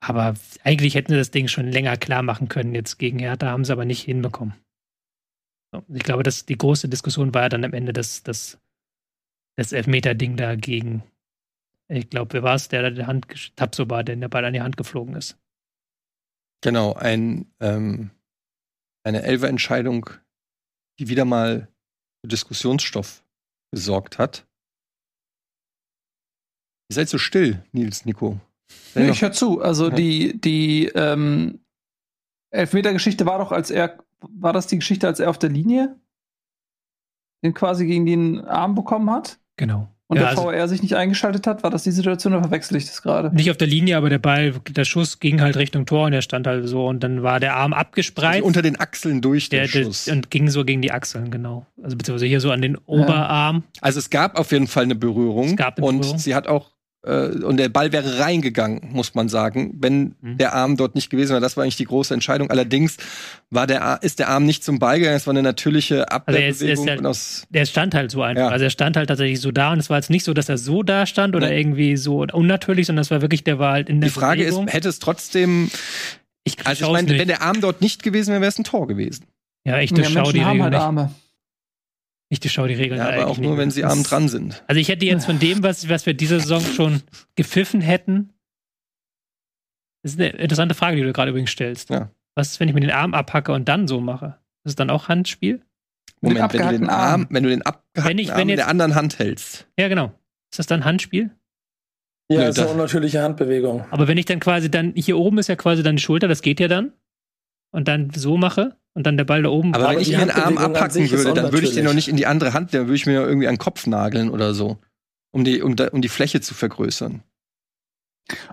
A: Aber eigentlich hätten sie das Ding schon länger klar machen können. Jetzt gegen Hertha haben sie aber nicht hinbekommen. Ich glaube, dass die große Diskussion war ja dann am Ende das, das, das Elfmeter-Ding da gegen, ich glaube, wer war es, der da die Hand, gesch- Tapsoba, der der Ball an die Hand geflogen ist.
B: Genau, ein, ähm, eine Elfer-Entscheidung, die wieder mal für Diskussionsstoff gesorgt hat. Ihr seid so still, Nils, Nico.
C: Nee, ich höre zu. Also
B: Ja.
C: die, die ähm, Elfmeter-Geschichte war doch, als er, war das die Geschichte, als er auf der Linie den quasi gegen den Arm bekommen hat
A: Genau.
C: und
A: Ja,
C: der
A: also
C: VR sich nicht eingeschaltet hat? War das die Situation oder verwechsel ich das gerade?
A: nicht auf der Linie, aber der Ball, der Schuss ging halt Richtung Tor und der stand halt so und dann war der Arm abgespreizt.
B: also unter den Achseln durch den
A: der, der,
B: Schuss.
A: und ging so gegen die Achseln, genau. Also beziehungsweise hier so an den Oberarm.
B: Also es gab auf jeden Fall eine Berührung.
A: Es gab eine
B: und
A: Berührung.
B: sie hat auch, äh, und der Ball wäre reingegangen, muss man sagen, wenn
A: Mhm.
B: der Arm dort nicht gewesen wäre. Das war eigentlich die große Entscheidung. Allerdings war der, Ar- ist der Arm nicht zum Ball gegangen. Es war eine natürliche
A: Also
B: Abwehrbewegung.
A: ja-
B: und aus,
A: Der stand halt so einfach.
B: Ja.
A: Also er stand halt tatsächlich so da und es war jetzt nicht so, dass er so da stand oder
B: Nee.
A: irgendwie so unnatürlich, sondern es war wirklich, der war halt in der
B: die Frage
A: Bewegung.
B: ist, hätte es trotzdem,
A: ich
B: also ich meine, wenn der Arm dort nicht gewesen wäre, wäre es ein Tor gewesen.
A: ja, ich
C: Ja,
A: schau
C: Menschen
A: die
C: haben
A: Regeln
C: halt
A: nicht.
C: Arme.
A: Ich schau die Regeln
B: Ja, aber
A: eigentlich
B: auch nur,
A: nicht.
B: wenn sie
C: Das-
B: arm dran sind.
A: Also ich hätte jetzt von dem, was, was wir diese Saison schon gepfiffen hätten, das ist eine interessante Frage, die du gerade übrigens stellst.
B: Ja.
A: Was ist, wenn ich mir den Arm abhacke und dann so mache? Ist es dann auch Handspiel?
B: Moment, wenn du den Arm, wenn du den abgehackten
A: Wenn ich- wenn
B: Arm in der anderen Hand hältst.
A: Ja, genau. Ist das dann Handspiel?
D: Ja,
B: Nö,
D: das ist eine unnatürliche Handbewegung.
A: Aber wenn ich dann quasi dann, hier oben ist ja quasi dann die Schulter, das geht ja dann. Und dann so mache und dann der Ball da oben.
B: Aber,
D: Aber
B: wenn ich mir den Arm abhacken würde, dann würde ich den noch nicht in die andere Hand, dann würde ich mir irgendwie an den Kopf nageln oder so. Um die, um, da, um die Fläche zu vergrößern.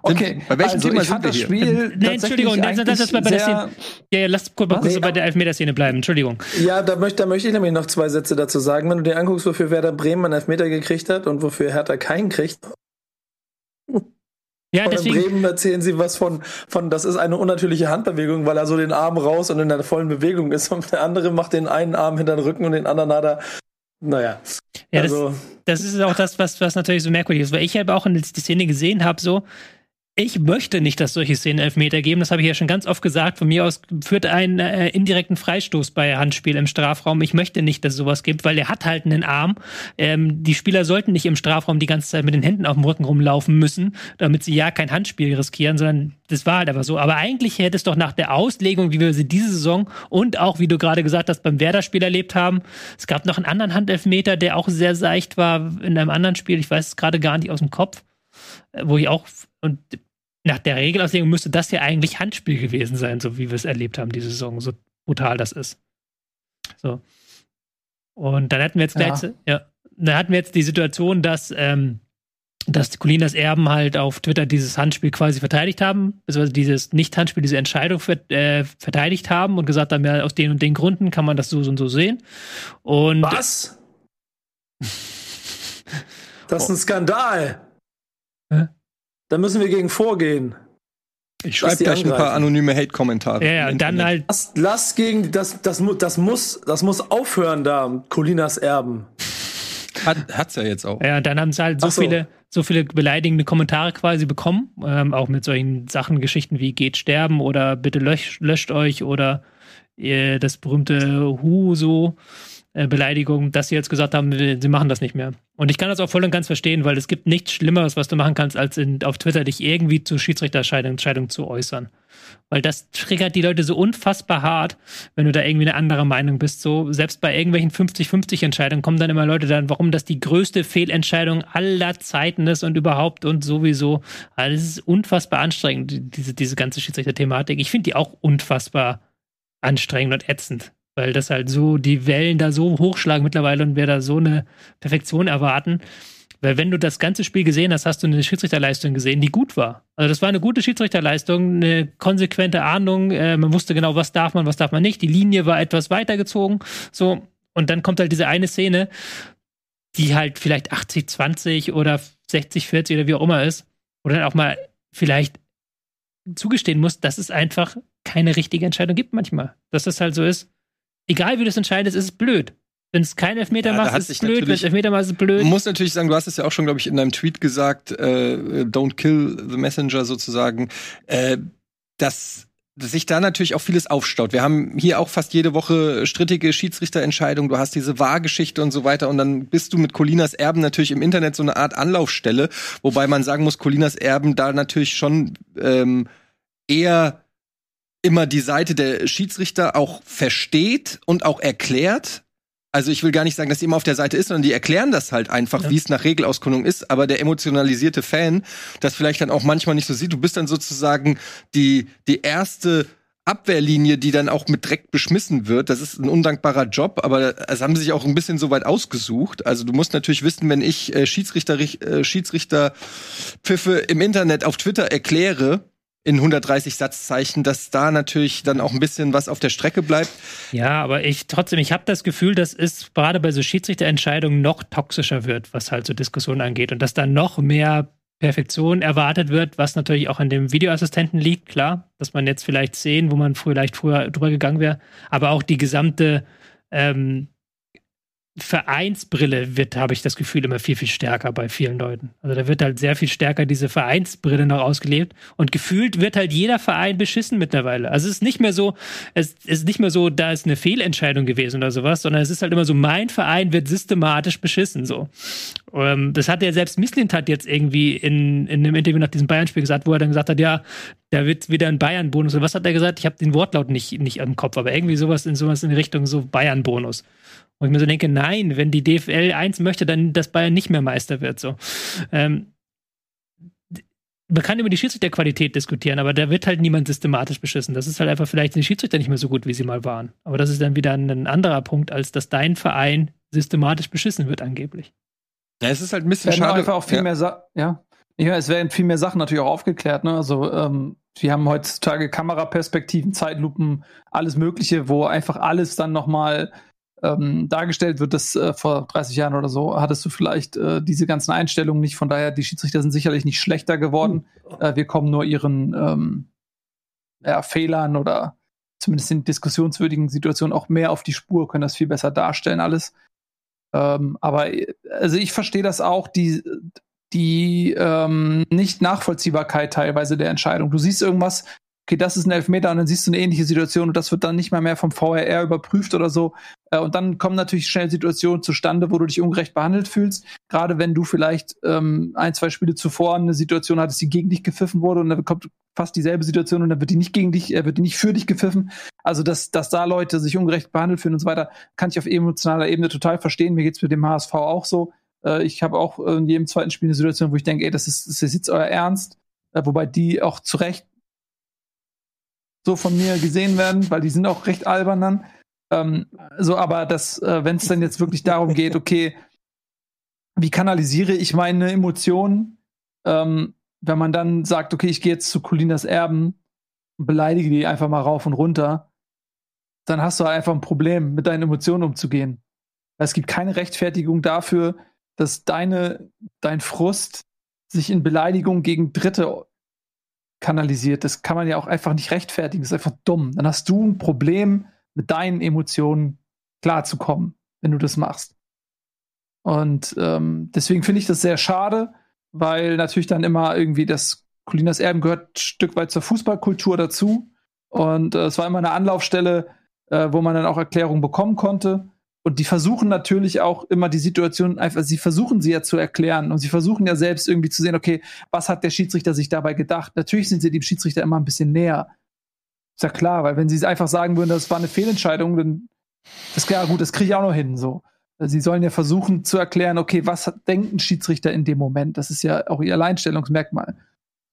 C: Okay,
B: bei welchem
C: also
B: Thema
C: ich
B: sind
C: fand
B: wir
C: das
B: hier?
C: Spiel
A: Nein, Entschuldigung,
C: tatsächlich
A: das, war bei der Szene. Ja, ja, lass kurz mal kurz
D: Nee.
A: bei der Elfmeterszene bleiben. Entschuldigung.
D: Ja, da möchte, da möchte ich nämlich noch zwei Sätze dazu sagen. Wenn du dir anguckst, wofür Werder Bremen einen Elfmeter gekriegt hat und wofür Hertha keinen kriegt,
A: Ja,
D: Und in
A: deswegen.
D: Bremen erzählen sie was von, von, das ist eine unnatürliche Handbewegung, weil er so den Arm raus und in der vollen Bewegung ist. Und der andere macht den einen Arm hinter den Rücken und den anderen hat er, naja.
A: Ja, das,
D: also,
A: das ist auch das, was, was natürlich so merkwürdig ist, weil ich halt auch in die Szene gesehen habe, so, ich möchte nicht, dass solche Szenen Elfmeter geben. Das habe ich ja schon ganz oft gesagt. Von mir aus führt einen äh, indirekten Freistoß bei Handspiel im Strafraum. Ich möchte nicht, dass es sowas gibt, weil er hat halt einen Arm. Ähm, die Spieler sollten nicht im Strafraum die ganze Zeit mit den Händen auf dem Rücken rumlaufen müssen, damit sie ja kein Handspiel riskieren, sondern das war halt einfach so. Aber eigentlich hätte es doch nach der Auslegung, wie wir sie diese Saison und auch, wie du gerade gesagt hast, beim Werder-Spiel erlebt haben, es gab noch einen anderen Handelfmeter, der auch sehr seicht war in einem anderen Spiel. Ich weiß es gerade gar nicht aus dem Kopf, äh, wo ich auch und nach der Regelauslegung müsste das ja eigentlich Handspiel gewesen sein, so wie wir es erlebt haben diese Saison, so brutal das ist. So. Und dann hatten wir jetzt
C: Ja.
A: letzte, ja, dann hatten wir jetzt die Situation, dass ähm, dass Colinas Erben halt auf Twitter dieses Handspiel quasi verteidigt haben, beziehungsweise dieses Nicht-Handspiel, diese Entscheidung ver äh, verteidigt haben und gesagt haben, ja, aus den und den Gründen kann man das so und so sehen. Und
D: was? Das ist ein Skandal.
A: Hä?
D: Da müssen wir gegen vorgehen.
B: Ich schreibe gleich ein paar
D: angreifen.
B: anonyme Hate-Kommentare.
A: ja, ja, dann
B: Internet.
A: halt
D: Lass, lass gegen, das, das, das muss, das muss aufhören da, Colinas Erben.
B: Hat, hat's ja jetzt auch.
A: Ja, und dann haben sie halt so,
D: so.
A: viele, so viele beleidigende Kommentare quasi bekommen, ähm, auch mit solchen Sachen, Geschichten wie geht sterben oder bitte lösch, löscht euch oder äh, das berühmte Hu so äh, Beleidigung, dass sie jetzt gesagt haben, sie machen das nicht mehr. Und ich kann das auch voll und ganz verstehen, weil es gibt nichts Schlimmeres, was du machen kannst, als in, auf Twitter dich irgendwie zur Schiedsrichterentscheidung zu äußern. Weil das triggert die Leute so unfassbar hart, wenn du da irgendwie eine andere Meinung bist. So, selbst bei irgendwelchen 50-50 Entscheidungen kommen dann immer Leute dann, warum das die größte Fehlentscheidung aller Zeiten ist und überhaupt und sowieso. Also es ist unfassbar anstrengend, die- diese, diese ganze Schiedsrichter-Thematik. Ich finde die auch unfassbar anstrengend und ätzend. Weil das halt so, die Wellen da so hochschlagen mittlerweile und wir da so eine Perfektion erwarten. Weil wenn du das ganze Spiel gesehen hast, hast du eine Schiedsrichterleistung gesehen, die gut war. Also das war eine gute Schiedsrichterleistung, eine konsequente Ahndung. Äh, man wusste genau, was darf man, was darf man nicht. Die Linie war etwas weitergezogen. So und dann kommt halt diese eine Szene, die halt vielleicht 80 20 oder 60 40 oder wie auch immer ist, wo dann auch mal vielleicht zugestehen muss, dass es einfach keine richtige Entscheidung gibt manchmal. Dass das halt so ist. Egal wie du es entscheidest, ist es blöd. Wenn es keinen Elfmeter
B: Ja,
A: macht, ist es blöd. Wenn es Elfmeter macht, ist es blöd.
B: Man muss natürlich sagen, du hast es ja auch schon, glaube ich, in deinem Tweet gesagt, äh, don't kill the messenger sozusagen, äh, dass, dass sich da natürlich auch vieles aufstaut. Wir haben hier auch fast jede Woche strittige Schiedsrichterentscheidungen, du hast diese Wahrgeschichte und so weiter und dann bist du mit Colinas Erben natürlich im Internet so eine Art Anlaufstelle, wobei man sagen muss, Colinas Erben da natürlich schon ähm, eher immer die Seite der Schiedsrichter auch versteht und auch erklärt. Also ich will gar nicht sagen, dass sie immer auf der Seite ist, sondern die erklären das halt einfach,
A: Ja.
B: wie es nach Regelauskundung ist. Aber der emotionalisierte Fan, das vielleicht dann auch manchmal nicht so sieht, du bist dann sozusagen die, die erste Abwehrlinie, die dann auch mit Dreck beschmissen wird. Das ist ein undankbarer Job, aber es haben sie sich auch ein bisschen so weit ausgesucht. Also du musst natürlich wissen, wenn ich äh, Schiedsrichter, äh, Schiedsrichter Pfiffe im Internet auf Twitter erkläre, in 130 Satzzeichen, dass da natürlich dann auch ein bisschen was auf der Strecke bleibt.
A: Ja, aber ich trotzdem, ich habe das Gefühl, dass es gerade bei so Schiedsrichterentscheidungen noch toxischer wird, was halt so Diskussionen angeht. Und dass da noch mehr Perfektion erwartet wird, was natürlich auch an dem Videoassistenten liegt, klar, dass man jetzt vielleicht sehen, wo man vielleicht früher drüber gegangen wäre, aber auch die gesamte ähm, Vereinsbrille wird, habe ich das Gefühl, immer viel, viel stärker bei vielen Leuten. Also da wird halt sehr viel stärker diese Vereinsbrille noch ausgelebt und gefühlt wird halt jeder Verein beschissen mittlerweile. Also es ist nicht mehr so, es ist nicht mehr so, da ist eine Fehlentscheidung gewesen oder sowas, sondern es ist halt immer so, mein Verein wird systematisch beschissen, so. Ähm, das hat ja selbst Misslintat jetzt irgendwie in, in einem Interview nach diesem Bayern-Spiel gesagt, wo er dann gesagt hat, ja, da wird wieder ein Bayern-Bonus. Und was hat er gesagt? Ich habe den Wortlaut nicht, nicht im Kopf, aber irgendwie sowas in sowas in Richtung so Bayern-Bonus. Und ich mir so denke, nein, wenn die DFL eins möchte, dann, dass Bayern nicht mehr Meister wird. So. Ähm, man kann über die Schiedsrichterqualität diskutieren, aber da wird halt niemand systematisch beschissen. Das ist halt einfach vielleicht die Schiedsrichter nicht mehr so gut, wie sie mal waren. Aber das ist dann wieder ein anderer Punkt, als dass dein Verein systematisch beschissen wird, angeblich.
B: Ja, es ist halt ein bisschen schade.
C: einfach auch viel
B: ja.
C: mehr Sa ja. Ja, es werden viel mehr Sachen natürlich auch aufgeklärt. Ne? Also ähm, wir haben heutzutage Kameraperspektiven, Zeitlupen, alles Mögliche, wo einfach alles dann nochmal ähm, dargestellt wird. Das äh, vor 30 Jahren oder so hattest du vielleicht äh, diese ganzen Einstellungen nicht. Von daher, die Schiedsrichter sind sicherlich nicht schlechter geworden. Mhm. Äh, wir kommen nur ihren ähm, ja, Fehlern oder zumindest in diskussionswürdigen Situationen auch mehr auf die Spur, können das viel besser darstellen alles. Ähm, aber also ich verstehe das auch, die, die ähm, nicht Nachvollziehbarkeit teilweise der Entscheidung. Du siehst irgendwas, okay, das ist ein Elfmeter und dann siehst du eine ähnliche Situation und das wird dann nicht mal mehr vom VRR überprüft oder so. Äh, und dann kommen natürlich schnell Situationen zustande, wo du dich ungerecht behandelt fühlst. Gerade wenn du vielleicht ähm, ein, zwei Spiele zuvor eine Situation hattest, die gegen dich gepfiffen wurde und dann kommt fast dieselbe Situation und dann wird die nicht gegen dich, äh, wird die nicht für dich gepfiffen. Also, dass, dass da Leute sich ungerecht behandelt fühlen und so weiter, kann ich auf emotionaler Ebene total verstehen. Mir geht's mit dem HSV auch so. Äh, ich habe auch in jedem zweiten Spiel eine Situation, wo ich denke, ey, das ist, das ist jetzt euer Ernst. Äh, wobei die auch zu Recht so von mir gesehen werden, weil die sind auch recht albern dann. Ähm, so, aber das, äh, wenn es dann jetzt wirklich darum geht, okay, wie kanalisiere ich meine Emotionen, ähm, wenn man dann sagt, okay, ich gehe jetzt zu Colinas Erben und beleidige die einfach mal rauf und runter, dann hast du halt einfach ein Problem, mit deinen Emotionen umzugehen. Es gibt keine Rechtfertigung dafür, dass deine, dein Frust sich in Beleidigung gegen Dritte kanalisiert. Das kann man ja auch einfach nicht rechtfertigen. Das ist einfach dumm. Dann hast du ein Problem, mit deinen Emotionen klarzukommen, wenn du das machst. Und ähm, deswegen finde ich das sehr schade, weil natürlich dann immer irgendwie das Colinas Erben gehört ein Stück weit zur Fußballkultur dazu. Und äh, es war immer eine Anlaufstelle, äh, wo man dann auch Erklärungen bekommen konnte. Und die versuchen natürlich auch immer die Situation einfach, sie versuchen sie ja zu erklären und sie versuchen ja selbst irgendwie zu sehen, okay, was hat der Schiedsrichter sich dabei gedacht? Natürlich sind sie dem Schiedsrichter immer ein bisschen näher. Ist ja klar, weil wenn sie es einfach sagen würden, das war eine Fehlentscheidung, dann ist klar, gut, das kriege ich auch noch hin, so. Sie sollen ja versuchen zu erklären, okay, was denkt ein Schiedsrichter in dem Moment? Das ist ja auch ihr Alleinstellungsmerkmal.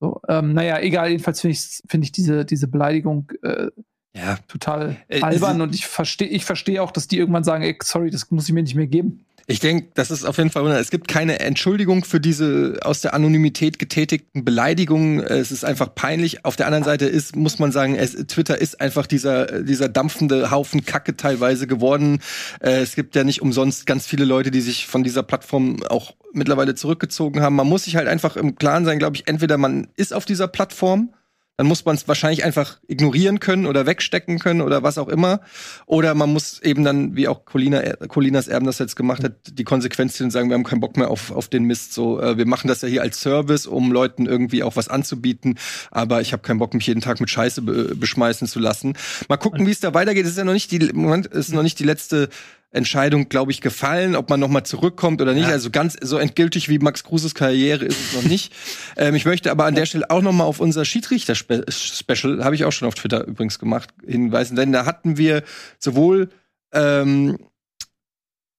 C: So, ähm, naja, egal, jedenfalls finde ich, find ich diese, diese Beleidigung äh, ja. total äh, albern und ich verstehe ich verstehe auch, dass die irgendwann sagen, ey, sorry, das muss ich mir nicht mehr geben.
B: Ich denke, das ist auf jeden Fall, es gibt keine Entschuldigung für diese aus der Anonymität getätigten Beleidigungen. Es ist einfach peinlich. Auf der anderen Seite ist, muss man sagen, es, Twitter ist einfach dieser, dieser dampfende Haufen Kacke teilweise geworden. Äh, es gibt ja nicht umsonst ganz viele Leute, die sich von dieser Plattform auch mittlerweile zurückgezogen haben. Man muss sich halt einfach im Klaren sein, glaube ich, entweder man ist auf dieser Plattform dann muss man es wahrscheinlich einfach ignorieren können oder wegstecken können oder was auch immer. Oder man muss eben dann, wie auch Colina, Colinas Erben das jetzt gemacht hat, die Konsequenz ziehen und sagen, wir haben keinen Bock mehr auf, auf den Mist. So, äh, wir machen das ja hier als Service, um Leuten irgendwie auch was anzubieten. Aber ich habe keinen Bock, mich jeden Tag mit Scheiße be beschmeißen zu lassen. Mal gucken, wie es da weitergeht. Es ist ja noch nicht die, Moment, ist noch nicht die letzte Entscheidung, glaube ich, gefallen, ob man noch mal zurückkommt oder nicht. Ja. Also ganz so endgültig wie Max Kruses Karriere ist es noch nicht. ähm, ich möchte aber an der Stelle auch noch mal auf unser Schiedsrichter-Special, habe ich auch schon auf Twitter übrigens gemacht, hinweisen, denn da hatten wir sowohl ähm,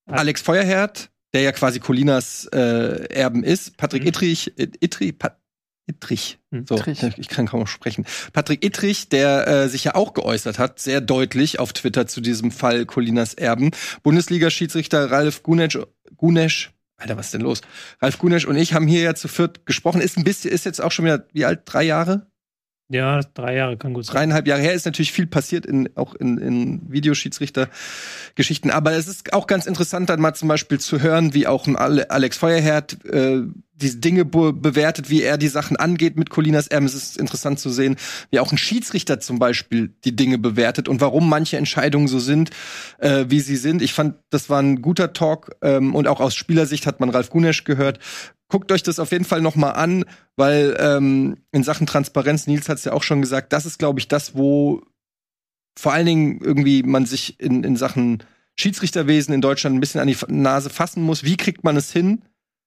B: Alex Feuerherd, der ja quasi Colinas äh, Erben ist, Patrick mhm. Ittrich, Ittrich, Pat Ittrich. Hm, so, Ittrich. ich kann kaum sprechen. Patrick Ittrich, der äh, sich ja auch geäußert hat, sehr deutlich auf Twitter zu diesem Fall Colinas Erben. Bundesliga-Schiedsrichter Ralf Gunesch, Gunesch, Alter, was ist denn los? Ralf Gunesch und ich haben hier ja zu viert gesprochen. Ist ein bisschen, ist jetzt auch schon wieder, wie alt? Drei Jahre?
A: Ja, drei Jahre kann gut sein.
B: Dreieinhalb Jahre her ist natürlich viel passiert, in, auch in, in Videoschiedsrichter-Geschichten. Aber es ist auch ganz interessant, dann mal zum Beispiel zu hören, wie auch ein Alex Feuerherd äh, diese Dinge be bewertet, wie er die Sachen angeht mit Colinas Erben. Es ist interessant zu sehen, wie auch ein Schiedsrichter zum Beispiel die Dinge bewertet und warum manche Entscheidungen so sind, äh, wie sie sind. Ich fand, das war ein guter Talk ähm, und auch aus Spielersicht hat man Ralf Gunesch gehört, guckt euch das auf jeden Fall noch mal an, weil ähm, in Sachen Transparenz, Nils hat es ja auch schon gesagt, das ist, glaube ich, das, wo vor allen Dingen irgendwie man sich in, in Sachen Schiedsrichterwesen in Deutschland ein bisschen an die Nase fassen muss. Wie kriegt man es hin,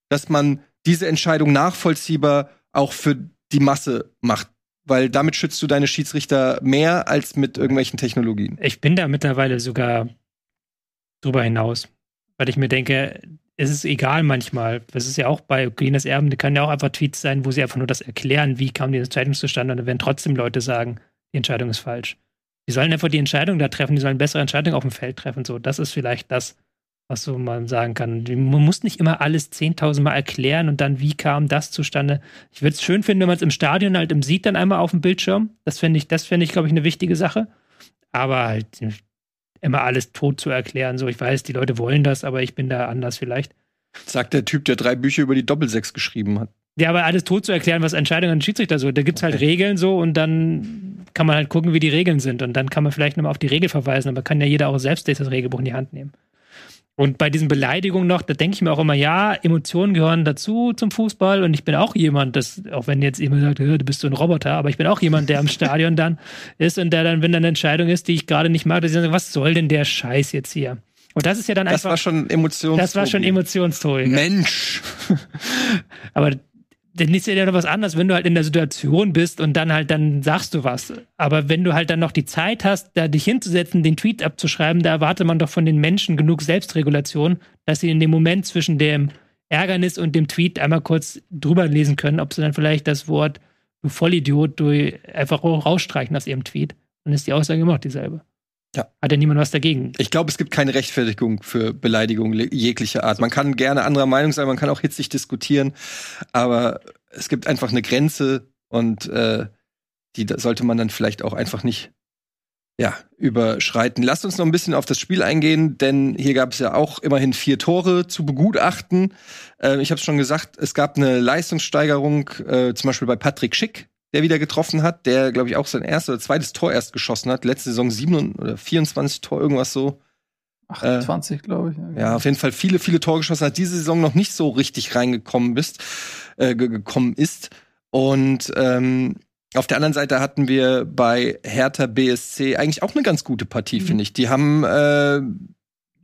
B: dass man diese Entscheidung nachvollziehbar auch für die Masse macht? Weil damit schützt du deine Schiedsrichter mehr als mit irgendwelchen Technologien.
A: Ich bin da mittlerweile sogar drüber hinaus, weil ich mir denke, es ist egal manchmal. Das ist ja auch bei Greenes Erben, die kann ja auch einfach Tweets sein, wo sie einfach nur das erklären, wie kam die Entscheidung zustande und dann werden trotzdem Leute sagen, die Entscheidung ist falsch. Die sollen einfach die Entscheidung da treffen, die sollen bessere Entscheidungen auf dem Feld treffen. So, das ist vielleicht das, was so man sagen kann. Man muss nicht immer alles 10.000 Mal erklären und dann, wie kam das zustande. Ich würde es schön finden, wenn man es im Stadion halt im sieht, dann einmal auf dem Bildschirm. Das finde ich, das finde ich, glaube ich, eine wichtige Sache. Aber halt immer alles tot zu erklären. So, ich weiß, die Leute wollen das, aber ich bin da anders vielleicht.
B: Sagt der Typ, der drei Bücher über die Doppelsechs geschrieben hat.
A: Ja, aber alles tot zu erklären, was Entscheidungen an Schiedsrichter so. Da gibt es halt okay. Regeln so und dann kann man halt gucken, wie die Regeln sind. Und dann kann man vielleicht nochmal auf die Regel verweisen, aber kann ja jeder auch selbst das Regelbuch in die Hand nehmen. Und bei diesen Beleidigungen noch, da denke ich mir auch immer, ja, Emotionen gehören dazu zum Fußball und ich bin auch jemand, das, auch wenn jetzt jemand sagt, du bist so ein Roboter, aber ich bin auch jemand, der am Stadion dann ist und der dann, wenn dann eine Entscheidung ist, die ich gerade nicht mag, dass ich sage, was soll denn der Scheiß jetzt hier? Und das ist ja dann
B: einfach. Das war schon Emotionstobi.
A: Das war schon Emotionstobi.
B: Mensch.
A: aber dann ist ja noch was anderes, wenn du halt in der Situation bist und dann halt, dann sagst du was. Aber wenn du halt dann noch die Zeit hast, da dich hinzusetzen, den Tweet abzuschreiben, da erwartet man doch von den Menschen genug Selbstregulation, dass sie in dem Moment zwischen dem Ärgernis und dem Tweet einmal kurz drüber lesen können, ob sie dann vielleicht das Wort du Vollidiot du einfach rausstreichen aus ihrem Tweet. Dann ist die Aussage immer noch dieselbe. Ja. Hat ja niemand was dagegen.
B: Ich glaube, es gibt keine Rechtfertigung für Beleidigung jeglicher Art. Man kann gerne anderer Meinung sein, man kann auch hitzig diskutieren, aber es gibt einfach eine Grenze und äh, die sollte man dann vielleicht auch einfach nicht ja, überschreiten. Lasst uns noch ein bisschen auf das Spiel eingehen, denn hier gab es ja auch immerhin vier Tore zu begutachten. Äh, ich habe es schon gesagt, es gab eine Leistungssteigerung, äh, zum Beispiel bei Patrick Schick, der wieder getroffen hat, der, glaube ich, auch sein erstes oder zweites Tor erst geschossen hat. Letzte Saison 7 oder 24 Tor, irgendwas so.
C: 28, äh, glaube ich.
B: Ja, ja, auf jeden Fall viele, viele Tore geschossen hat. Diese Saison noch nicht so richtig reingekommen bist, äh, gekommen ist. Und ähm, auf der anderen Seite hatten wir bei Hertha BSC eigentlich auch eine ganz gute Partie, mhm. finde ich. Die haben äh,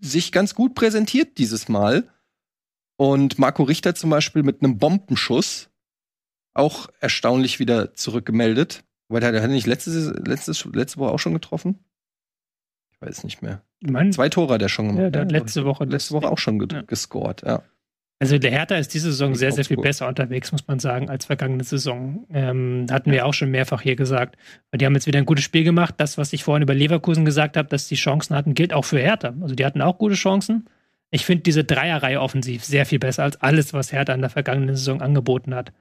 B: sich ganz gut präsentiert dieses Mal. Und Marco Richter zum Beispiel mit einem Bombenschuss auch erstaunlich wieder zurückgemeldet. Weil der hat nicht letzte, letzte, letzte Woche auch schon getroffen? Ich weiß nicht mehr.
A: Mein,
B: Zwei Tore hat er schon
A: gemacht. Ja, der hat letzte Woche,
B: letzte Woche auch schon ge ja. gescored, ja.
A: Also der Hertha ist diese Saison sehr, sehr viel besser unterwegs, muss man sagen, als vergangene Saison. Ähm, hatten wir auch schon mehrfach hier gesagt. Weil die haben jetzt wieder ein gutes Spiel gemacht. Das, was ich vorhin über Leverkusen gesagt habe, dass die Chancen hatten, gilt auch für Hertha. Also die hatten auch gute Chancen. Ich finde diese Dreierreihe offensiv sehr viel besser als alles, was Hertha in der vergangenen Saison angeboten hat.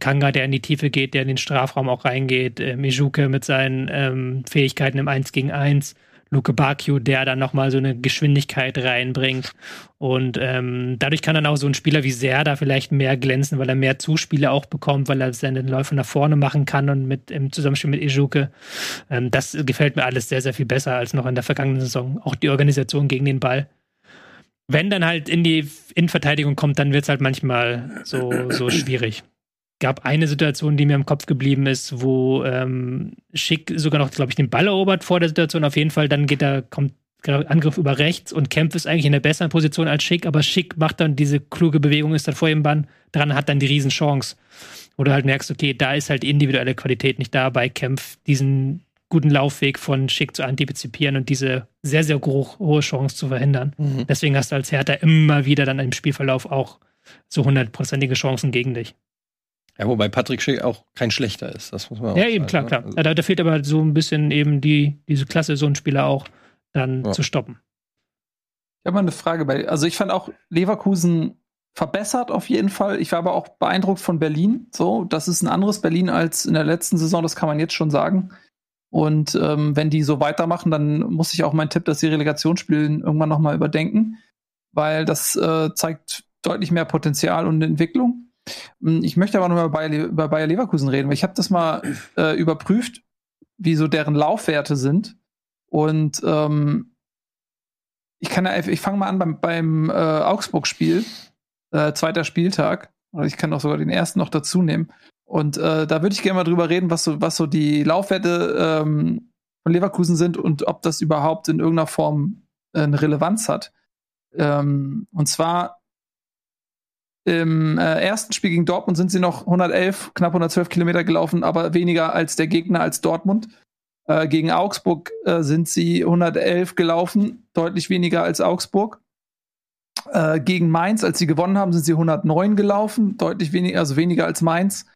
A: Kanga, der in die Tiefe geht, der in den Strafraum auch reingeht, äh, Mijuke mit seinen ähm, Fähigkeiten im 1 gegen 1, Luke Bakio, der dann nochmal so eine Geschwindigkeit reinbringt. Und ähm, dadurch kann dann auch so ein Spieler wie Serda vielleicht mehr glänzen, weil er mehr Zuspiele auch bekommt, weil er seine Läufe nach vorne machen kann und mit im Zusammenspiel mit Ijuke. Ähm, das gefällt mir alles sehr, sehr viel besser als noch in der vergangenen Saison. Auch die Organisation gegen den Ball wenn dann halt in die Innenverteidigung kommt, dann wird es halt manchmal so, so schwierig gab eine Situation, die mir im Kopf geblieben ist, wo ähm, Schick sogar noch, glaube ich, den Ball erobert vor der Situation. Auf jeden Fall, dann geht er, kommt Angriff über rechts und Kempf ist eigentlich in der besseren Position als Schick, aber Schick macht dann diese kluge Bewegung, ist dann vor ihm Bann dran, hat dann die Riesenchance. Wo du halt merkst, okay, da ist halt die individuelle Qualität nicht da bei Kempf, diesen guten Laufweg von Schick zu antizipieren und diese sehr, sehr hohe Chance zu verhindern. Mhm. Deswegen hast du als Hertha immer wieder dann im Spielverlauf auch so hundertprozentige Chancen gegen dich.
B: Ja, wobei Patrick Schick auch kein schlechter ist, das muss man
A: auch Ja, eben, sagen, klar, ne? klar. Also, da, da, fehlt aber so ein bisschen eben die, diese Klasse, so einen Spieler auch dann ja. zu stoppen.
C: Ich habe mal eine Frage bei, also ich fand auch Leverkusen verbessert auf jeden Fall. Ich war aber auch beeindruckt von Berlin. So, das ist ein anderes Berlin als in der letzten Saison, das kann man jetzt schon sagen. Und ähm, wenn die so weitermachen, dann muss ich auch meinen Tipp, dass sie Relegationsspielen irgendwann nochmal überdenken, weil das äh, zeigt deutlich mehr Potenzial und Entwicklung. Hm, ich möchte aber noch mal bei, über Bayer Leverkusen reden, weil ich habe das mal äh, überprüft, wie so deren Laufwerte sind. Und ähm, ich kann ich fange mal an beim, beim äh, Augsburg-Spiel, äh, zweiter Spieltag. Oder ich kann auch sogar den ersten noch dazu nehmen. Und äh, da würde ich gerne mal drüber reden, was so, was so die Laufwerte ähm, von Leverkusen sind und ob das überhaupt in irgendeiner Form äh, eine Relevanz hat. Ähm, und zwar im äh, ersten Spiel gegen Dortmund sind sie noch 111, knapp 112 Kilometer gelaufen, aber weniger als der Gegner als Dortmund. Äh, gegen Augsburg äh, sind sie 111 gelaufen, deutlich weniger als Augsburg. Äh, gegen Mainz, als sie gewonnen haben, sind sie 109 gelaufen, deutlich weniger, also weniger als Mainz.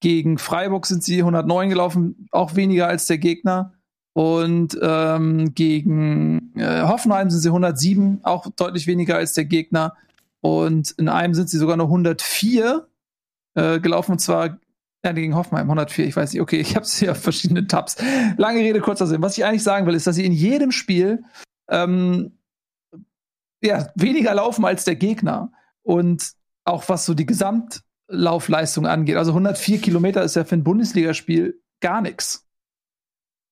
C: Gegen Freiburg sind sie 109 gelaufen, auch weniger als der Gegner. Und ähm, gegen äh, Hoffenheim sind sie 107, auch deutlich weniger als der Gegner. Und in einem sind sie sogar nur 104 äh, gelaufen, und zwar ja, gegen Hoffenheim 104, ich weiß nicht, okay, ich habe es hier auf verschiedenen Tabs. Lange Rede, kurzer Sinn. Was ich eigentlich sagen will, ist, dass sie in jedem Spiel ähm, ja, weniger laufen als der Gegner. Und auch was so die Gesamtlaufleistung angeht. Also 104 Kilometer ist ja für ein Bundesligaspiel gar nichts.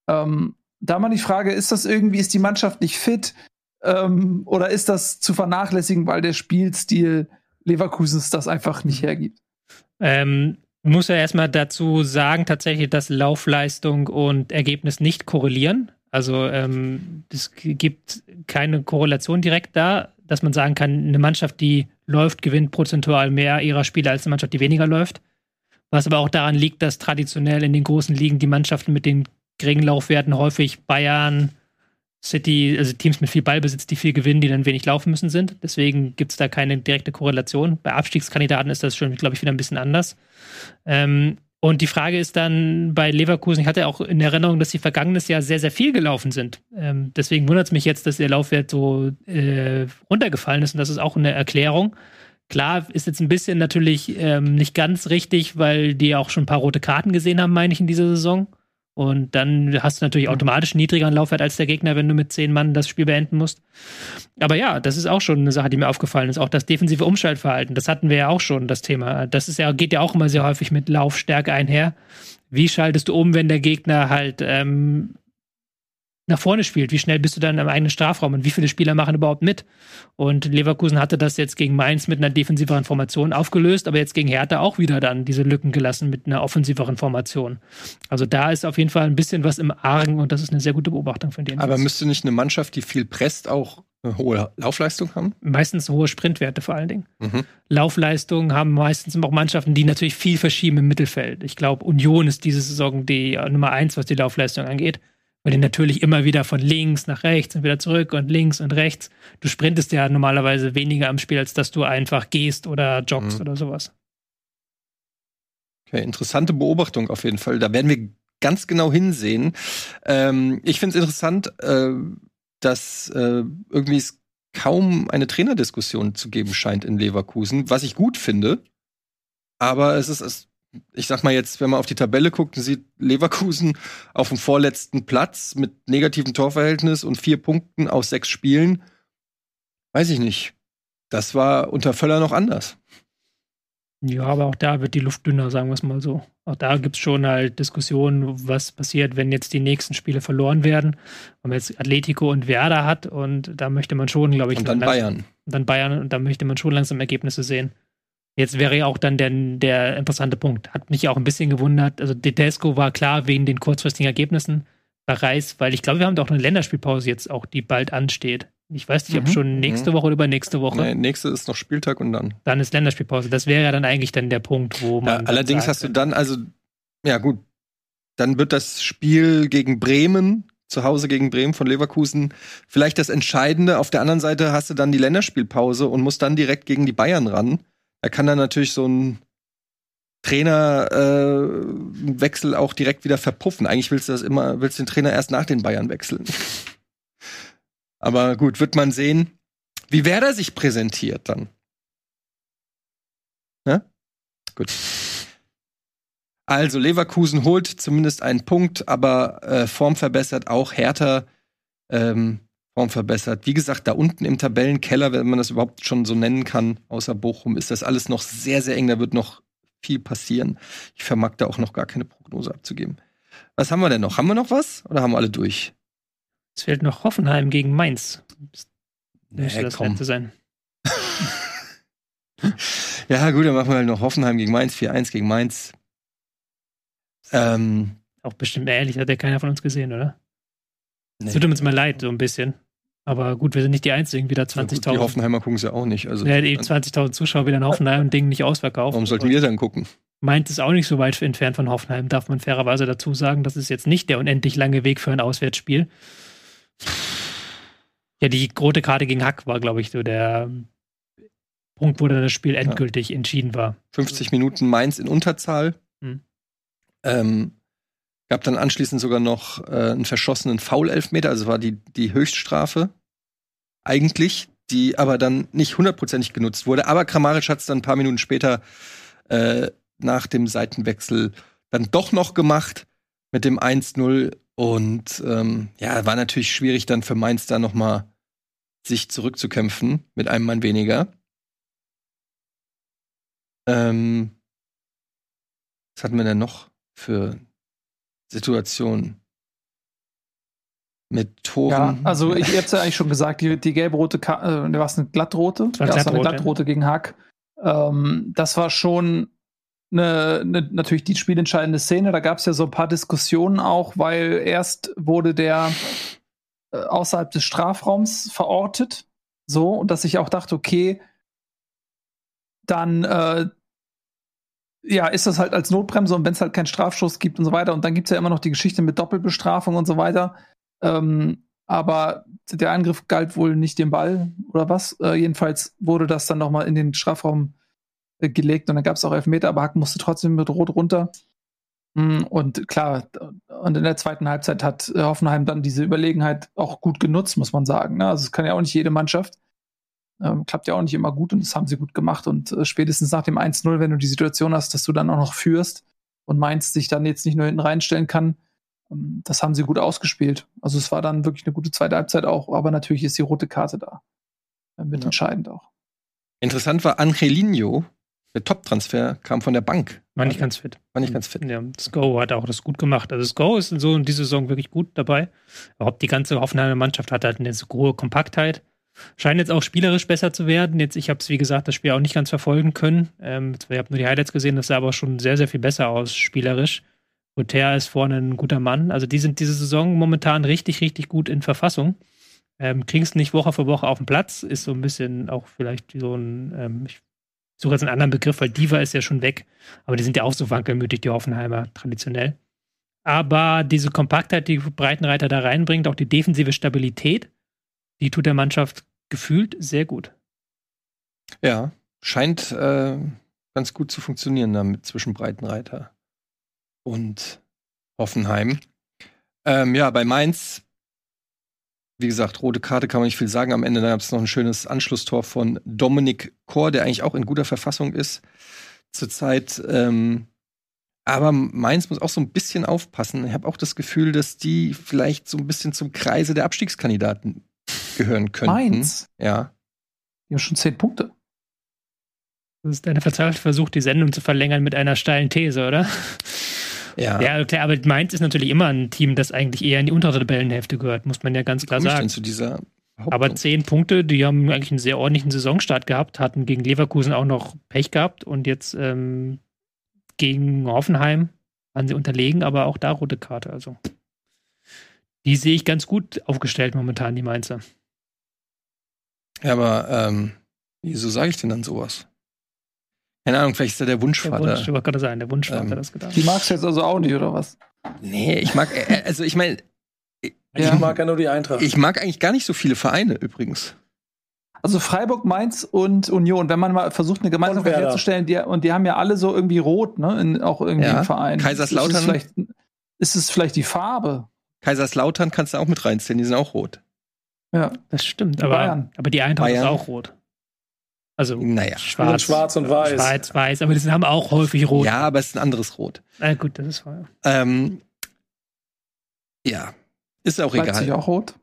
C: Ähm, da mal die Frage, ist das irgendwie, ist die Mannschaft nicht fit? Ähm, oder ist das zu vernachlässigen, weil der Spielstil Leverkusens das einfach nicht hergibt?
A: Ähm, muss ja erstmal dazu sagen, tatsächlich, dass Laufleistung und Ergebnis nicht korrelieren. Also ähm, es gibt keine Korrelation direkt da, dass man sagen kann, eine Mannschaft, die läuft, gewinnt prozentual mehr ihrer Spiele als eine Mannschaft, die weniger läuft. Was aber auch daran liegt, dass traditionell in den großen Ligen die Mannschaften mit den geringen Laufwerten häufig Bayern, City, also Teams mit viel Ballbesitz, die viel gewinnen, die dann wenig laufen müssen sind. Deswegen gibt es da keine direkte Korrelation. Bei Abstiegskandidaten ist das schon, glaube ich, wieder ein bisschen anders. Ähm, und die Frage ist dann bei Leverkusen, ich hatte auch in Erinnerung, dass sie vergangenes Jahr sehr, sehr viel gelaufen sind. Ähm, deswegen wundert es mich jetzt, dass der Laufwert so äh, runtergefallen ist und das ist auch eine Erklärung. Klar, ist jetzt ein bisschen natürlich ähm, nicht ganz richtig, weil die auch schon ein paar rote Karten gesehen haben, meine ich, in dieser Saison. Und dann hast du natürlich automatisch einen niedrigeren Laufwert als der Gegner, wenn du mit zehn Mann das Spiel beenden musst. Aber ja, das ist auch schon eine Sache, die mir aufgefallen ist. Auch das defensive Umschaltverhalten, das hatten wir ja auch schon, das Thema. Das ist ja, geht ja auch immer sehr häufig mit Laufstärke einher. Wie schaltest du um, wenn der Gegner halt ähm, nach vorne spielt. Wie schnell bist du dann im eigenen Strafraum und wie viele Spieler machen überhaupt mit? Und Leverkusen hatte das jetzt gegen Mainz mit einer defensiveren Formation aufgelöst, aber jetzt gegen Hertha auch wieder dann diese Lücken gelassen mit einer offensiveren Formation. Also da ist auf jeden Fall ein bisschen was im Argen und das ist eine sehr gute Beobachtung von denen.
B: Aber müsste nicht eine Mannschaft, die viel presst, auch eine hohe Laufleistung haben?
A: Meistens hohe Sprintwerte vor allen Dingen. Mhm. Laufleistung haben meistens auch Mannschaften, die natürlich viel verschieben im Mittelfeld. Ich glaube, Union ist diese Saison die Nummer eins, was die Laufleistung angeht weil die natürlich immer wieder von links nach rechts und wieder zurück und links und rechts. Du sprintest ja normalerweise weniger am Spiel, als dass du einfach gehst oder joggst mhm. oder sowas.
B: Okay, interessante Beobachtung auf jeden Fall. Da werden wir ganz genau hinsehen. Ähm, ich finde es interessant, äh, dass äh, irgendwie es kaum eine Trainerdiskussion zu geben scheint in Leverkusen, was ich gut finde. Aber es ist, es ich sag mal jetzt, wenn man auf die Tabelle guckt und sieht Leverkusen auf dem vorletzten Platz mit negativem Torverhältnis und vier Punkten aus sechs Spielen, weiß ich nicht. Das war unter Völler noch anders.
A: Ja, aber auch da wird die Luft dünner, sagen wir es mal so. Auch da gibt es schon halt Diskussionen, was passiert, wenn jetzt die nächsten Spiele verloren werden. Wenn man jetzt Atletico und Werder hat und da möchte man schon, glaube ich,
B: und dann Bayern.
A: Dann Bayern und da möchte man schon langsam Ergebnisse sehen. Jetzt wäre ja auch dann der, der interessante Punkt. Hat mich auch ein bisschen gewundert. Also Tedesco war klar wegen den kurzfristigen Ergebnissen bei Reis, weil ich glaube, wir haben doch eine Länderspielpause jetzt auch, die bald ansteht. Ich weiß nicht, ob mhm. schon nächste mhm. Woche oder übernächste Woche. Nee,
B: nächste ist noch Spieltag und dann.
A: Dann ist Länderspielpause. Das wäre ja dann eigentlich dann der Punkt, wo man.
B: Ja, allerdings hast du dann, also, ja gut, dann wird das Spiel gegen Bremen, zu Hause gegen Bremen von Leverkusen, vielleicht das Entscheidende. Auf der anderen Seite hast du dann die Länderspielpause und musst dann direkt gegen die Bayern ran er kann dann natürlich so ein Trainerwechsel äh, auch direkt wieder verpuffen. Eigentlich willst du das immer, willst den Trainer erst nach den Bayern wechseln. Aber gut, wird man sehen, wie Werder sich präsentiert dann. Ja? Gut. Also Leverkusen holt zumindest einen Punkt, aber äh, Form verbessert auch härter. Ähm, Form verbessert. Wie gesagt, da unten im Tabellenkeller, wenn man das überhaupt schon so nennen kann, außer Bochum, ist das alles noch sehr, sehr eng. Da wird noch viel passieren. Ich vermag da auch noch gar keine Prognose abzugeben. Was haben wir denn noch? Haben wir noch was? Oder haben wir alle durch?
A: Es fehlt noch Hoffenheim gegen Mainz. Das müsste nee, das komm. letzte sein.
B: ja, gut, dann machen wir halt noch Hoffenheim gegen Mainz, 4-1 gegen Mainz.
A: Ähm, auch bestimmt ehrlich, hat ja keiner von uns gesehen, oder? Es tut uns mal leid, so ein bisschen. Aber gut, wir sind nicht die Einzigen, wieder 20.000. Ja,
B: die Hoffenheimer gucken es ja auch nicht. Also
A: ja, die 20.000 Zuschauer wieder in Hoffenheim und Ding nicht ausverkauft.
B: Warum sollten wir dann gucken?
A: Meint es auch nicht so weit entfernt von Hoffenheim, darf man fairerweise dazu sagen. Das ist jetzt nicht der unendlich lange Weg für ein Auswärtsspiel. Ja, die rote Karte gegen Hack war, glaube ich, so der Punkt, wo dann das Spiel endgültig ja. entschieden war.
B: 50 Minuten Mainz in Unterzahl. Hm. Ähm, Gab dann anschließend sogar noch äh, einen verschossenen Foul-Elfmeter, also war die, die Höchststrafe eigentlich, die aber dann nicht hundertprozentig genutzt wurde. Aber Kramaric hat es dann ein paar Minuten später äh, nach dem Seitenwechsel dann doch noch gemacht mit dem 1-0. Und ähm, ja, war natürlich schwierig dann für Mainz da noch mal sich zurückzukämpfen mit einem Mann weniger. Ähm, was hatten wir denn noch für Situationen? Mit Toren.
C: Ja, also ich hab's ja eigentlich schon gesagt, die, die gelb-rote, Ka- äh, was eine glattrote?
A: war
C: Ja, es war eine
A: glattrot,
C: glattrote gegen Hack. Ähm, das war schon eine, eine, natürlich die spielentscheidende Szene. Da gab es ja so ein paar Diskussionen auch, weil erst wurde der äh, außerhalb des Strafraums verortet. So, und dass ich auch dachte, okay, dann äh, ja, ist das halt als Notbremse und wenn es halt keinen Strafschuss gibt und so weiter. Und dann gibt es ja immer noch die Geschichte mit Doppelbestrafung und so weiter. Ähm, aber der Angriff galt wohl nicht dem Ball oder was. Äh, jedenfalls wurde das dann nochmal in den Strafraum äh, gelegt und dann gab es auch Elfmeter, aber Hack musste trotzdem mit Rot runter. Mm, Und klar, und in der zweiten Halbzeit hat äh, Hoffenheim dann diese Überlegenheit auch gut genutzt, muss man sagen. Ne? Also es kann ja auch nicht jede Mannschaft. Ähm, klappt ja auch nicht immer gut und das haben sie gut gemacht. Und äh, spätestens nach dem 1-0, wenn du die Situation hast, dass du dann auch noch führst und Mainz sich dann jetzt nicht nur hinten reinstellen kann, ähm, das haben sie gut ausgespielt. Also es war dann wirklich eine gute zweite Halbzeit auch, aber natürlich ist die rote Karte da. Äh, Mit
B: Ja.
C: entscheidend auch.
B: Interessant war Angelino, der Top-Transfer, kam von der Bank.
A: War nicht ganz fit.
B: War nicht ganz fit.
A: Ja, Sko hat auch das gut gemacht. Also Sko ist so in dieser Saison wirklich gut dabei. Überhaupt die ganze Hoffenheimer Mannschaft hat halt eine so hohe Kompaktheit. Scheint jetzt auch spielerisch besser zu werden. Jetzt, ich habe es, wie gesagt, das Spiel auch nicht ganz verfolgen können. Ähm, ich habe nur die Highlights gesehen, das sah aber schon sehr, sehr viel besser aus, spielerisch. Roter ist vorne ein guter Mann. Also die sind diese Saison momentan richtig, richtig gut in Verfassung. Ähm, Kriegen es nicht Woche für Woche auf den Platz. Ist so ein bisschen auch vielleicht so ein, ähm, ich suche jetzt einen anderen Begriff, weil Diva ist ja schon weg. Aber die sind ja auch so wankelmütig, die Hoffenheimer, traditionell. Aber diese Kompaktheit, die Breitenreiter da reinbringt, auch die defensive Stabilität, die tut der Mannschaft gefühlt sehr gut.
B: Ja, scheint äh, ganz gut zu funktionieren damit zwischen Breitenreiter und Hoffenheim. Ähm, ja, bei Mainz, wie gesagt, rote Karte kann man nicht viel sagen. Am Ende gab es noch ein schönes Anschlusstor von Dominik Kor, der eigentlich auch in guter Verfassung ist zurzeit. Ähm, aber Mainz muss auch so ein bisschen aufpassen. Ich habe auch das Gefühl, dass die vielleicht so ein bisschen zum Kreise der Abstiegskandidaten gehören könnten.
C: Mainz,
B: Ja.
C: die haben schon zehn Punkte.
A: Das ist deine verzweifelte Versuch, die Sendung zu verlängern mit einer steilen These, oder?
B: Ja.
A: Ja, okay, aber Mainz ist natürlich immer ein Team, das eigentlich eher in die untere Tabellenhälfte gehört, muss man ja ganz klar sagen.
B: zu dieser
A: Aber zehn Punkte, die haben eigentlich einen sehr ordentlichen Saisonstart gehabt, hatten gegen Leverkusen auch noch Pech gehabt und jetzt ähm, gegen Hoffenheim waren sie unterlegen, aber auch da rote Karte. Also die sehe ich ganz gut aufgestellt momentan, die Mainzer.
B: Ja, aber ähm, wieso sage ich denn dann sowas? Keine Ahnung, vielleicht ist er der
A: Der
B: Wunschvater.
A: Wunsch, ich gerade sagen, der Wunschvater
B: Ähm,
A: hat das gedacht.
C: Die magst du jetzt also auch nicht, oder was?
B: Nee, ich mag, äh, also ich meine,
C: Ja.
D: Ich mag ja nur die Eintracht.
B: ich mag eigentlich gar nicht so viele Vereine übrigens.
C: Also Freiburg, Mainz und Union, wenn man mal versucht, eine Gemeinsamkeit herzustellen, die, und die haben ja alle so irgendwie rot, ne? In, auch irgendwie
B: Ja.
C: im Verein.
B: Kaiserslautern.
C: Ist es, vielleicht, ist es vielleicht die Farbe?
B: Kaiserslautern kannst du auch mit reinziehen, die sind auch rot.
C: Ja.
A: Das stimmt, aber,
C: Bayern.
A: aber die Eintracht
B: Bayern.
A: ist auch rot. Also
B: Naja.
A: schwarz,
D: schwarz und weiß.
A: Schwarz, weiß, aber die sind- haben auch häufig rot.
B: Ja, aber es ist ein anderes Rot.
A: Na gut, das ist voll.
B: Ähm, ja, ist auch
C: Leipzig
B: egal.
C: auch rot.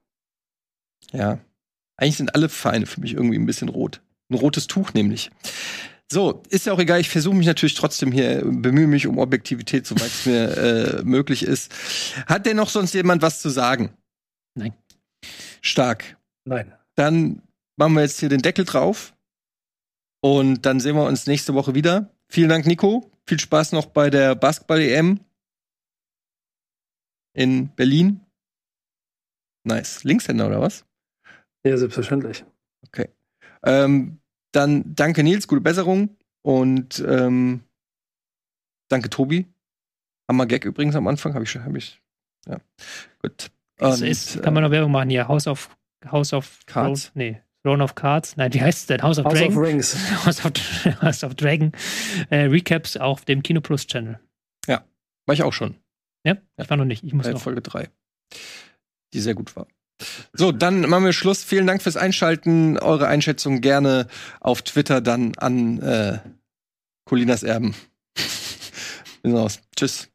B: Ja. Eigentlich sind alle Vereine für mich irgendwie ein bisschen rot. Ein rotes Tuch nämlich. So, ist ja auch egal. Ich versuche mich natürlich trotzdem hier, bemühe mich um Objektivität, soweit es mir äh, möglich ist. Hat denn noch sonst jemand was zu sagen?
A: Nein.
B: Stark.
D: Nein.
B: Dann machen wir jetzt hier den Deckel drauf. Und dann sehen wir uns nächste Woche wieder. Vielen Dank, Nico. Viel Spaß noch bei der Basketball-EM in Berlin. Nice. Linkshänder oder was?
D: Ja, selbstverständlich.
B: Ähm, dann danke Nils, gute Besserung. Und ähm, danke Tobi. Hammer Gag übrigens am Anfang, habe ich schon, habe ich. Ja, gut.
A: Das
B: und,
A: ist, kann man noch äh, Werbung machen hier. House of House of
B: Cards.
A: Road, nee, Throne of Cards. Nein, wie heißt es denn? House of
D: House Of Rings.
A: House, of, House of Dragon. Äh, Recaps auf dem Kino Plus Channel.
B: Ja, war ich auch schon.
A: Ja, ja. ich war noch nicht. Ich muss
B: äh,
A: noch.
B: Folge 3, die sehr gut war. So, dann machen wir Schluss. Vielen Dank fürs Einschalten. Eure Einschätzung gerne auf Twitter dann an äh, Colinas Erben. Tschüss.